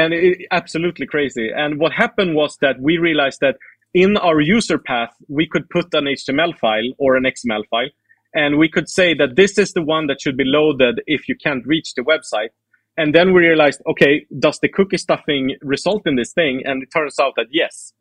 and it, absolutely crazy. And what happened was that we realized that in our user path, we could put an HTML file or an XML file, and we could say that this is the one that should be loaded if you can't reach the website. And then we realized, okay, does the cookie stuffing result in this thing? And it turns out that yes.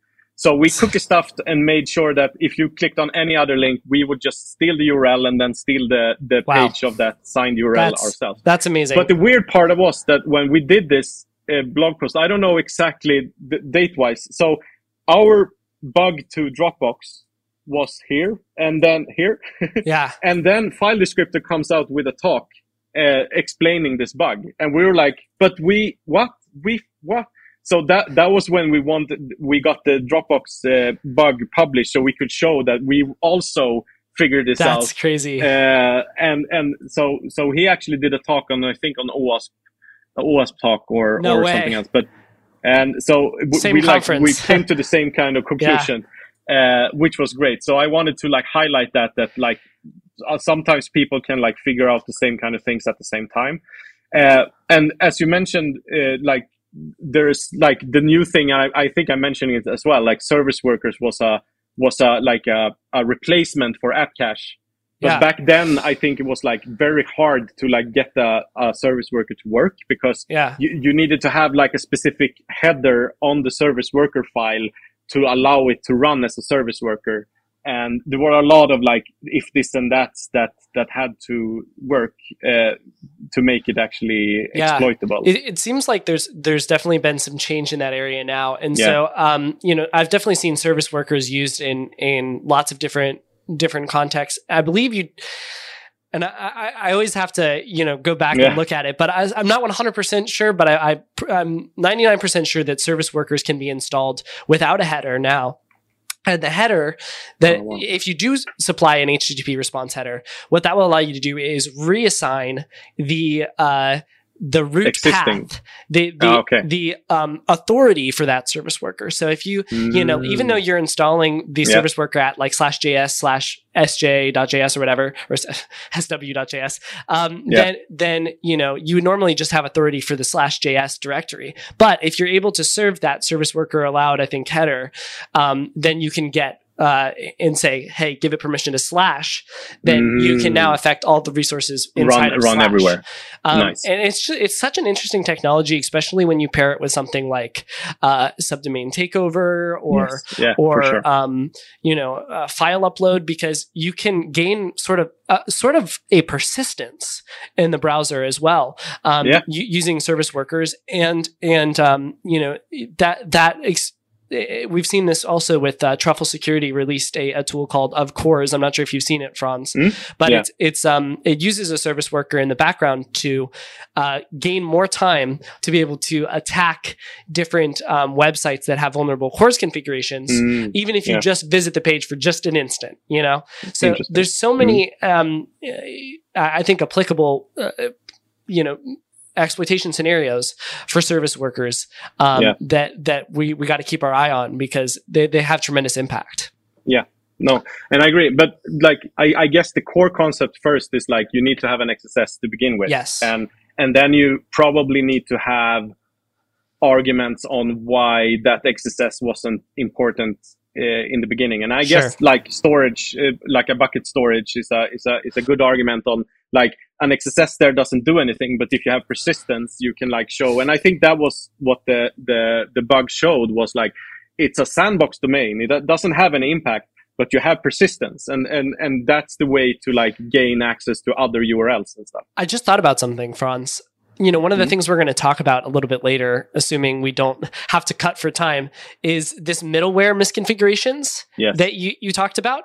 So we cookie stuffed and made sure that if you clicked on any other link, we would just steal the URL and then steal the, the Wow. page of that signed URL That's- ourselves. That's amazing. But the weird part of was that when we did this uh, blog post, I don't know exactly the date wise. So our bug to Dropbox was here and then here Yeah. and then file descriptor comes out with a talk uh, explaining this bug and we were like but we what we what so that that was when we wanted we got the dropbox uh, bug published so we could show that we also figured this That's out That's crazy. uh, and and so so he actually did a talk on i think on OWASP OWASP talk or No or way. something else but and so Same we like conference. we came to the same kind of conclusion uh, which was great so i wanted to like highlight that that like uh, sometimes people can like figure out the same kind of things at the same time uh, and as you mentioned uh, like there's like the new thing I, I think i'm mentioning it as well like service workers was a was a like a, a replacement for app cache but Yeah. back then i think it was like very hard to like get a, a service worker to work because yeah. you, you needed to have like a specific header on the service worker file to allow it to run as a service worker and there were a lot of like if this and that that that had to work uh, to make it actually Yeah. exploitable It, it seems like there's there's definitely been some change in that area now, and Yeah. so um, you know I've definitely seen service workers used in in lots of different different contexts. I believe you. And I, I, always have to, you know, go back Yeah. and look at it. But I, I'm not 100% sure, but I, I, I'm 99% sure that service workers can be installed without a header now. And the header that Oh, wow. if you do supply an HTTP response header, what that will allow you to do is reassign the uh, the root Existing. path, the the, Ah, okay. the um, authority for that service worker. So if you you know even though you're installing the Mm. Yeah. service worker at like slash js slash sj.js or whatever or sw.js um, Yeah. then then you know you would normally just have authority for the slash js directory but if you're able to serve that service worker allowed i think header um, then you can get uh, and say, "Hey, give it permission to slash," then you can now Mm. affect all the resources inside run of run slash. everywhere Um, Nice. And it's ju- it's such an interesting technology, especially when you pair it with something like uh, subdomain takeover or Yes. yeah or sure um, you know uh, file upload because you can gain sort of uh, sort of a persistence in the browser as well um, Yeah. using service workers and and um, you know that that. Ex- We've seen this also with uh, Truffle Security released a, a tool called Of CORS. I'm not sure if you've seen it, Frans, Mm, but yeah. it's it's um it uses a service worker in the background to uh, gain more time to be able to attack different um, websites that have vulnerable CORS configurations Mm, even if you Yeah. just visit the page for just an instant you know so there's so many um uh, i think applicable uh, you know exploitation scenarios for service workers um, Yeah. that that we we got to keep our eye on because they, they have tremendous impact. Yeah. No and i agree but like I, I guess the core concept first is like you need to have an xss to begin with. Yes. And and then you probably need to have arguments on why that xss wasn't important uh, in the beginning. And i guess like storage uh, like a bucket storage is a is a is a good argument on like an xss there doesn't do anything but if you have persistence you can like show and i think that was what the the the bug showed was like it's a sandbox domain it doesn't have any impact but you have persistence and and and that's the way to like gain access to other urls and stuff I just thought about something, Frans. You know, one of the Mhm. things we're going to talk about a little bit later, assuming we don't have to cut for time, is this middleware misconfigurations yes that you, you talked about.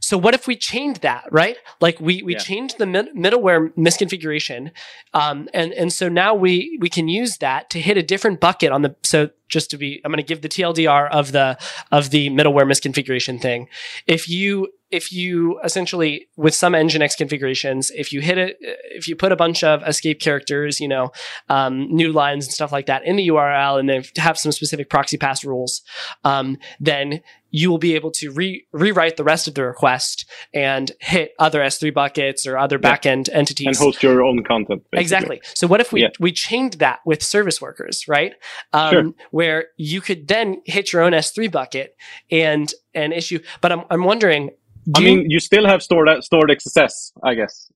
So what if we changed that, right? Like we we Yeah. changed the mid- middleware misconfiguration, um, and and so now we we can use that to hit a different bucket on the. So just to be, I'm going to give the TLDR of the of the middleware misconfiguration thing. If you if you essentially with some nginx configurations if you hit it if you put a bunch of escape characters you know um, new lines and stuff like that in the url and then have some specific proxy pass rules um, then you will be able to re- rewrite the rest of the request and hit other s3 buckets or other Yeah. backend entities and host your own content basically. Exactly. So what if we Yeah. we chained that with service workers, right? Um, Sure. Where you could then hit your own S3 bucket and and issue. But I'm I'm wondering. I do you- mean, you still have stored stored XSS, I guess.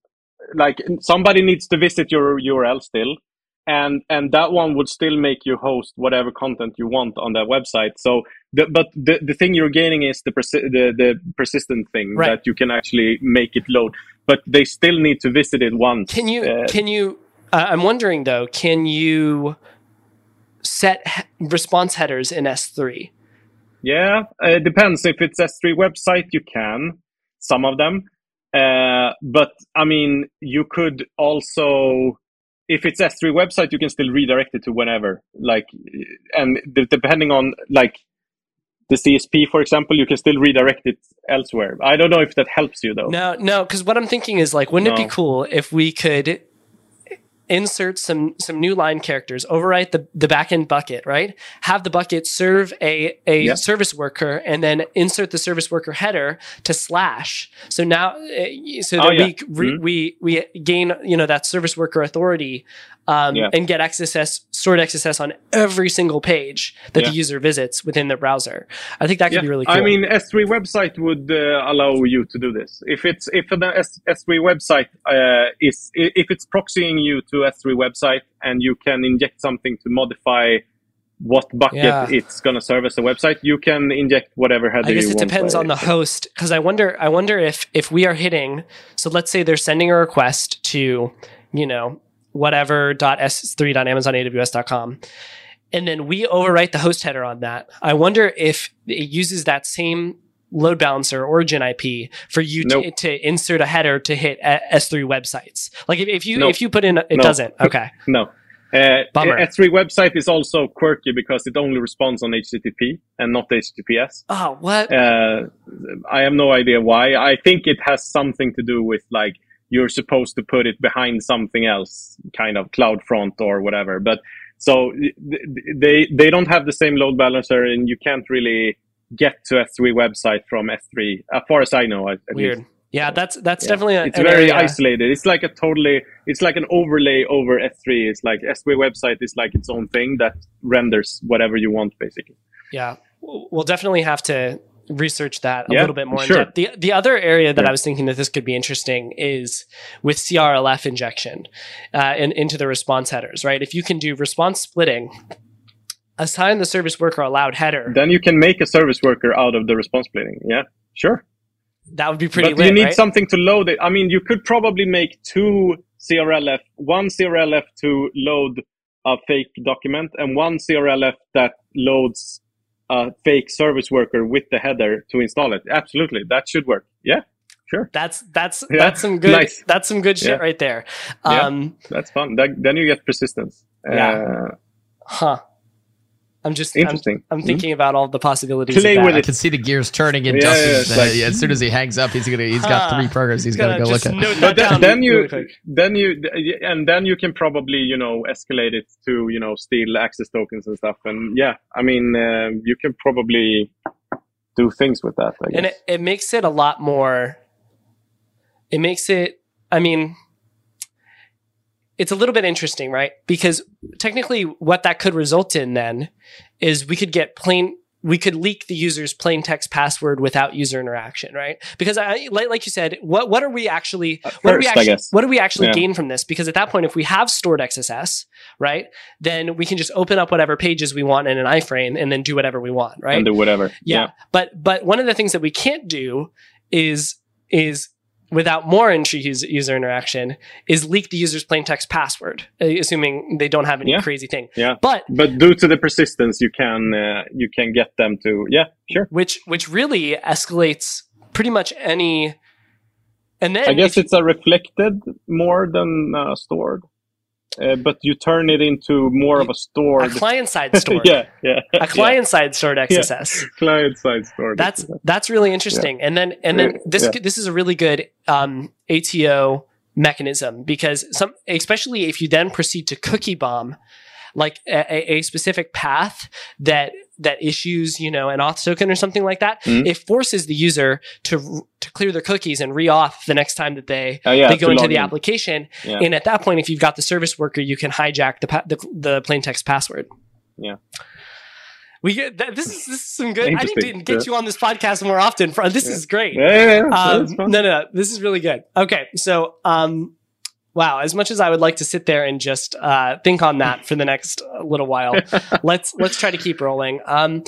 Like somebody needs to visit your URL still, and and that one would still make you host whatever content you want on that website. So, the, but the the thing you're gaining is the persi- the the persistent thing Right. that you can actually make it load. But they still need to visit it once. can you uh, can you? Uh, I'm wondering though. Can you set he- response headers in S3? Yeah, it depends. If it's S3 website, you can some of them, uh, but I mean, you could also, if it's S3 website, you can still redirect it to whenever. Like, and d- depending on like the CSP, for example, you can still redirect it elsewhere. I don't know if that helps you though. No, no, because what I'm thinking is like, wouldn't it be cool if we could insert some some new line characters, overwrite the the backend bucket, right? Have the bucket serve a a Yeah. service worker, and then insert the service worker header to slash. So now, uh, so that Oh, yeah. we re, Mhm. we we gain you know that service worker authority. Um, Yeah. and get XSS stored XSS on every single page that Yeah. the user visits within the browser. I think that could Yeah, be really cool. I mean, S3 website would uh, allow you to do this. If it's if an S- S3 website uh, is if it's proxying you to S3 website and you can inject something to modify what bucket Yeah. it's going to serve as a website, you can inject whatever header I guess it depends on the host because I wonder I wonder if if we are hitting so let's say they're sending a request to you know whatever s3.amazonaws.com and then we overwrite the host header on that. I wonder if it uses that same load balancer origin IP for you to, Nope. to insert a header to hit S3 websites. Like if, if you Nope. if you put in it No. doesn't. Okay. No. Uh, Bummer. S3 website is also quirky because it only responds on HTTP and not HTTPS. Oh, what? Uh, I have no idea why. I think it has something to do with like you're supposed to put it behind something else, kind of CloudFront or whatever. But so th- th- they they don't have the same load balancer, and you can't really get to S3 website from S3, as far as I know. At, at Weird. least. Yeah, that's that's Yeah. definitely a, It's very area- isolated. It's like a totally, it's like an overlay over S3. It's like S3 website is like its own thing that renders whatever you want, basically. Yeah, we'll definitely have to research that a Yeah, little bit more. sure. In depth. The the other area that. I was thinking that this could be interesting is with CRLF injection uh, in, into the response headers. Right, if you can do response splitting, assign the service worker allowed header, Then you can make a service worker out of the response splitting. Yeah, sure. that would be pretty but lit, you need right? something to load it. I mean, you could probably make two CRLF, one CRLF to load a fake document, and one CRLF that loads a fake service worker with the header to install it. Absolutely, that should work. Yeah, sure, That's that's Yeah, that's some good nice. that's some good shit Yeah. right there. Yeah. Um, that's fun. That, then you get persistence. Yeah. Uh, huh. I'm just I'm, interesting. I'm thinking about all the possibilities. Play of that. with I can see the gears turning in Yeah, Dustin's yeah, it's head. as soon as he hangs up, he's gonna he's got three programs he's Gotta gonna go look at. note But then, then you really then you and then you can probably you know escalate it to you know steal access tokens and stuff and yeah i mean uh, you can probably do things with that I guess. and it, it makes it a lot more it makes it i mean it's a little bit interesting right because technically what that could result in then is we could get plain we could leak the user's plain text password without user interaction right because I, like, like you said what what are we actually what do we actually, what do we actually Yeah. gain from this? Because at that point, if we have stored XSS, right, then we can just open up whatever pages we want in an iframe and then do whatever we want, right? and do whatever yeah. But but one of the things that we can't do is is without more entry user, user interaction is leak the user's plain text password, uh, assuming they don't have any Yeah. crazy thing. Yeah. But but due to the persistence you can uh, you can get them to yeah sure which which really escalates pretty much any. And then i guess it's a reflected more than uh, stored uh, but you turn it into more of a a client side store. yeah yeah A client side stored XSS. client side stored That's that's really interesting. And then and then Yeah. this Yeah. this is a really good um, ATO mechanism because some especially if you then proceed to cookie bomb like a- a specific path that that issues you know an auth token or something like that Mhm. it forces the user to to clear their cookies and re-auth the next time that they Uh, yeah, they go into the in. application Yeah. and at that point if you've got the service worker you can hijack the pa- the, the plain text password Yeah. we get that, this is this is some good i need to get yeah. you on this podcast more often for this is great yeah, yeah, yeah. um, no, no, no. This is really good. Okay, so um, wow. As much as I would like to sit there and just uh, think on that for the next uh, little while, let's let's try to keep rolling. Um,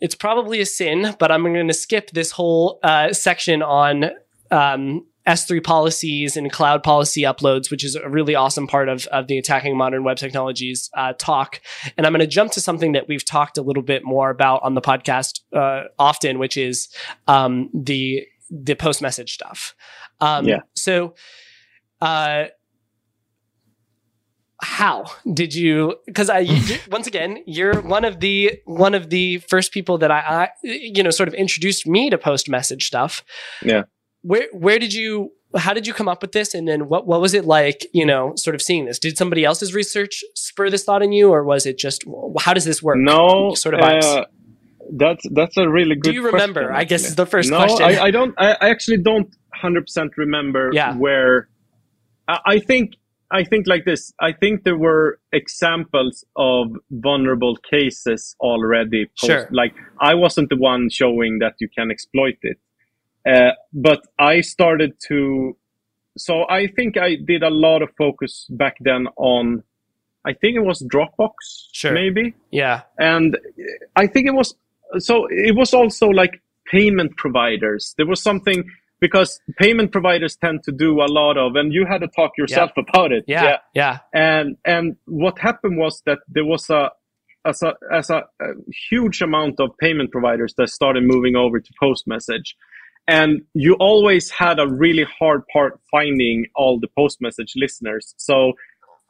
it's probably a sin, but I'm going to skip this whole uh, section on um, S3 policies and cloud policy uploads, which is a really awesome part of, of the Attacking Modern Web Technologies uh, talk. And I'm going to jump to something that we've talked a little bit more about on the podcast uh, often, which is um, the the post message stuff. Um, Yeah. So, uh, how did you? Because I, once again, you're one of the one of the first people that I, I, you know, sort of introduced me to post message stuff. Yeah. Where where did you? How did you come up with this? And then what what was it like? You know, sort of seeing this. Did somebody else's research spur this thought in you, or was it just how does this work? No, Sort of uh, that's that's a really good. Do you remember? question, I guess is the first no, question. I, I don't. I, I actually don't hundred percent remember Yeah. where. I, think I think like this. I think there were examples of vulnerable cases already. Post, Sure. Like I wasn't the one showing that you can exploit it, uh, but I started to. So I think I did a lot of focus back then on. I think it was Dropbox, Sure. maybe yeah. and I think it was so. It was also like payment providers. There was something because payment providers tend to do a lot of, and you had to talk yourself about it. Yeah. Yeah. And and what happened was that there was a as a as a, a huge amount of payment providers that started moving over to post message. And you always had a really hard part finding all the post message listeners. So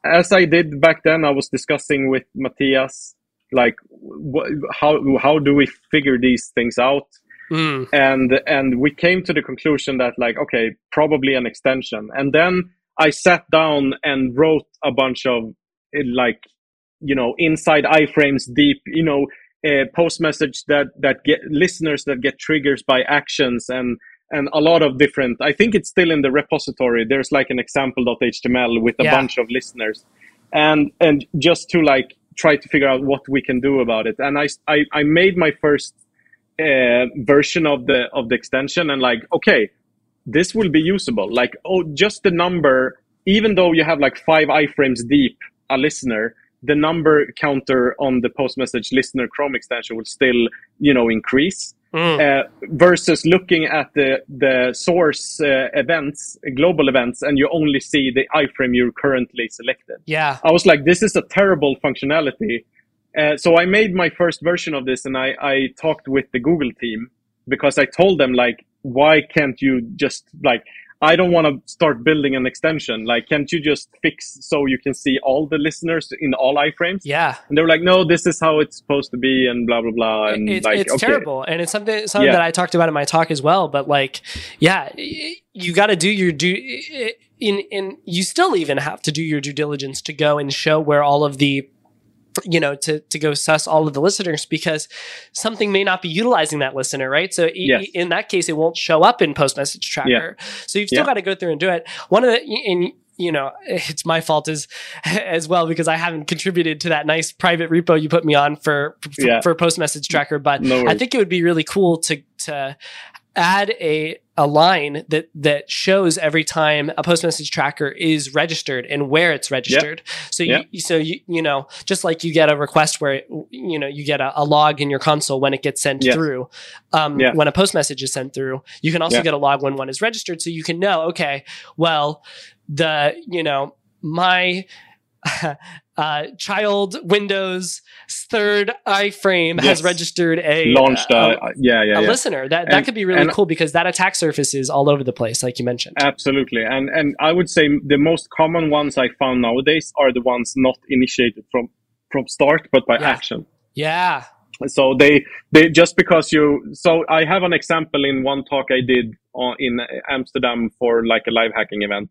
as I did back then, I was discussing with Mathias, like wh- how how do we figure these things out? Mm. and and we came to the conclusion that like okay probably an extension and then i sat down and wrote a bunch of eh, like you know inside iframes deep you know uh, post message that that get listeners that get triggers by actions and and a lot of different i think it's still in the repository there's like an example.html with a Yeah. bunch of listeners and and just to like try to figure out what we can do about it and i i, I made my first uh, version of the of the extension and like okay this will be usable like oh just the number even though you have like five iframes deep a listener the number counter on the post message listener chrome extension will still you know increase Mm. uh, versus looking at the the source uh, events global events and you only see the iframe you're currently selected Yeah. I was like, this is a terrible functionality. Uh, so I made my first version of this and I, I talked with the Google team because I told them like, why can't you just like, I don't want to start building an extension. Like, can't you just fix so you can see all the listeners in all iframes? Yeah. And they were like, no, this is how it's supposed to be and blah, blah, blah. And it's, like, it's okay. terrible and it's something something Yeah. that i talked about in my talk as well but like yeah you got to do your due in in you still even have to do your due diligence to go and show where all of the you know to to go suss all of the listeners because something may not be utilizing that listener right so e- Yes. in that case it won't show up in post message tracker so you've still Yeah. got to go through and do it one of the and you know it's my fault as as well because i haven't contributed to that nice private repo you put me on for for, Yeah. for post message tracker but No i think it would be really cool to to add a a line that that shows every time a post message tracker is registered and where it's registered. So Yeah. you so you you know just like you get a request where you know you get a, a log in your console when it gets sent Yes. through. Um. When a post message is sent through, you can also get a log when one is registered, so you can know okay, well the you know my uh, child Windows third iframe has registered a Launched, a- uh, yeah, yeah, a yeah. listener. That that could be really and- cool because that attack surface is all over the place, like you mentioned. Absolutely, and and I would say the most common ones I found nowadays are the ones not initiated from from start, but by Yeah. action. yeah. So they they just because you. So I have an example in one talk I did on, in Amsterdam for like a live hacking event.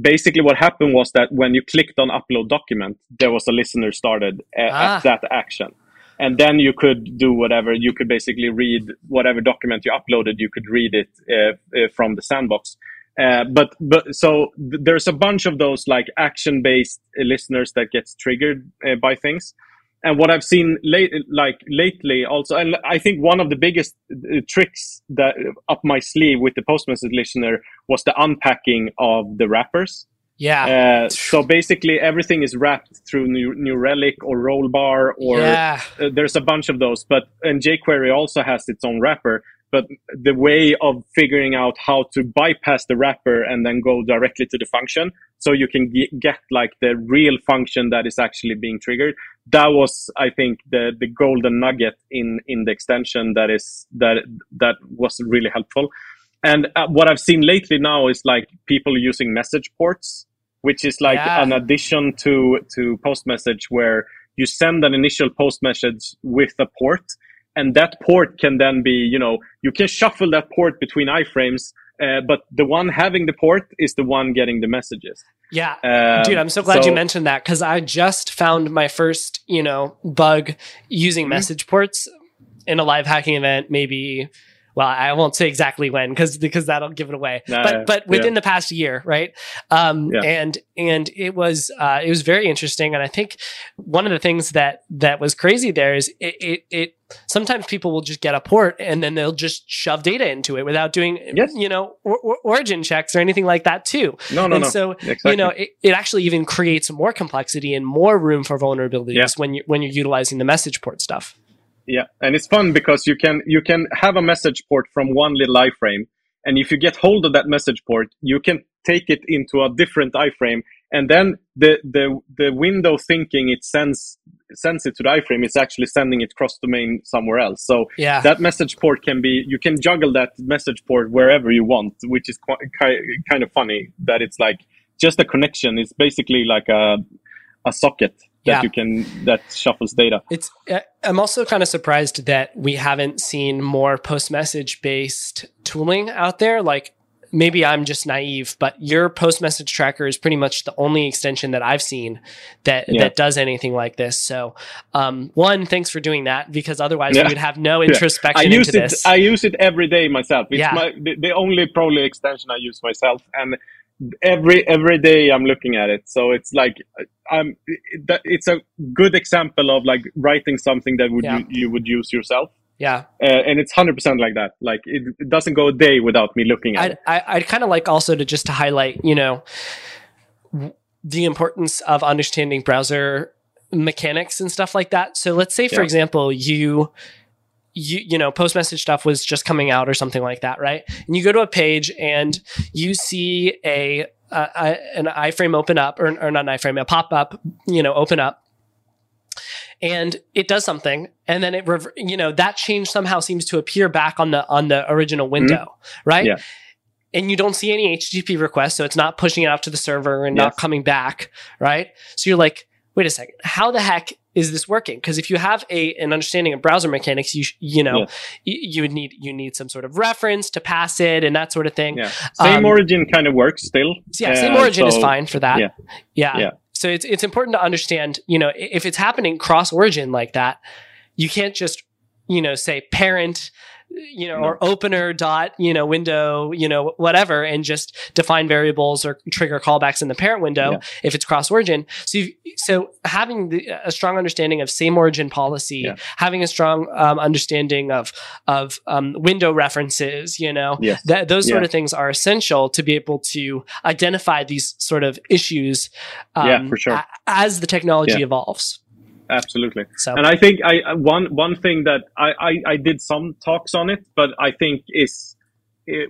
Basically, what happened was that when you clicked on upload document, there was a listener started a- Ah. at that action. And then you could do whatever. You could basically read whatever document you uploaded. You could read it uh, uh, from the sandbox. Uh, but but so th- there's a bunch of those like action based listeners that gets triggered by things. And what I've seen late, like lately, also, and I think one of the biggest uh, tricks that up my sleeve with the post message listener was the unpacking of the wrappers. Yeah. Uh, so basically, everything is wrapped through New, New Relic or Rollbar, or yeah. uh, there's a bunch of those. But and jQuery also has its own wrapper. But the way of figuring out how to bypass the wrapper and then go directly to the function so you can ge- get like the real function that is actually being triggered that was i think the the golden nugget in in the extension that is that that was really helpful and uh, what i've seen lately now is like people using message ports which is like Yeah. an addition to to post message where you send an initial post message with a port and that port can then be you know you can shuffle that port between iframes uh, but the one having the port is the one getting the messages Yeah. Um, Dude, I'm so glad you mentioned that because I just found my first, you know, bug using Mm-hmm. message ports in a live hacking event, maybe. Well, I won't say exactly when because because that'll give it away. But but within yeah. the past year, right? Um, Yeah. And and it was uh, it was very interesting, and I think one of the things that that was crazy there is it, it it sometimes people will just get a port and then they'll just shove data into it without doing Yes. you know or, or origin checks or anything like that too. no no and no so exactly you know it, it actually even creates more complexity and more room for vulnerabilities Yeah. when you when you're utilizing the message port stuff Yeah, and it's fun because you can you can have a message port from one little iframe, and if you get hold of that message port, you can take it into a different iframe, and then the the the window thinking it sends sends it to the iframe it's actually sending it cross domain somewhere else. So yeah that message port can be you can juggle that message port wherever you want, which is qu- ki- kind of funny that it's like just a connection. It's basically like a a socket that Yeah. you can that shuffles data. it's uh, i'm also kind of surprised that we haven't seen more post message based tooling out there like maybe i'm just naive but your post message tracker is pretty much the only extension that i've seen that Yeah. that does anything like this so um one thanks for doing that because otherwise Yeah. we would have no introspection. I introspection use into it. this I use it every day myself. It's Yeah. my the, the only probably extension I use myself, and every every day I'm looking at it. So it's like I'm. That it's a good example of like writing something that would Yeah. you, you would use yourself, yeah uh, and it's hundred percent like that. Like it, it doesn't go a day without me looking at I'd, it. I, I'd kind of like also to just to highlight, you know, the importance of understanding browser mechanics and stuff like that. So let's say, for Yeah. example, you you you know post message stuff was just coming out or something like that right and you go to a page and you see a, a, a an iframe open up or, or not an iframe a pop up you know open up and it does something and then it rever- you know that change somehow seems to appear back on the on the original window right Yeah. and you don't see any http requests so it's not pushing it out to the server and not coming back right so you're like wait a second how the heck is this working because if you have a an understanding of browser mechanics you sh- you know Yes. y- you would need you need some sort of reference to pass it and that sort of thing Yeah, same Um, origin kind of works still. yeah, same Uh, origin is fine for that. yeah. Yeah. Yeah. So it's it's important to understand, you know, if it's happening cross origin like that, you can't just, you know, say parent, you know, No. or opener dot, you know, window, you know, whatever, and just define variables or trigger callbacks in the parent window Yeah. if it's cross origin. So so having the, a strong understanding of same origin policy, Yeah. having a strong um, understanding of of um, window references, you know, Yes. that those sort Yeah. of things are essential to be able to identify these sort of issues um, Yeah, for sure. a- as the technology evolves Absolutely. so And I think I one one thing that I, I, I did some talks on it, but I think is it,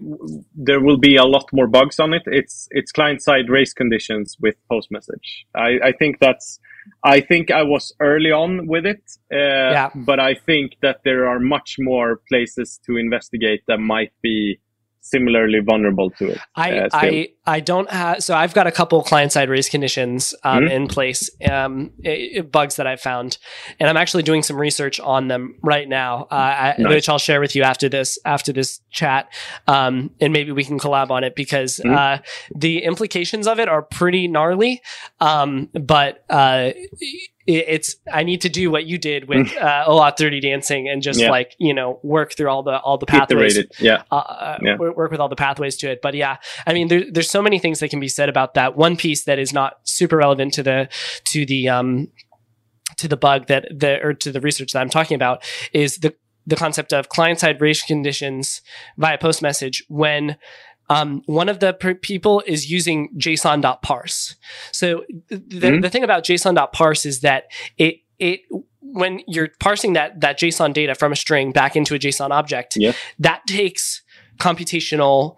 there will be a lot more bugs on it. It's it's client side race conditions with post message. I, I think that's I think I was early on with it, uh, but I think that there are much more places to investigate that might be similarly vulnerable to it. I, uh. I I don't have so I've got a couple client side race conditions um, Mhm. in place um, i- i- bugs that I've found and I'm actually doing some research on them right now uh, I, Nice. which I'll share with you after this after this chat um, and maybe we can collab on it because Mhm. uh, the implications of it are pretty gnarly um, but uh, it, it's I need to do what you did with uh, OAuth dirty dancing and just. Yeah. like you know work through all the all the pathways Yeah. uh, Yeah. work, work with all the pathways to it. But yeah, I mean, there, there's so many things that can be said about that. One piece that is not super relevant to the to the um to the bug that the or to the research that I'm talking about is the the concept of client side race conditions via post message when um, one of the per- people is using JSON.parse. So th- the, Mhm. the thing about JSON.parse is that it it when you're parsing that that JSON data from a string back into a JSON object, that takes computational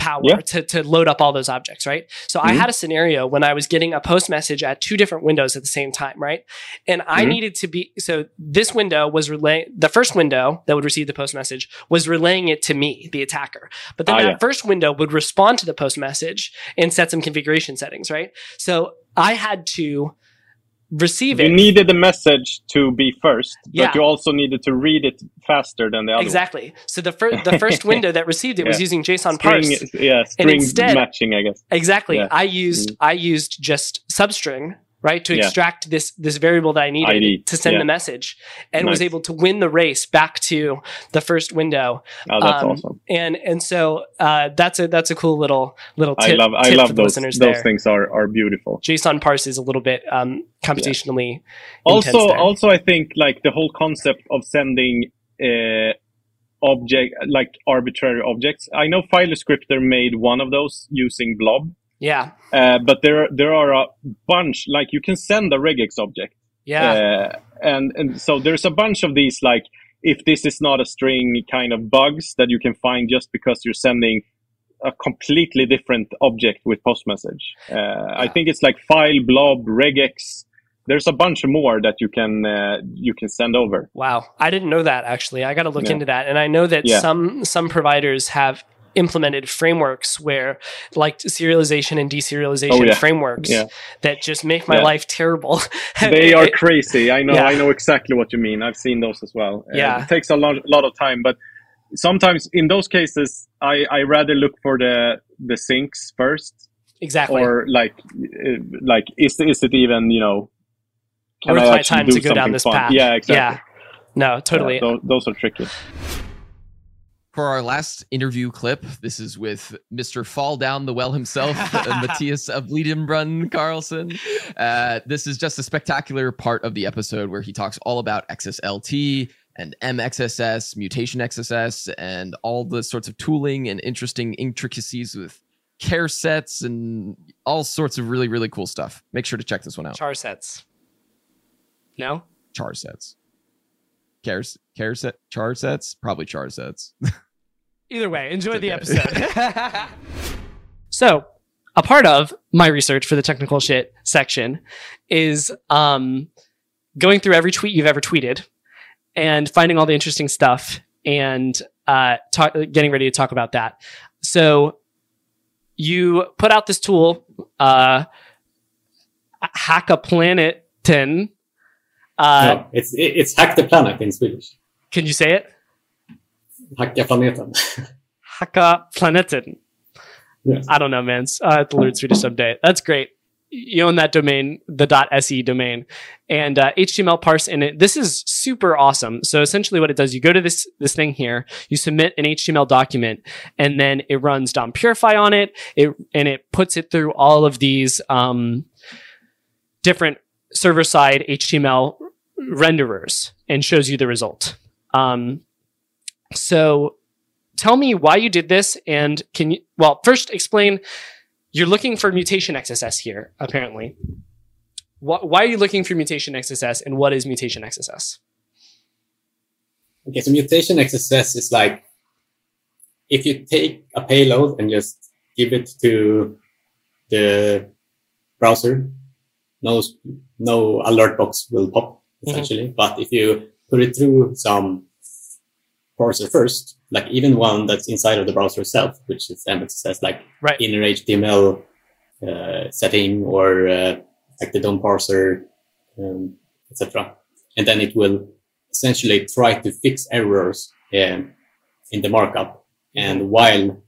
power Yeah. to, to load up all those objects, right? So I Mhm. had a scenario when I was getting a post message at two different windows at the same time, right? And I Mhm. needed to be so this window was relaying the first window that would receive the post message was relaying it to me, the attacker. But then Ah, that yeah. first window would respond to the post message and set some configuration settings, right? So I had to receive You needed the message to be first, Yeah. but you also needed to read it faster than the other. one. exactly. So the first the first window that received it was using JSON String, parse. yeah, string instead- matching, I guess. Exactly. Yeah. I used mm. I used just substring, right, to Yeah. extract this this variable that I needed to send yeah. the message and was able to win the race back to the first window. Oh, that's Um, awesome. And and so uh, that's a that's a cool little little I tip, love I love those listeners those there. things are are beautiful. JSON parse is a little bit um, computationally Also, there. also I think like the whole concept of sending uh, object like arbitrary objects. I know File Descriptor made one of those using Blob, yeah uh, but there there are a bunch. Like you can send a regex object, yeah uh, and and so there's a bunch of these like if this is not a string kind of bugs that you can find just because you're sending a completely different object with post message. Uh, I think it's like file, blob, regex. There's a bunch more that you can uh, you can send over. Wow, I didn't know that actually. I got to look Yeah. into that, and I know that Yeah. some some providers have implemented frameworks where like serialization and deserialization Oh, yeah. frameworks Yeah. that just make my Yeah. life terrible. They are crazy. I know. I know exactly what you mean. I've seen those as well. Uh, Yeah. it takes a lot, lot of time, but sometimes in those cases, I, I rather look for the the sinks first, exactly. or like uh, like is is it even you know can Worth I my actually time do to go down something this fun? path. Yeah, exactly. Yeah. No, totally. Yeah, those, those are tricky. For our last interview clip, this is with Mr. Fall Down the Well himself, uh, Mathias of Liedenbrunn Carlson. Uh, this is just a spectacular part of the episode where he talks all about XSLT and MXSS, mutation XSS, and all the sorts of tooling and interesting intricacies with care sets and all sorts of really, really cool stuff. Make sure to check this one out. Char sets. No? Char sets. Care, care set, char sets? Probably char sets. Either way, enjoy the episode. so, a part of my research for the technical shit section is um, going through every tweet you've ever tweeted and finding all the interesting stuff and uh, talk, getting ready to talk about that. So, you put out this tool, uh, Hack a Planet 10. Uh, no, it's it's hack the planet in Swedish. Can you say it? Hacka planeten. Hacka Planeten. Yes. I don't know, man. I have to learn Swedish someday. That's great. You own that domain, the .se domain, and uh, HTML parse in it. This is super awesome. So essentially, what it does, you go to this this thing here, you submit an HTML document, and then it runs DOMPurify on it. It and it puts it through all of these um, different server side HTML renderers and shows you the result. Um, so tell me why you did this and can you well first explain you're looking for mutation xss here apparently. Why, why are you looking for mutation xss and what is mutation xss Okay, so mutation XSS is like if you take a payload and just give it to the browser, no no alert box will pop essentially. But if you put it through some parser first, like even one that's inside of the browser itself, which is MXSS, like right inner HTML uh, setting or uh, like the DOM parser, um, etc. And then it will essentially try to fix errors um, in the markup. And while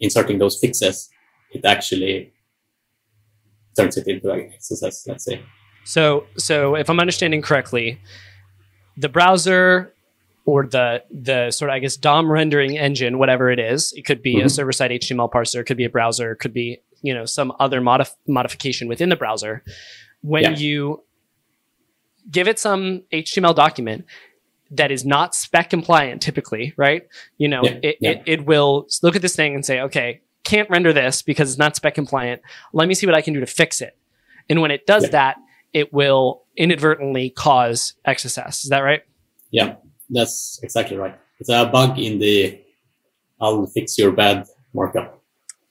inserting those fixes, it actually turns it into like XSS, let's say. So so if i'm understanding correctly the browser or the the sort of i guess dom rendering engine whatever it is it could be a Mhm. server side html parser it could be a browser it could be you know some other modif- modification within the browser when Yeah. you give it some html document that is not spec compliant typically right you know Yeah, it, yeah. it, it will look at this thing and say okay can't render this because it's not spec compliant let me see what i can do to fix it and when it does that it will inadvertently cause XSS. Is that right? Yeah, that's exactly right. It's a bug in the I'll fix your bad markup.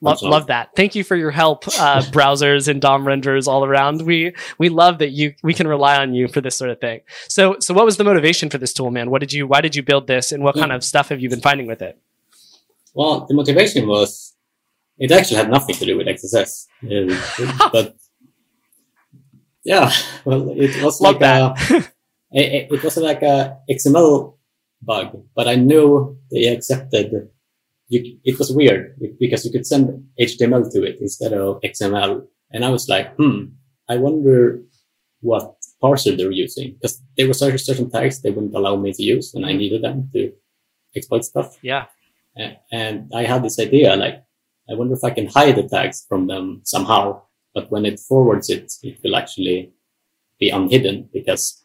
Love, love that. Thank you for your help, uh, browsers and DOM renderers all around. We we love that you we can rely on you for this sort of thing. So so what was the motivation for this tool, man? What did you why did you build this, and what Yeah. kind of stuff have you been finding with it? Well, the motivation was it actually had nothing to do with XSS, but yeah, well, it was Love like a it, it was like a XML bug, but I knew they accepted. You, it was weird because you could send HTML to it instead of XML, and I was like, hmm, I wonder what parser they're using because there were certain certain tags they wouldn't allow me to use, and I needed them to exploit stuff. Yeah. A- and I had this idea, like, I wonder if I can hide the tags from them somehow. But when it forwards it, it will actually be unhidden because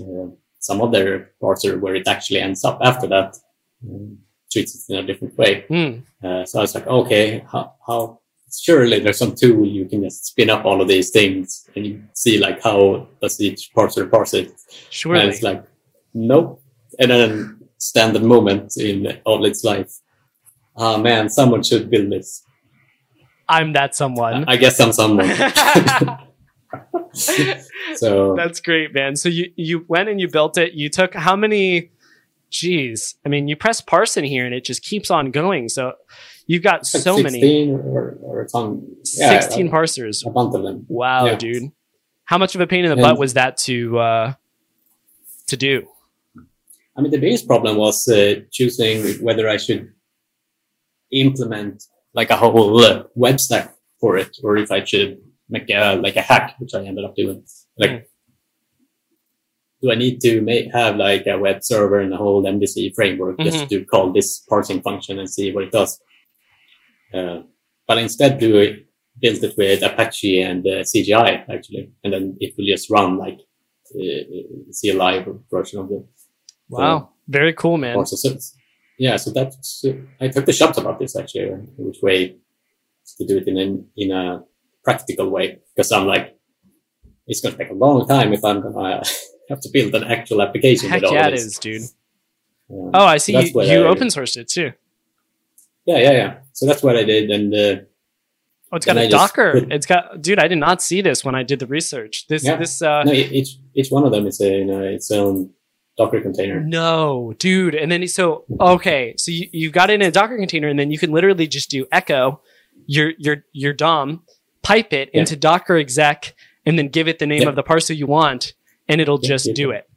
uh, some other parser where it actually ends up after that um, treats it in a different way. Hmm. Uh, so I was like, okay, how, how, surely there's some tool you can just spin up all of these things and you see like how does each parser parse it. Sure. And it's like, nope. And then standard moment in all its life. Ah man, someone should build this. I'm that someone. I guess I'm someone. so That's great, man. So you you went and you built it. You took how many? Geez, I mean, you press parse in here and it just keeps on going. So you've got like so many, 16 or, or a ton. Yeah, sixteen parsers. a bunch of them. Wow, Yeah. dude. How much of a pain in the And- butt was that to uh, to do? I mean, the biggest problem was uh, choosing whether I should implement like a whole uh, web stack for it, or if I should make a like a hack, which I ended up doing. Like, Mm. do I need to make, have like a web server and a whole MVC framework just to call this parsing function and see what it does? Uh, but instead, do it, build it with Apache and uh, CGI actually, and then it will just run like uh, see a live version of the Wow, very cool, man. So it's- yeah, so that's I took the shots about this actually, uh, which way to do it in an, in a practical way because I'm like, it's going to take a long time if I'm gonna have to build an actual application. Heck with all yeah, of it this. is, dude. Um, Oh, I see. that's You, you I- open sourced it too. Yeah, yeah, yeah. So that's what I did, and uh, Oh, it's got And a I Docker. put- It's got, dude. I did not see this when I did the research. This, Yeah. this. uh no, each each one of them is a, in a, its own Docker container. No, dude. And then so okay, so you, you got it in a Docker container, and then you can literally just do echo your your your DOM, pipe it Yeah. into Docker exec, and then give it the name Yeah. of the parser you want, and it'll Yeah, just do it.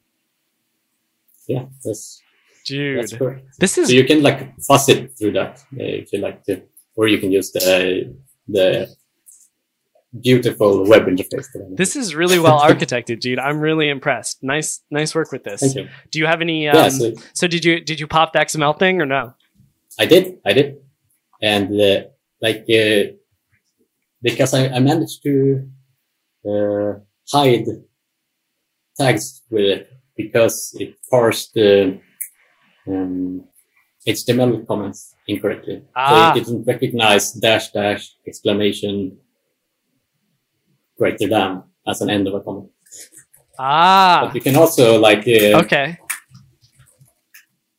Yeah, that's Dude, that's this is So you can like fuzz it through that if you like to, or you can use the the beautiful web interface. this is really well architected, dude. I'm really impressed. Nice nice work with this. Thank you. Do you have any? Um, yeah, so so did you did you pop the XML thing or no? I did, I did, and uh, like uh, because I, I managed to uh, hide tags with it because it parsed the um, HTML comments incorrectly. Ah. So it didn't recognize dash dash exclamation greater than as an end of a comment. Ah, But you can also like uh, okay.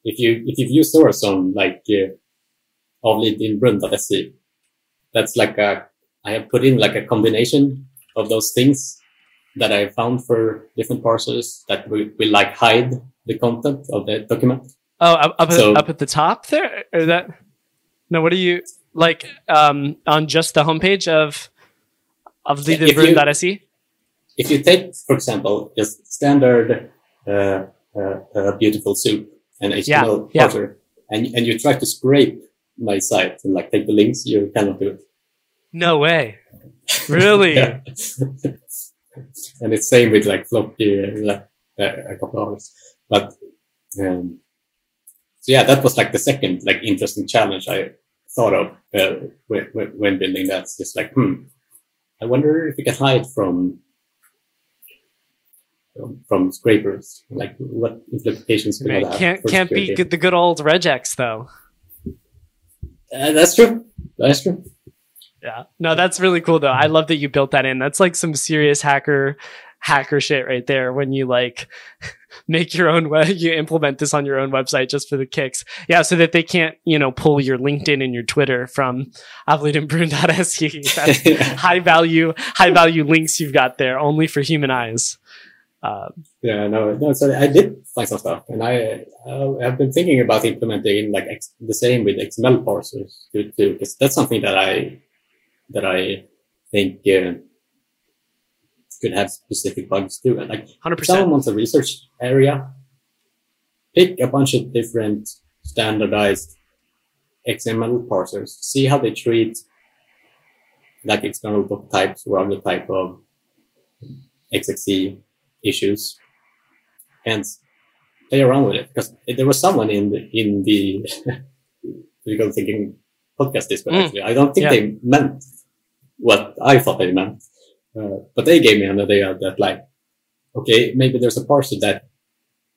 if you if you've used on like uh, brunn.se, that's like a I have put in like a combination of those things that I found for different parsers that will, will like hide the content of the document. Oh, up up, So- at, up at the top there, or that? No, what do you like? Um, on just the homepage of of the Yeah, if you- the If you take, for example, just standard uh, uh, uh, beautiful soup and HTML yeah. parser, and and you try to scrape my site and like take the links, you cannot do it. No way. Really? And it's same with like floppy, uh, like uh, a couple hours. But um, so yeah, that was like the second like interesting challenge I thought of uh, when, when when building that. It's just like, hmm, I wonder if we can hide from from, scrapers. Like, what implications could Man, that have? can't can't security? good, the good old regex though. Uh, that's true. That's true. Yeah. No, that's really cool though. I love that you built that in. That's like some serious hacker hacker shit right there when you like make your own web you implement this on your own website just for the kicks yeah so that they can't you know pull your linkedin and your twitter from avlidienbrunn.se that's high value high value links you've got there only for human eyes uh, Yeah, no, no. So I did find some stuff, and I uh, have been thinking about implementing like X, the same with XML parsers too, too, because that's something that I that I think uh, could have specific bugs too. And like, 100% someone wants a research area, pick a bunch of different standardized XML parsers, see how they treat like external book types or other type of XXE issues and play around with it because there was someone in the, in the critical thinking podcast this but Mm. actually I don't think Yeah. they meant what I thought they meant uh, but they gave me an idea that like okay maybe there's a parser that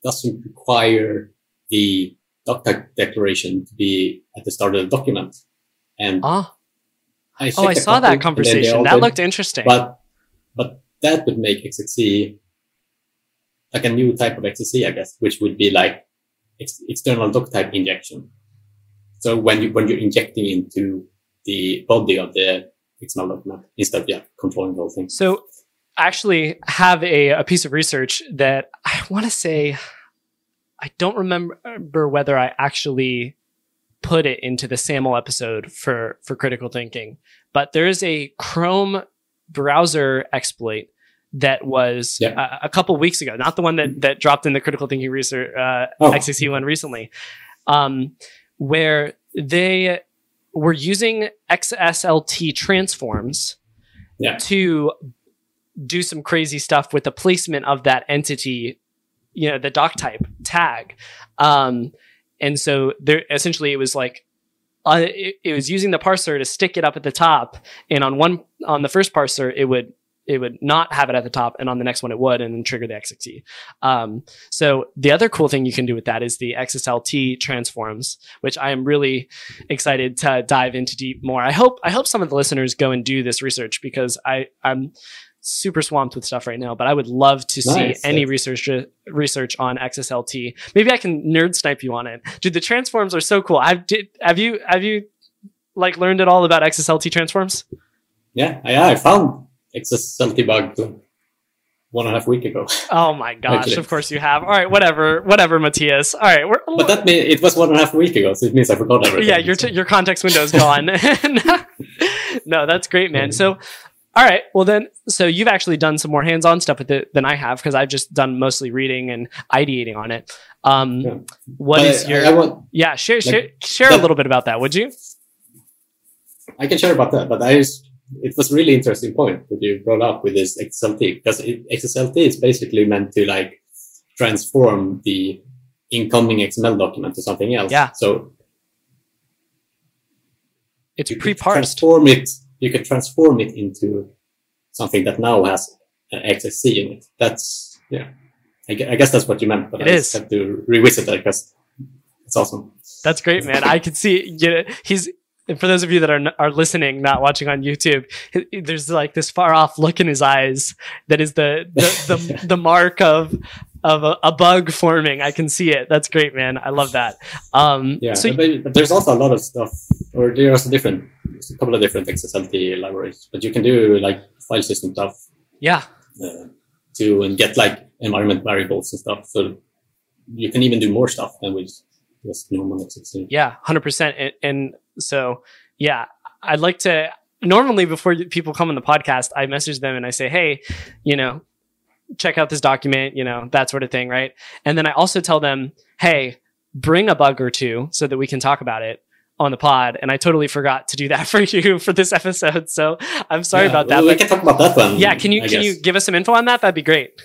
doesn't require the doc type declaration to be at the start of the document. And ah. I oh i saw that and then they conversation. All that looked interesting. But but that would make XXE like a new type of XXE, I guess, which would be like ex- external doc type injection. So when you when you're injecting into the body of the XML document instead of yeah, controlling the whole thing. So, I actually have a, a piece of research that I want to say, I don't remember whether I actually put it into the SAML episode for, for critical thinking, but there is a Chrome browser exploit that was Yeah. a, a couple weeks ago, not the one that, that dropped in the critical thinking research, uh, Oh. XXE one recently, um, where they were using XSLT transforms Yeah. to do some crazy stuff with the placement of that entity, you know, the doc type tag. Um, and so there essentially it was like uh, it, it was using the parser to stick it up at the top, and on one on the first parser it would it would not have it at the top, and on the next one it would, and then trigger the XXE. Um, so the other cool thing you can do with that is the XSLT transforms, which I am really excited to dive into deep more. I hope I hope some of the listeners go and do this research because I I'm super swamped with stuff right now, but I would love to see any research research on XSLT. Maybe I can nerd snipe you on it. Dude, the transforms are so cool. I've did have you have you like learned it all about XSLT transforms? Yeah, I, I found XSLT bug one and a half week ago. Oh my gosh, Actually. of course you have. All right, whatever, whatever, Mathias. All right, we're But that mean it was one and a half week ago, so it means I forgot everything. yeah, your t- your context window is gone. no, that's great, man. So, all right, well then, so you've actually done some more hands-on stuff with it than I have because I've just done mostly reading and ideating on it. Um, Yeah. what But is your I, want yeah? Share like, share share a little bit about that, would you? I can share about that, but I just, it was a really interesting point that you brought up with this XSLT because it, XSLT is basically meant to like transform the incoming XML document to something else. Yeah. So It's pre-parsed. transform it. You can transform it into something that now has an XXE in it. That's yeah. I, I guess that's what you meant, but It I is. just have to revisit that because it's awesome. That's great, man. I can see you know, he's and for those of you that are are listening, not watching on YouTube. There's like this far off look in his eyes that is the the the, the mark of of a, a bug forming. I can see it. That's great, man. I love that. Um, Yeah, So but, but there's also a lot of stuff, or there's a different, there's a couple of different XSLT libraries, but you can do like file system stuff yeah, uh, too, and get like environment variables and stuff. So you can even do more stuff than with just normal XSLT. yeah, hundred percent. And, and so yeah, I'd like to. Normally, before people come on the podcast, I message them and I say, "Hey, you know, check out this document, you know, that sort of thing, right?" And then I also tell them, "Hey, bring a bug or two so that we can talk about it on the pod." And I totally forgot to do that for you for this episode, so I'm sorry Yeah, about that. we can talk about that one. yeah, can you I can you give us some info on that? That'd be great.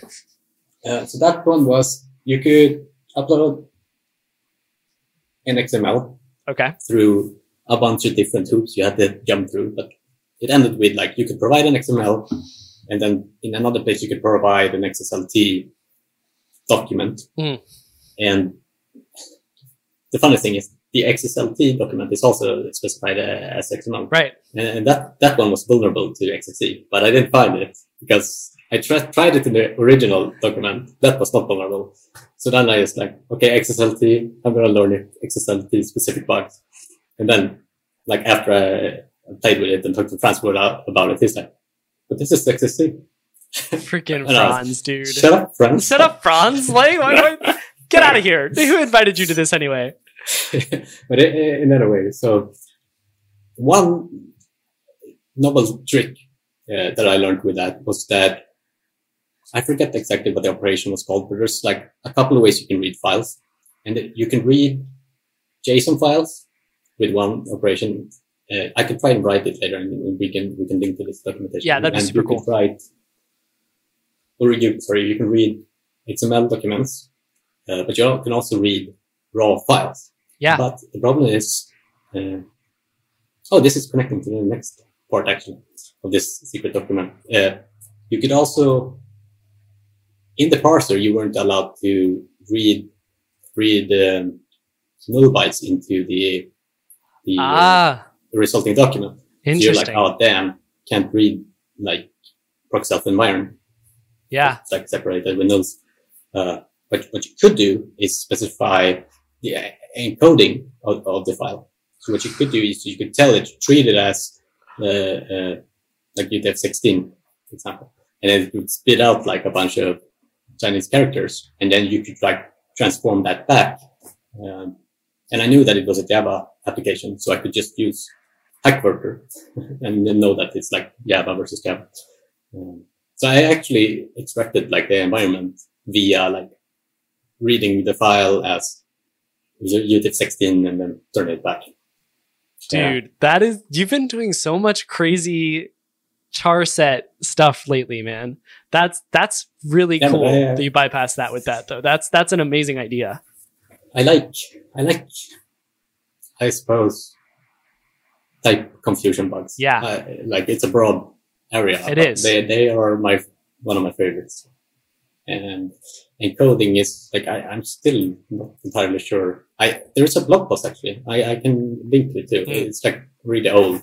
Uh, so that one was you could upload an XML Okay. through a bunch of different hoops you had to jump through, but it ended with like you could provide an XML and then in another place you could provide an XSLT document. Mm. And the funny thing is the XSLT document is also specified as XML. Right. And, that, that one was vulnerable to XXE, but I didn't find it because I tried tried it in the original document. That was not vulnerable. So then I was like, okay, XSLT, I'm gonna learn it, XSLT specific bugs. And then, like after I played with it and talked to Transport about it, he's like, but this is XXE. Freaking I was, Frans, dude. Shut up, Frans. Shut up, Frans. Like, why, why, get out of here. Who invited you to this anyway? but in other way, so one novel trick uh, that I learned with that was that I forget exactly what the operation was called, but there's like a couple of ways you can read files, and you can read JSON files with one operation. Uh, I can try and write it later, and we can we can link to this documentation. Yeah, that'd be and super you can Write, or you sorry, you can read XML documents, uh, but you can also read raw files. Yeah. But the problem is, uh, oh, this is connecting to the next part actually of this secret document. Uh, you could also, in the parser, you weren't allowed to read read um, null bytes into the the uh, Ah, resulting document. So you're like, oh damn, can't read like proc self environment. Yeah. It's like separated windows. Uh, but what you could do is specify the uh, encoding of, of the file. So what you could do is you could tell it, treat it as, uh, uh, like UTF-16, for example, and then it would spit out like a bunch of Chinese characters, and then you could like transform that back. Um, and I knew that it was a Java application, so I could just use Hackworker and then know that it's like Java versus Java. Um, so I actually extracted like the environment via like reading the file as UTF-16 and then turn it back. Dude, that is you've been doing so much crazy char set stuff lately, man. That's that's really Yeah, cool I, uh, that you bypass that with that though. That's that's an amazing idea. I like, I like, I suppose, type confusion bugs. Yeah. Uh, like it's a broad area. It is. They, they are my, one of my favorites. And encoding is like, I, I'm still not entirely sure. I, there's a blog post actually. I, I can link it to. Hmm. It's like really old,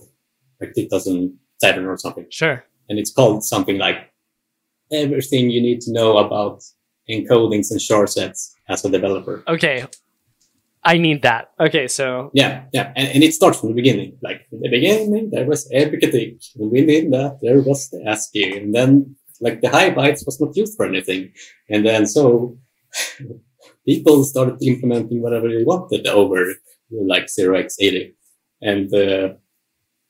like 2007 or something. Sure. And it's called something like everything you need to know about encodings and char sets as a developer. Okay. I need that. Okay, so Yeah, yeah, and, and it starts from the beginning. Like in the beginning, there was everything. and within that there was the ASCII, and then like the high bytes was not used for anything, and then so people started implementing whatever they wanted over like zero x eighty, and uh,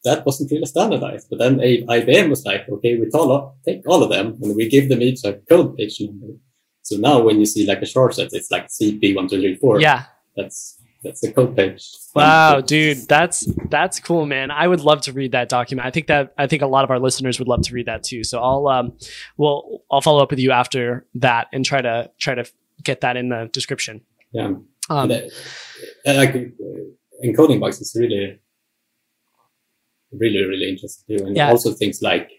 that wasn't really standardized. But then IBM was like, okay, we all take all of them and we give them each a code page number. So now when you see like a char set, it's like CP one two three four. yeah. That's that's the code page. Wow, dude, that's that's cool, man. I would love to read that document. I think that I think a lot of our listeners would love to read that too. So I'll um, well, I'll follow up with you after that and try to try to get that in the description. Yeah. Um, And, uh, uh, like uh, encoding bugs is really, really, really interesting too. And Yeah. also things like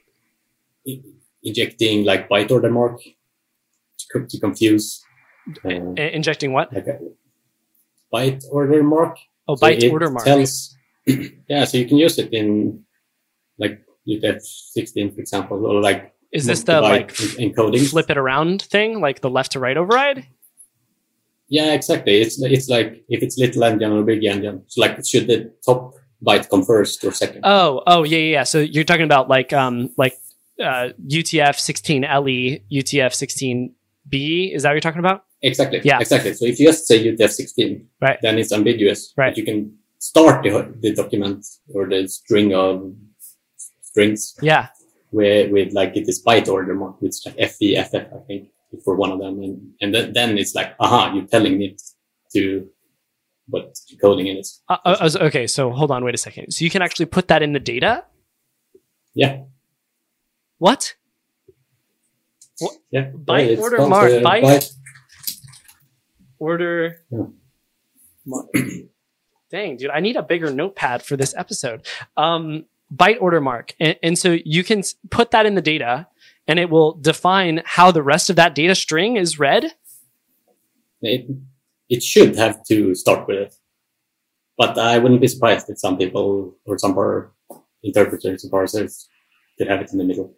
injecting like byte order mark to, to confuse uh, i- injecting what? like a byte order mark. Oh, So byte order mark. Tells, yeah, so you can use it in like UTF-16, for example, or like Is this the like encoding? flip it around thing, like the left to right override? Yeah, exactly. It's it's like if it's little endian or big endian. So like should the top byte come first or second? Oh, oh yeah, yeah. yeah. So you're talking about like um like uh UTF 16 LE, UTF 16 B. Is that what you're talking about? Exactly. yeah. Exactly. So if you just say UTF-16, Right. then it's ambiguous. Right. But you can start the, the document or the string of strings Yeah. where with like it is byte order mark, which like FE, FF, I think, for one of them. And, and then, then it's like, aha, you're telling it to what coding in is. Uh, uh, uh, okay, so hold on, wait a second. So you can actually put that in the data? Yeah. What? Yeah. Byte It's order mark, uh, byte- Order. Yeah. Mark. Dang, dude, I need a bigger notepad for this episode. Um, byte order mark, and, and so you can put that in the data, and it will define how the rest of that data string is read. It, it should have to start with it. But I wouldn't be surprised if some people or some par- interpreters and parsers could have it in the middle.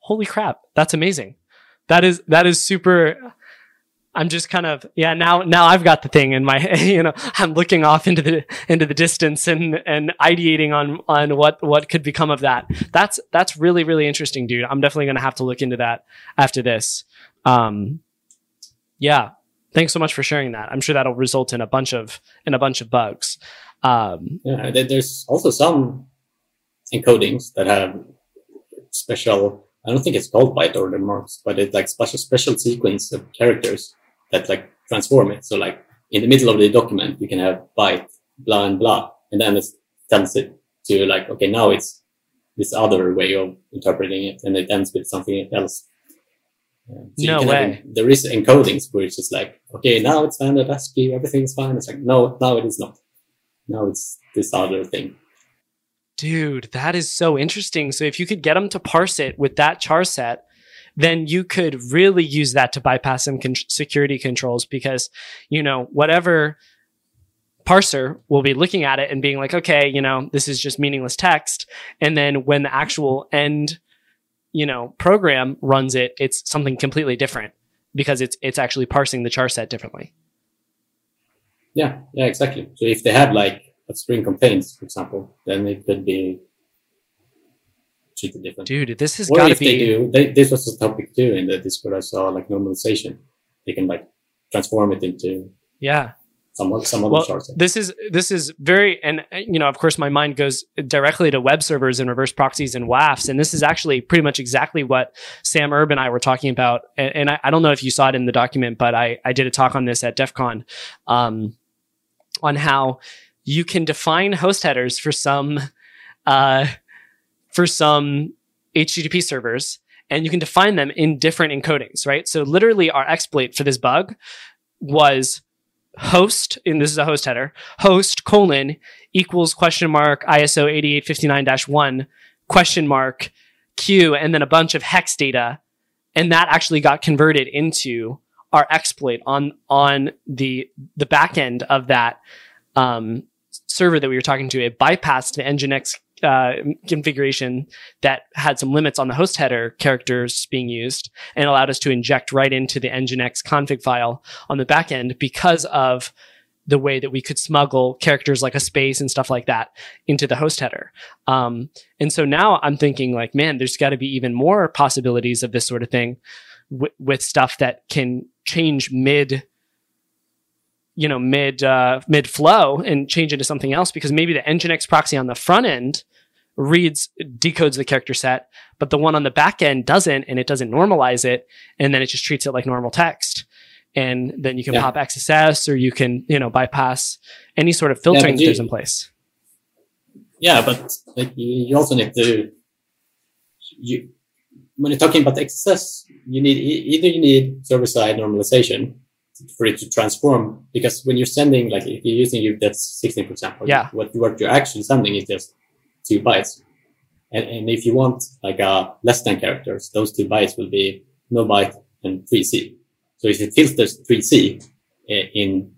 Holy crap, that's amazing. That is that is super. I'm just kind of yeah now now I've got the thing in my you know I'm looking off into the into the distance and and ideating on on what what could become of that. That's that's really really interesting, dude. I'm definitely gonna have to look into that after this. Um, yeah, thanks so much for sharing that. I'm sure that'll result in a bunch of in a bunch of bugs. Um, Yeah, there's also some encodings that have special. I don't think it's called byte order marks, but it's like special special sequence of characters that like transform it. So like in the middle of the document, you can have byte blah and blah, and then it tells it to like okay now it's this other way of interpreting it, and it ends with something else. Uh, so No can have- way. there is encodings where it's just like okay now it's standard ASCII, everything's fine. It's like no, now it is not. Now it's this other thing. Dude, that is so interesting. So if you could get them to parse it with that char set, then you could really use that to bypass some con- security controls because, you know, whatever parser will be looking at it and being like, okay, you know, this is just meaningless text. And then when the actual end, you know, program runs it, it's something completely different because it's it's actually parsing the char set differently. Yeah, yeah, exactly. So if they have like a string contains, for example, then it could be treated different. Dude, this has got to if they be do, they, this was a topic too in the Discord I saw, like normalization. They can like transform it into yeah. some some other well, this is this is very and you know of course my mind goes directly to web servers and reverse proxies and WAFs and this is actually pretty much exactly what Sam Erb and I were talking about and, and I, I don't know if you saw it in the document but I I did a talk on this at DEF CON um, on how you can define host headers for some uh, for some HTTP servers and you can define them in different encodings right so literally our exploit for this bug was host, and this is a host header, host colon equals question mark ISO 8859-1 question mark Q and then a bunch of hex data. And that actually got converted into our exploit on on the the back end of that um, server that we were talking to. It bypassed the Nginx uh, configuration that had some limits on the host header characters being used and allowed us to inject right into the Nginx config file on the back end because of the way that we could smuggle characters like a space and stuff like that into the host header. Um, and so now I'm thinking like, man, there's got to be even more possibilities of this sort of thing w- with stuff that can change mid you know mid uh, mid flow and change into something else because maybe the nginx proxy on the front end reads decodes the character set but the one on the back end doesn't and it doesn't normalize it and then it just treats it like normal text and then you can Yeah. pop xss or you can you know bypass any sort of filtering but that there's you- in place Yeah, but like you, you also need to you when you're talking about XSS, you need either you need server side normalization for it to transform because when you're sending like if you're using UTF 16 for example, Yeah. what what you're actually sending is just two bytes, and and if you want like uh less than characters, those two bytes will be no byte and 3C. So if it filters 3C eh, in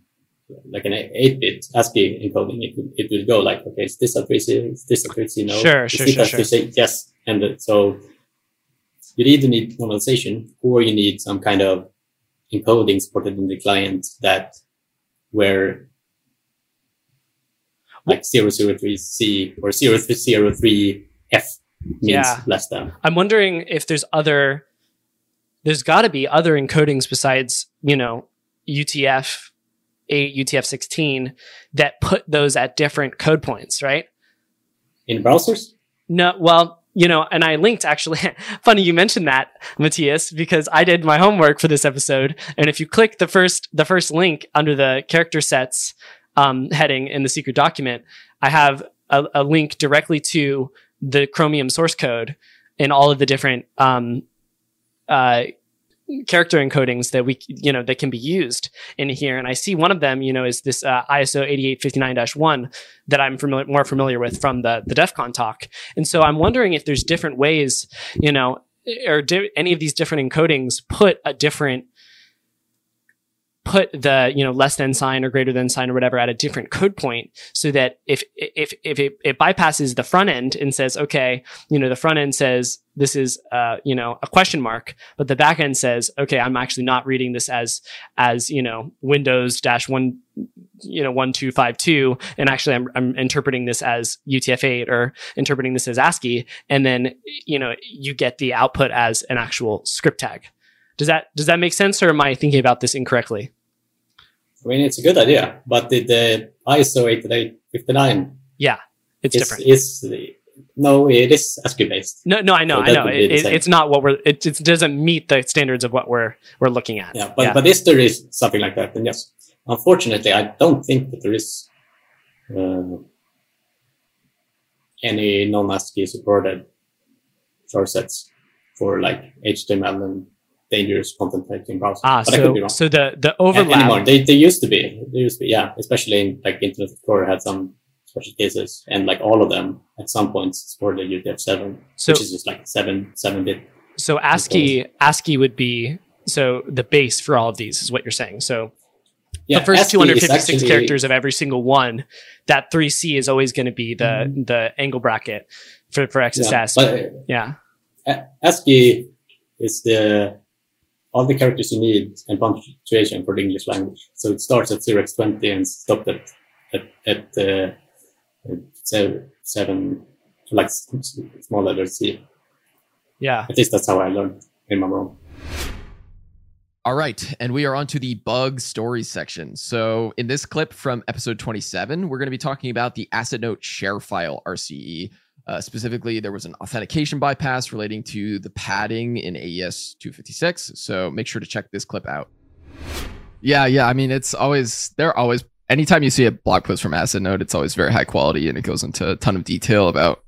like an 8-bit ASCII encoding, it, it will go like, okay, is this a 3C? Is this a 3C? No. Sure, Is sure, sure, a sure. 3C? Yes. And uh, so you either need normalization or you need some kind of encoding supported in the client that were like 003C or 0303F means Yeah. less than. I'm wondering if there's other there's got to be other encodings besides, you know, UTF 8, UTF 16 that put those at different code points, right? In browsers? No, well, you know, and I linked actually. funny you mentioned that, Mathias, because I did my homework for this episode. And if you click the first the first link under the character sets um, heading in the secret document, I have a, a link directly to the Chromium source code and all of the different um, uh, character encodings that we you know that can be used in here. And i see one of them you know is this uh, iso 8859-1 that i'm familiar, more familiar with from the the def con talk. And so i'm wondering if there's different ways you know or di- any of these different encodings put a different put the you know less than sign or greater than sign or whatever at a different code point so that if if if it, it bypasses the front end and says okay you know the front end says this is uh you know a question mark but the back end says okay i'm actually not reading this as as you know windows dash one you know 1252 and actually I'm, I'm interpreting this as utf-8 or interpreting this as ascii and then you know you get the output as an actual script tag. Does that does that make sense or am i thinking about this incorrectly I mean, it's a good idea, but the, the ISO 8859 yeah it's different is no, it is ASCII based. no no i know So i know it, the it- same. it's not what we're it, it doesn't meet the standards of what we're we're looking at Yeah, but but if there is something like that, then yes. Unfortunately, I don't think that there is uh, any non-ASCII supported source sets for like HTML and dangerous content typing browsers. ah but I could be so wrong. so the the A- anymore. overlap They, they used to be. They used to be, yeah. Especially in like Internet Explorer had some special cases, and like all of them at some points supported UTF-7, So- which is just like seven seven bit. So ASCII ASCII would be so the base for all of these is what you're saying. So Yeah, the first ASCII 256 actually- characters of every single one, that 3C is always going to be the Mm-hmm. the angle bracket for for Yeah, XSS. but uh, yeah. ASCII is the all the characters you need and punctuation for the English language. So it starts at 0x20 and stopped at at, at uh, seven, seven like s- s- small letter C. Yeah. At least that's how I learned. Maybe I'm wrong. All right, and we are on to the bug stories section. So, in this clip from episode 27, we're going to be talking about the Assetnote share file RCE. Uh, specifically, there was an authentication bypass relating to the padding in AES 256. So, make sure to check this clip out. Yeah, yeah. I mean, it's always, they're always, anytime you see a blog post from Assetnote, it's always very high quality and it goes into a ton of detail about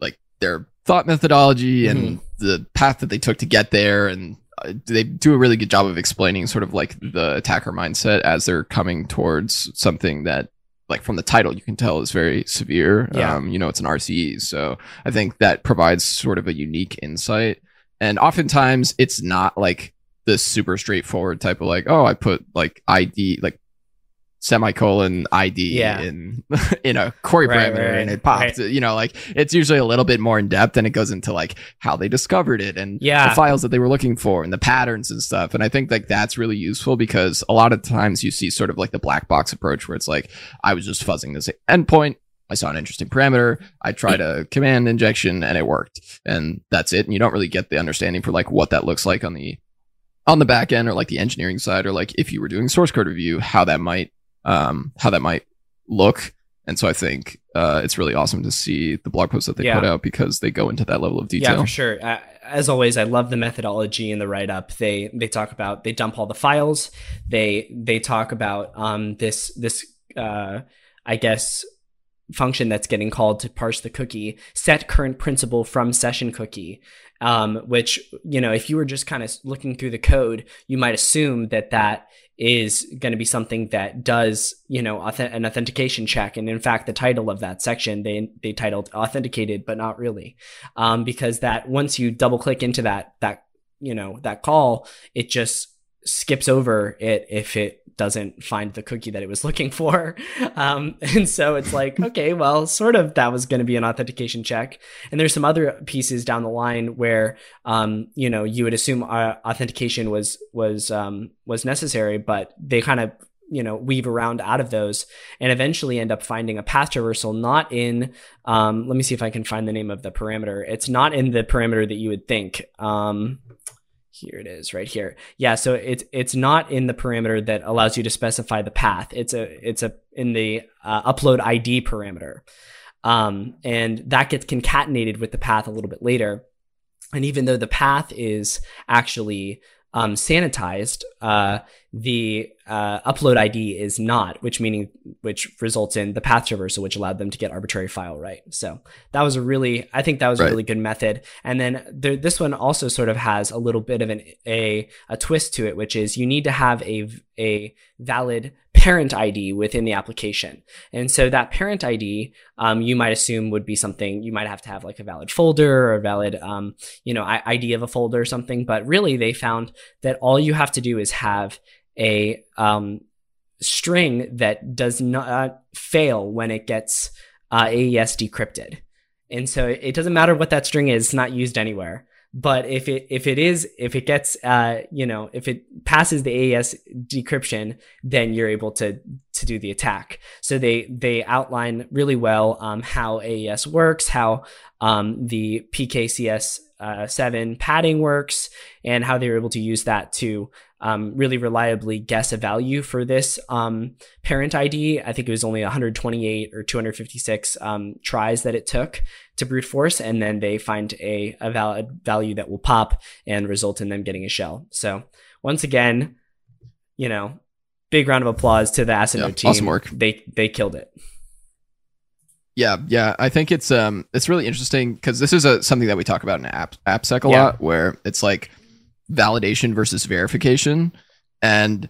like their thought methodology and the path that they took to get there and uh, they do a really good job of explaining sort of like the attacker mindset as they're coming towards something that like from the title you can tell is very severe Yeah. um you know it's an rce so i think that provides sort of a unique insight and oftentimes it's not like the super straightforward type of like oh i put like id like semicolon id Yeah. in in a query Right, parameter right, and it pops you know like it's usually a little bit more in depth and it goes into like how they discovered it and Yeah. the files that they were looking for and the patterns and stuff and i think like that's really useful because a lot of times you see sort of like the black box approach where it's like i was just fuzzing this endpoint I saw an interesting parameter. I tried a command injection and it worked. And that's it. And you don't really get the understanding for like what that looks like on the on the back end or like the engineering side or like if you were doing source code review, how that might um how that might look. And so I think uh it's really awesome to see the blog posts that they Yeah. put out because they go into that level of detail. Yeah, for sure. Uh, as always, I love the methodology and the write up. They they talk about they dump all the files. They they talk about um this this uh I guess function that's getting called to parse the cookie set current principal from session cookie um, which you know if you were just kind of looking through the code you might assume that that is going to be something that does you know auth- an authentication check. And in fact the title of that section they they titled authenticated but not really. Um, because that once you double click into that that you know that call it just skips over it if it doesn't find the cookie that it was looking for. Um, and so it's like okay well sort of that was going to be an authentication check. And there's some other pieces down the line where um, you know you would assume uh, authentication was was um, was necessary but they kind of you know weave around out of those and eventually end up finding a path traversal not in um, let me see if i can find the name of the parameter. It's not in the parameter that you would think. Um, here it is right here. Yeah so it's it's not in the parameter that allows you to specify the path. It's a it's a in the uh, upload id parameter. Um, and that gets concatenated with the path a little bit later. And even though the path is actually um, sanitized, uh, the uh, upload ID is not, which meaning which results in the path traversal, which allowed them to get arbitrary file write. So that was a really, I think that was a really good method. And then there, this one also sort of has a little bit of an a a twist to it, which is you need to have a a valid parent ID within the application. And so that parent ID, um, you might assume would be something you might have to have like a valid folder or a valid, um, you know, I- ID of a folder or something. But really, they found that all you have to do is have a um, string that does not fail when it gets uh, AES decrypted. And so it doesn't matter what that string is, it's not used anywhere. But if it if it is if it gets uh you know if it passes the AES decryption, then you're able to to do the attack. So they they outline really well um, how AES works, how um, the PKCS uh, seven padding works, and how they were able to use that to um, really reliably guess a value for this um, parent ID. I think it was only 128 or 256 um, tries that it took to brute force, and then they find a, a valid value that will pop and result in them getting a shell. So once again, you know, big round of applause to the Assetnote Yeah, team. awesome work. They they killed it. Yeah, yeah. I think it's um it's really interesting because this is a something that we talk about in app AppSec a Yeah. lot, where it's like validation versus verification, and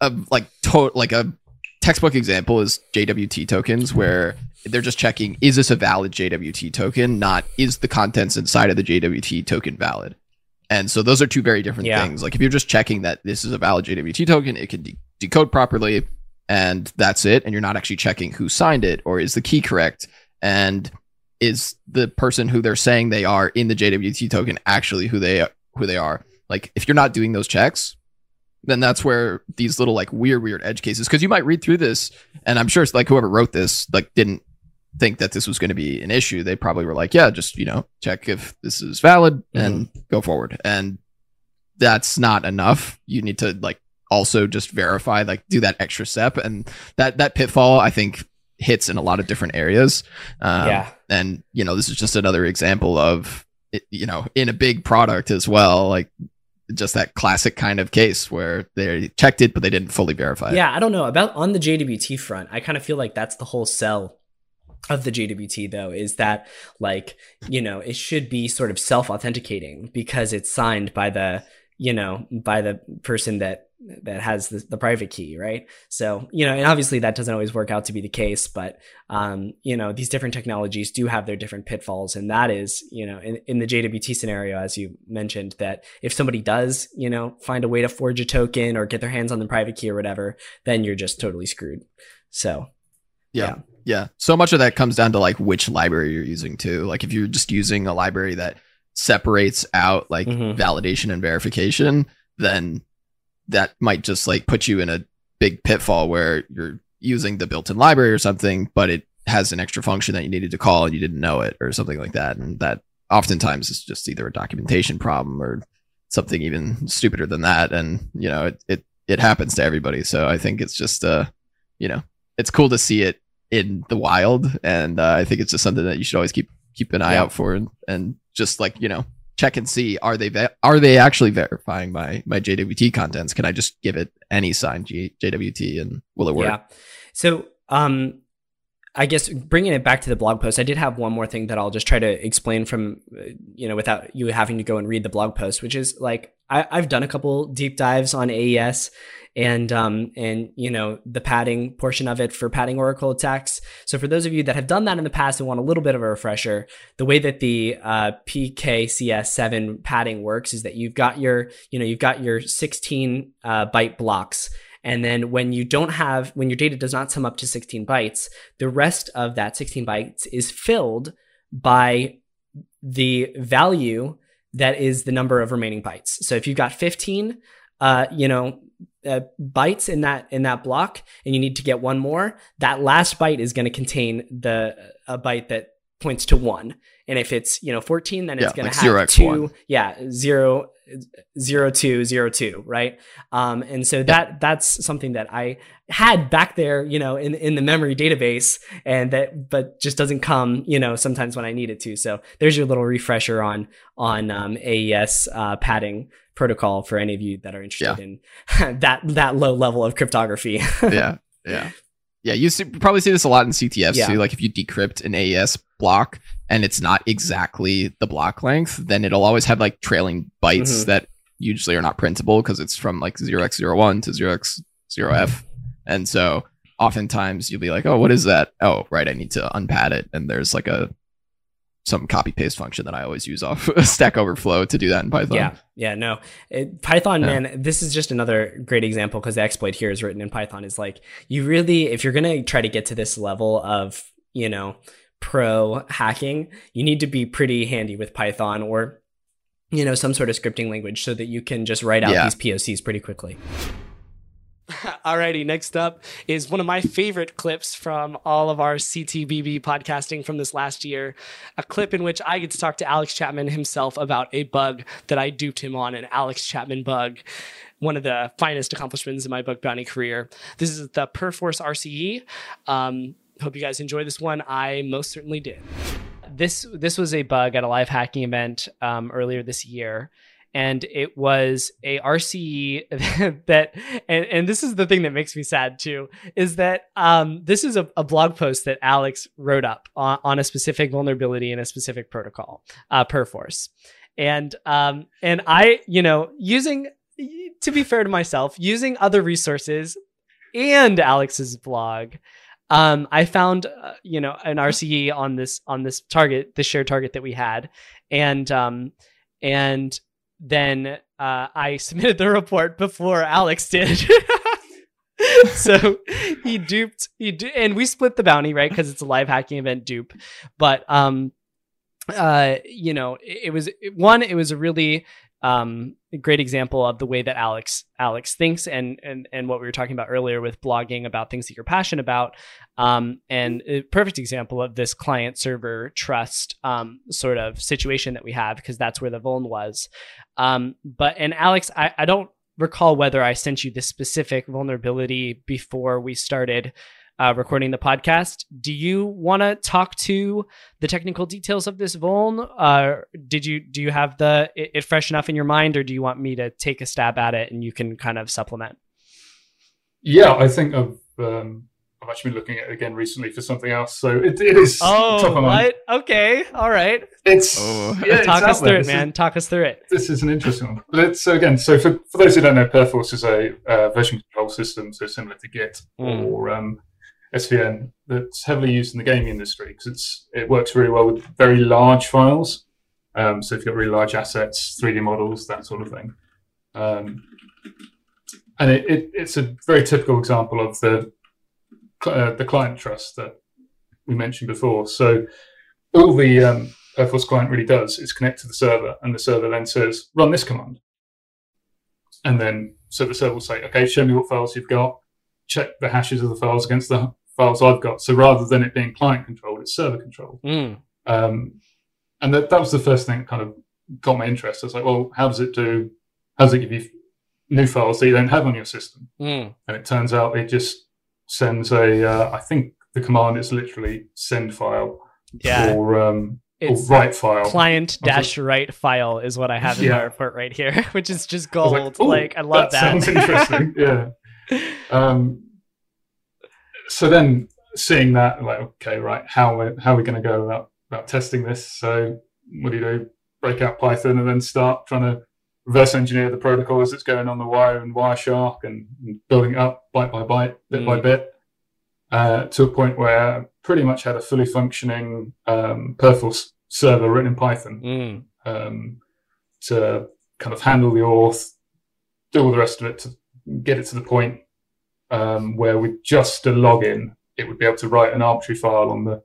a like to- like a textbook example is JWT tokens, where they're just checking is this a valid JWT token, not is the contents inside of the JWT token valid. And so those are two very different Yeah. things. Like if you're just checking that this is a valid JWT token, it can de- decode properly and that's it and you're not actually checking who signed it or is the key correct and is the person who they're saying they are in the JWT token actually who they who they are. Like if you're not doing those checks, then that's where these little like weird weird edge cases cuz you might read through this and I'm sure it's like whoever wrote this like didn't think that this was going to be an issue. They probably were like, yeah, just, you know, check if this is valid and mm-hmm. go forward. And that's not enough. You need to like also just verify, like do that extra step. And that, that pitfall, I think hits in a lot of different areas. Um, Yeah. And, you know, this is just another example of, it, you know, in a big product as well, like just that classic kind of case where they checked it, but they didn't fully verify it. Yeah, I don't know about on the JWT front. I kind of feel like that's the whole sell of the JWT though is that like, you know, it should be sort of self-authenticating because it's signed by the, you know, by the person that that has the, the private key, right? So, you know, and obviously that doesn't always work out to be the case, but um, you know, these different technologies do have their different pitfalls. And that is, you know, in, in the JWT scenario, as you mentioned, that if somebody does, you know, find a way to forge a token or get their hands on the private key or whatever, then you're just totally screwed. So Yeah. Yeah. So much of that comes down to like which library you're using too. Like if you're just using a library that separates out like Mhm. validation and verification, then that might just like put you in a big pitfall where you're using the built-in library or something, but it has an extra function that you needed to call and you didn't know it or something like that. And that oftentimes is just either a documentation problem or something even stupider than that. And you know, it it, it happens to everybody. So I think it's just uh, you know, it's cool to see it in the wild, and uh, I think it's just something that you should always keep keep an eye Yeah. out for, and, and just like you know, check and see are they ve- are they actually verifying my my JWT contents? Can I just give it any signed G- JWT and will it work? Yeah. So, um, I guess bringing it back to the blog post, I did have one more thing that I'll just try to explain from, you know, without you having to go and read the blog post, which is like I, I've done a couple deep dives on AES and um and you know the padding portion of it for padding oracle attacks. So for those of you that have done that in the past and want a little bit of a refresher, the way that the uh, PKCS7 padding works is that you've got your you know you've got your 16 uh, byte blocks and then when you don't have, when your data does not sum up to 16 bytes, the rest of that 16 bytes is filled by the value that is the number of remaining bytes. So if you've got 15, uh, you know, uh, bytes in that in that block, and you need to get one more, that last byte is going to contain the a byte that points to one. And if it's you know 14, then it's Yeah, going like to have 0x1. two, yeah, zero, zero two, zero two, right? Um, and so that that's something that I had back there, you know, in in the memory database, and that but just doesn't come, you know, sometimes when I need it to. So there's your little refresher on on um, AES uh, padding protocol for any of you that are interested in that that low level of cryptography. yeah, yeah, yeah. You see, probably see this a lot in CTFs Yeah. too. Like if you decrypt an AES block and it's not exactly the block length, then it'll always have like trailing bytes Mhm. that usually are not printable because it's from like 0x01 to 0x0f. And so oftentimes you'll be like, oh, what is that? Oh, right, I need to unpad it. And there's like a some copy paste function that I always use off Stack Overflow to do that in Python. Yeah, yeah, no. It, Python, Yeah. man, this is just another great example because the exploit here is written in Python. Is like you really, if you're gonna try to get to this level of, you know, pro hacking, you need to be pretty handy with Python or, you know, some sort of scripting language so that you can just write out Yeah. these POCs pretty quickly. Alrighty, next up is one of my favorite clips from all of our CTBB podcasting from this last year. A clip in which I get to talk to Alex Chapman himself about a bug that I duped him on, an Alex Chapman bug. One of the finest accomplishments in my bug bounty career. This is the Perforce RCE. Um, hope you guys enjoy this one. I most certainly did. This this was a bug at a live hacking event um, earlier this year and it was a RCE that, and, and this is the thing that makes me sad too, is that um, this is a, a blog post that Alex wrote up on, on a specific vulnerability in a specific protocol, uh, Perforce, and um, and I, you know, using to be fair to myself, using other resources and Alex's blog. Um, I found, uh, you know, an RCE on this on this target, the shared target that we had, and um, and then uh, I submitted the report before Alex did. so he duped he du- and we split the bounty right because it's a live hacking event dupe but um uh you know it, it was one it was a really um great example of the way that alex alex thinks and and and what we were talking about earlier with blogging about things that you're passionate about. Um and a perfect example of this client server trust um sort of situation that we have because that's where the vuln was. Um but and alex i i don't recall whether I sent you this specific vulnerability before we started uh, recording the podcast. Do you want to talk to the technical details of this vuln? Uh, did you do you have the it, it fresh enough in your mind, or do you want me to take a stab at it and you can kind of supplement? Yeah, I think I've um, I've actually been looking at it again recently for something else, so it, it is top Oh, of mind. what? Okay, all right. It's Oh. yeah, Talk out us through it, This is- man. Talk us through it. This is an interesting one. Let's so again. So for, for those who don't know, Perforce is a uh, version control system, so similar to Git Mm. or um, SVN, that's heavily used in the gaming industry because it's it works really well with very large files. Um, so if you've got really large assets, 3D models, that sort of thing. Um, and it, it, it's a very typical example of the uh, the client trust that we mentioned before. So all the um, Perforce client really does is connect to the server, and the server then says, "Run this command," and then so the server will say, "Okay, show me what files you've got. Check the hashes of the files against the files I've got." So rather than it being client controlled, it's server controlled. Mm. Um, and that, that was the first thing that kind of got my interest. I was like, well, how does it do? How does it give you new files that you don't have on your system? Mm. And it turns out it just sends a, uh, I think the command is literally send file Yeah. or, um, or write file. client dash write file is what I have in Yeah. my report right here, which is just gold. "Ooh, Like, I love that. Sounds interesting. yeah. Um, so then seeing that, like, okay, right, how are, how are we going to go about, about testing this? So what do you do? Break out Python and then start trying to reverse engineer the protocol as it's going on the wire and Wireshark and, and building it up byte by byte, bit by Mm. bit, uh, to a point where I pretty much had a fully functioning um, Perforce server written in Python Mm. um, to kind of handle the auth, do all the rest of it to get it to the point um, where with just a login, it would be able to write an arbitrary file on the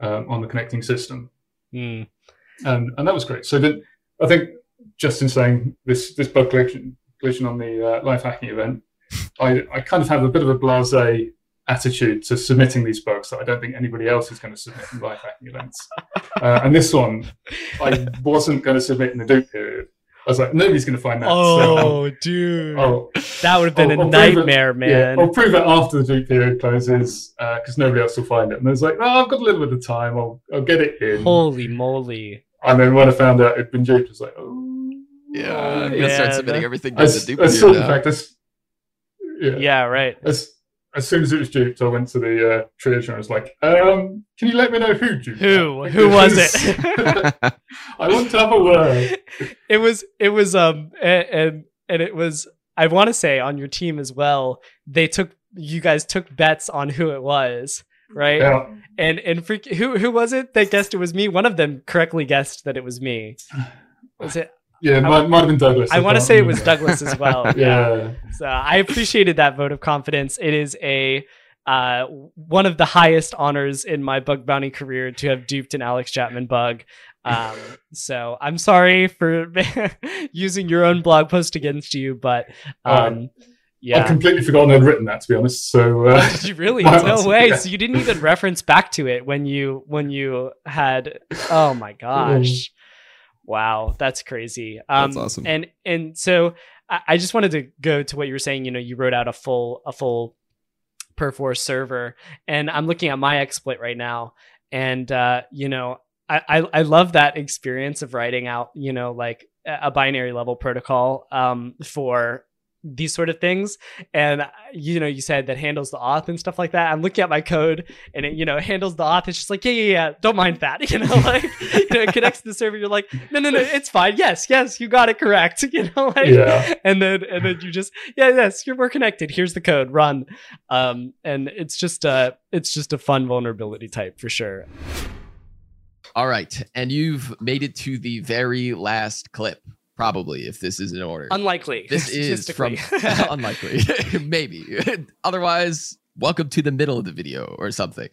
um, on the connecting system, Mm. and and that was great. So then I think Justin saying this this bug collision, collision on the uh, live hacking event, I I kind of have a bit of a blasé attitude to submitting these bugs that I don't think anybody else is going to submit in live hacking events. Uh, and this one, I wasn't going to submit in the dupe period. I was like, nobody's going to find that. so Oh, dude. I'll- that would have been I'll- a I'll prove it- nightmare, yeah, man. I'll prove it after the dupe period closes uh, because nobody else will find it. And I was like, oh, I've got a little bit of time. I'll, I'll get it in. Holy moly. And then when I found out it'd been duped, I was like, oh. Yeah, I'm gonna start Yeah, submitting everything I, to the dupe I saw period the fact this. Yeah. Yeah, right. As, as soon as it was duped, I went to the uh, and I was like, um, can you let me know who duped? Who? that? Who was it? I want to have a word. it was it was um and and, and it was I want to say on your team as well. They took you guys took bets on who it was. right? Yeah. And and freak, who who was it that guessed it was me? One of them correctly guessed that it was me. Was it? Yeah, might, might have been Douglas. I want to say it was. Douglas as well. yeah. So I appreciated that vote of confidence. It is a uh, one of the highest honors in my bug bounty career to have duped an Alex Chapman bug. Um, so I'm sorry for using your own blog post against you, but um, Um, I've completely forgotten I'd written that, to be honest. So uh, Did you really? No way. Yeah. So you didn't even reference back to it when you when you had. Oh my gosh! Wow, that's crazy. Um, That's awesome. And and so I, I just wanted to go to what you were saying. You know, you wrote out a full a full Perforce server, and I'm looking at my exploit right now, and uh, you know, I, I I love that experience of writing out, you know, like a a binary level protocol um, for these sort of things. And uh, you know you said that handles the auth and stuff like that. I'm looking at my code and it you know handles the auth. It's just like yeah yeah yeah don't mind that. You know like you know it connects to the server. You're like no no no it's fine. Yes yes you got it correct. You know like Yeah. and then and then you just yeah yes you're we're connected. Here's the code. Run. Um and it's just uh it's just a fun vulnerability type for sure. All right, and you've made it to the very last clip, probably if this is in order. unlikely this is from unlikely, maybe. Otherwise, welcome to the middle of the video or something.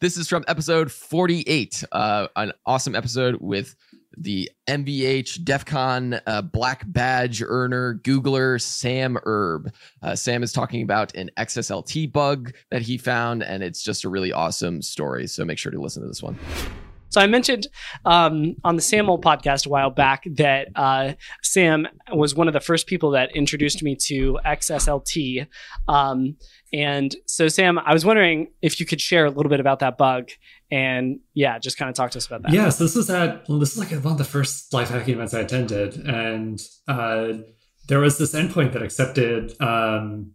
this is from episode 48, uh, an awesome episode with the MVH DEF CON uh, Black Badge earner, Googler Sam Erb. Uh, Sam is talking about an XSLT bug that he found, and it's just a really awesome story. So make sure to listen to this one. So I mentioned um, on the Sam Old podcast a while back that uh, Sam was one of the first people that introduced me to XSLT. Um, and so, Sam, I was wondering if you could share a little bit about that bug and, yeah, just kind of talk to us about that. Yeah, so this was at well, this is like one of the first live hacking events I attended, and uh, there was this endpoint that accepted. Um,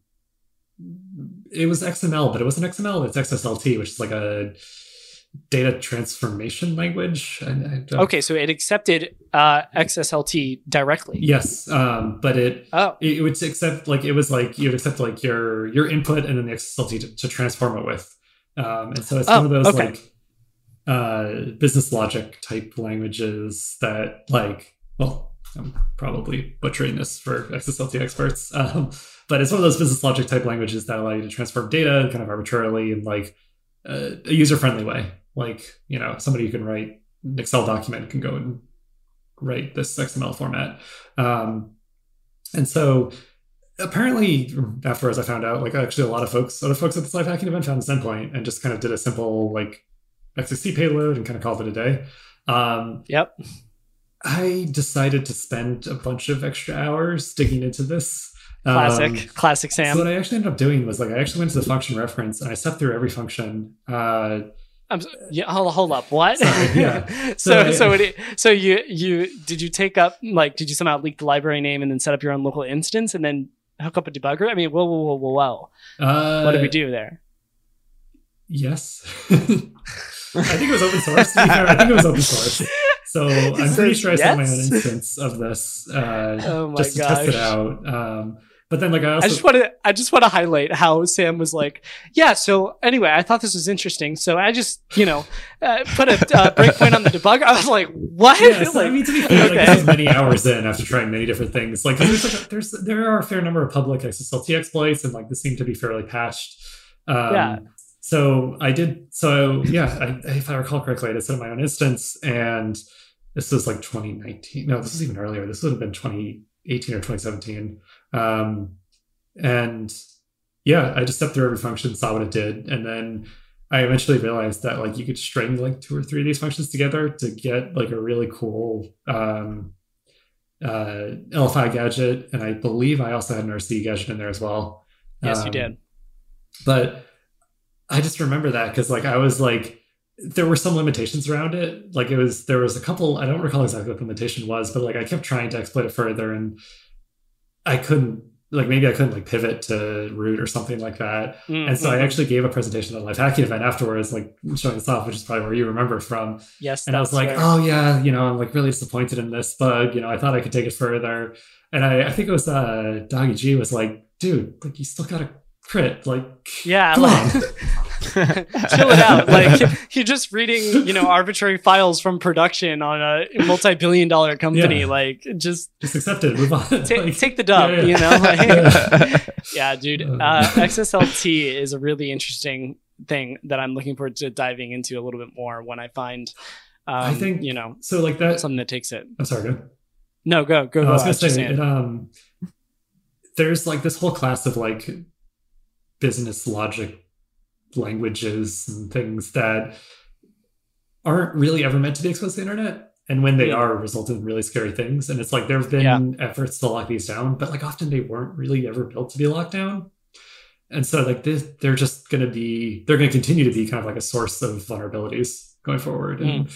it was XML, but it wasn't XML. It's XSLT, which is like a data transformation language. I, I don't- Okay, so it accepted uh, XSLT directly. Yes, um, but it Oh, it, it would accept like it was like you would accept like your your input and then the XSLT to, to transform it with. Um, and so it's Oh, one of those okay. like uh, business logic type languages that like well I'm probably butchering this for XSLT experts, um, but it's one of those business logic type languages that allow you to transform data kind of arbitrarily in like uh, a user friendly way. Like you know somebody who can write an Excel document can go and write this XML format. Um, and so apparently afterwards I found out like actually a lot of folks, other folks at this live hacking event found this endpoint and just kind of did a simple like XSC payload and kind of called it a day. Um, yep. I decided to spend a bunch of extra hours digging into this. Classic. Um, Classic so Sam. what I actually ended up doing was like I actually went to the function reference and I stepped through every function. Uh, I'm so, yeah, hold, hold up. What? Sorry, yeah. so So so it, so you you did you take up like did you somehow leak the library name and then set up your own local instance and then hook up a debugger? I mean, whoa whoa whoa whoa whoa. uh, What did we do there? Yes. I think it was open source. To be fair, I think it was open source. So I'm pretty sure I set my own instance of this uh, Oh my just to test it out. Um, but then, like, I also I just want to I just want to highlight how Sam was like, yeah. So anyway, I thought this was interesting, so I just you know uh, put a uh, breakpoint on the debugger. I was like, what? yeah, so, I mean, to be fair, like, okay. this is many hours in after trying many different things. Like, there's, like a, there's there are a fair number of public XSLT exploits, and like this seemed to be fairly patched. Um, Yeah. So I did. So yeah, I, if I recall correctly, I did set up my own instance, and this was like 2019. No, this is even earlier. This would have been 2018 or 2017. Um, and yeah, I just stepped through every function, saw what it did, and then I eventually realized that like you could string like two or three of these functions together to get like a really cool um, uh, LFI gadget, and I believe I also had an RC gadget in there as well. yes, you Um, did. But I just remember that because like I was like there were some limitations around it. Like it was there was a couple I don't recall exactly what the limitation was, but like I kept trying to exploit it further and I couldn't like maybe I couldn't like pivot to root or something like that. And so I Mhm. actually gave a presentation at a live hacking event afterwards, like showing this off, which is probably where you remember from. yes, And I was like, fair. oh yeah, you know, I'm like really disappointed in this bug. You know, I thought I could take it further. And I, I think it was uh Doggy G was like, dude, like you still got a crit. Like yeah, come like- on. chill it out. Like you're just reading, you know, arbitrary files from production on a multi-billion dollar company. Yeah. Like just Just accept it. Move on. take, Like, take the dub, yeah, yeah. you know? Like, Yeah. yeah, dude. Uh, XSLT is a really interesting thing that I'm looking forward to diving into a little bit more when I find, um, I think you know, so. Like that. something that takes it. I'm sorry. Go. No, go, go, No, go. I was gonna say, it, um, there's like this whole class of like business logic languages and things that aren't really ever meant to be exposed to the internet. And when they Hmm. are, result in really scary things. And it's like there have been efforts to lock these down, but like often they weren't really ever built to be locked down. And so like this, they're just going to be, they're going to continue to be kind of like a source of vulnerabilities going forward. And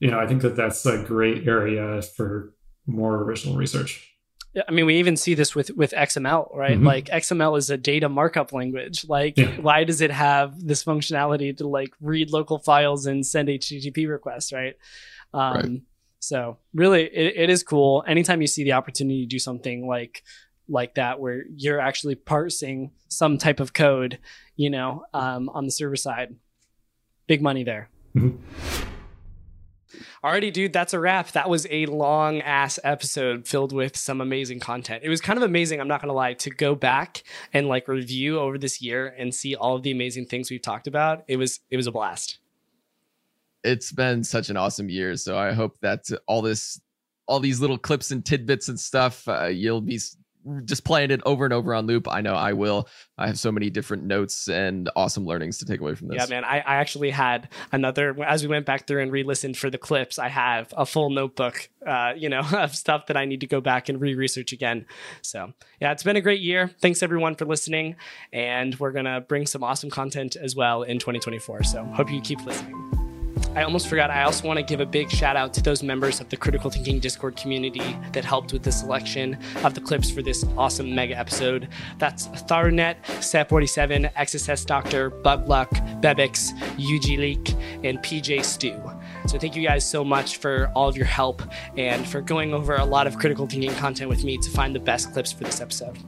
you know, I think that that's a great area for more original research. I mean, we even see this with with XML, right? Mhm. Like XML is a data markup language. Like, Yeah. why does it have this functionality to like read local files and send HTTP requests, right? Um, Right. So really, it, it is cool. Anytime you see the opportunity to do something like like that, where you're actually parsing some type of code, you know, um, on the server side, big money there. Mhm. Alrighty, dude, that's a wrap. That was a long ass episode filled with some amazing content. It was kind of amazing, I'm not gonna lie, to go back and like review over this year and see all of the amazing things we've talked about. It was it was a blast. it's been such an awesome year. So I hope that all this, all these little clips and tidbits and stuff, uh, you'll be just playing it over and over on loop. I know I will. I have so many different notes and awesome learnings to take away from this. Yeah, man. I, I actually had another as we went back through and re-listened for the clips. I have a full notebook, uh, you know, of stuff that I need to go back and re-research again. So yeah, it's been a great year. Thanks everyone for listening, and we're gonna bring some awesome content as well in 2024. So hope you keep listening. I almost forgot. I also want to give a big shout out to those members of the Critical Thinking Discord community that helped with the selection of the clips for this awesome mega episode. That's Tharnet, Set47, XSS Doctor, Bugluck, Bebix, UG Leak, and PJ Stew. So thank you guys so much for all of your help and for going over a lot of critical thinking content with me to find the best clips for this episode.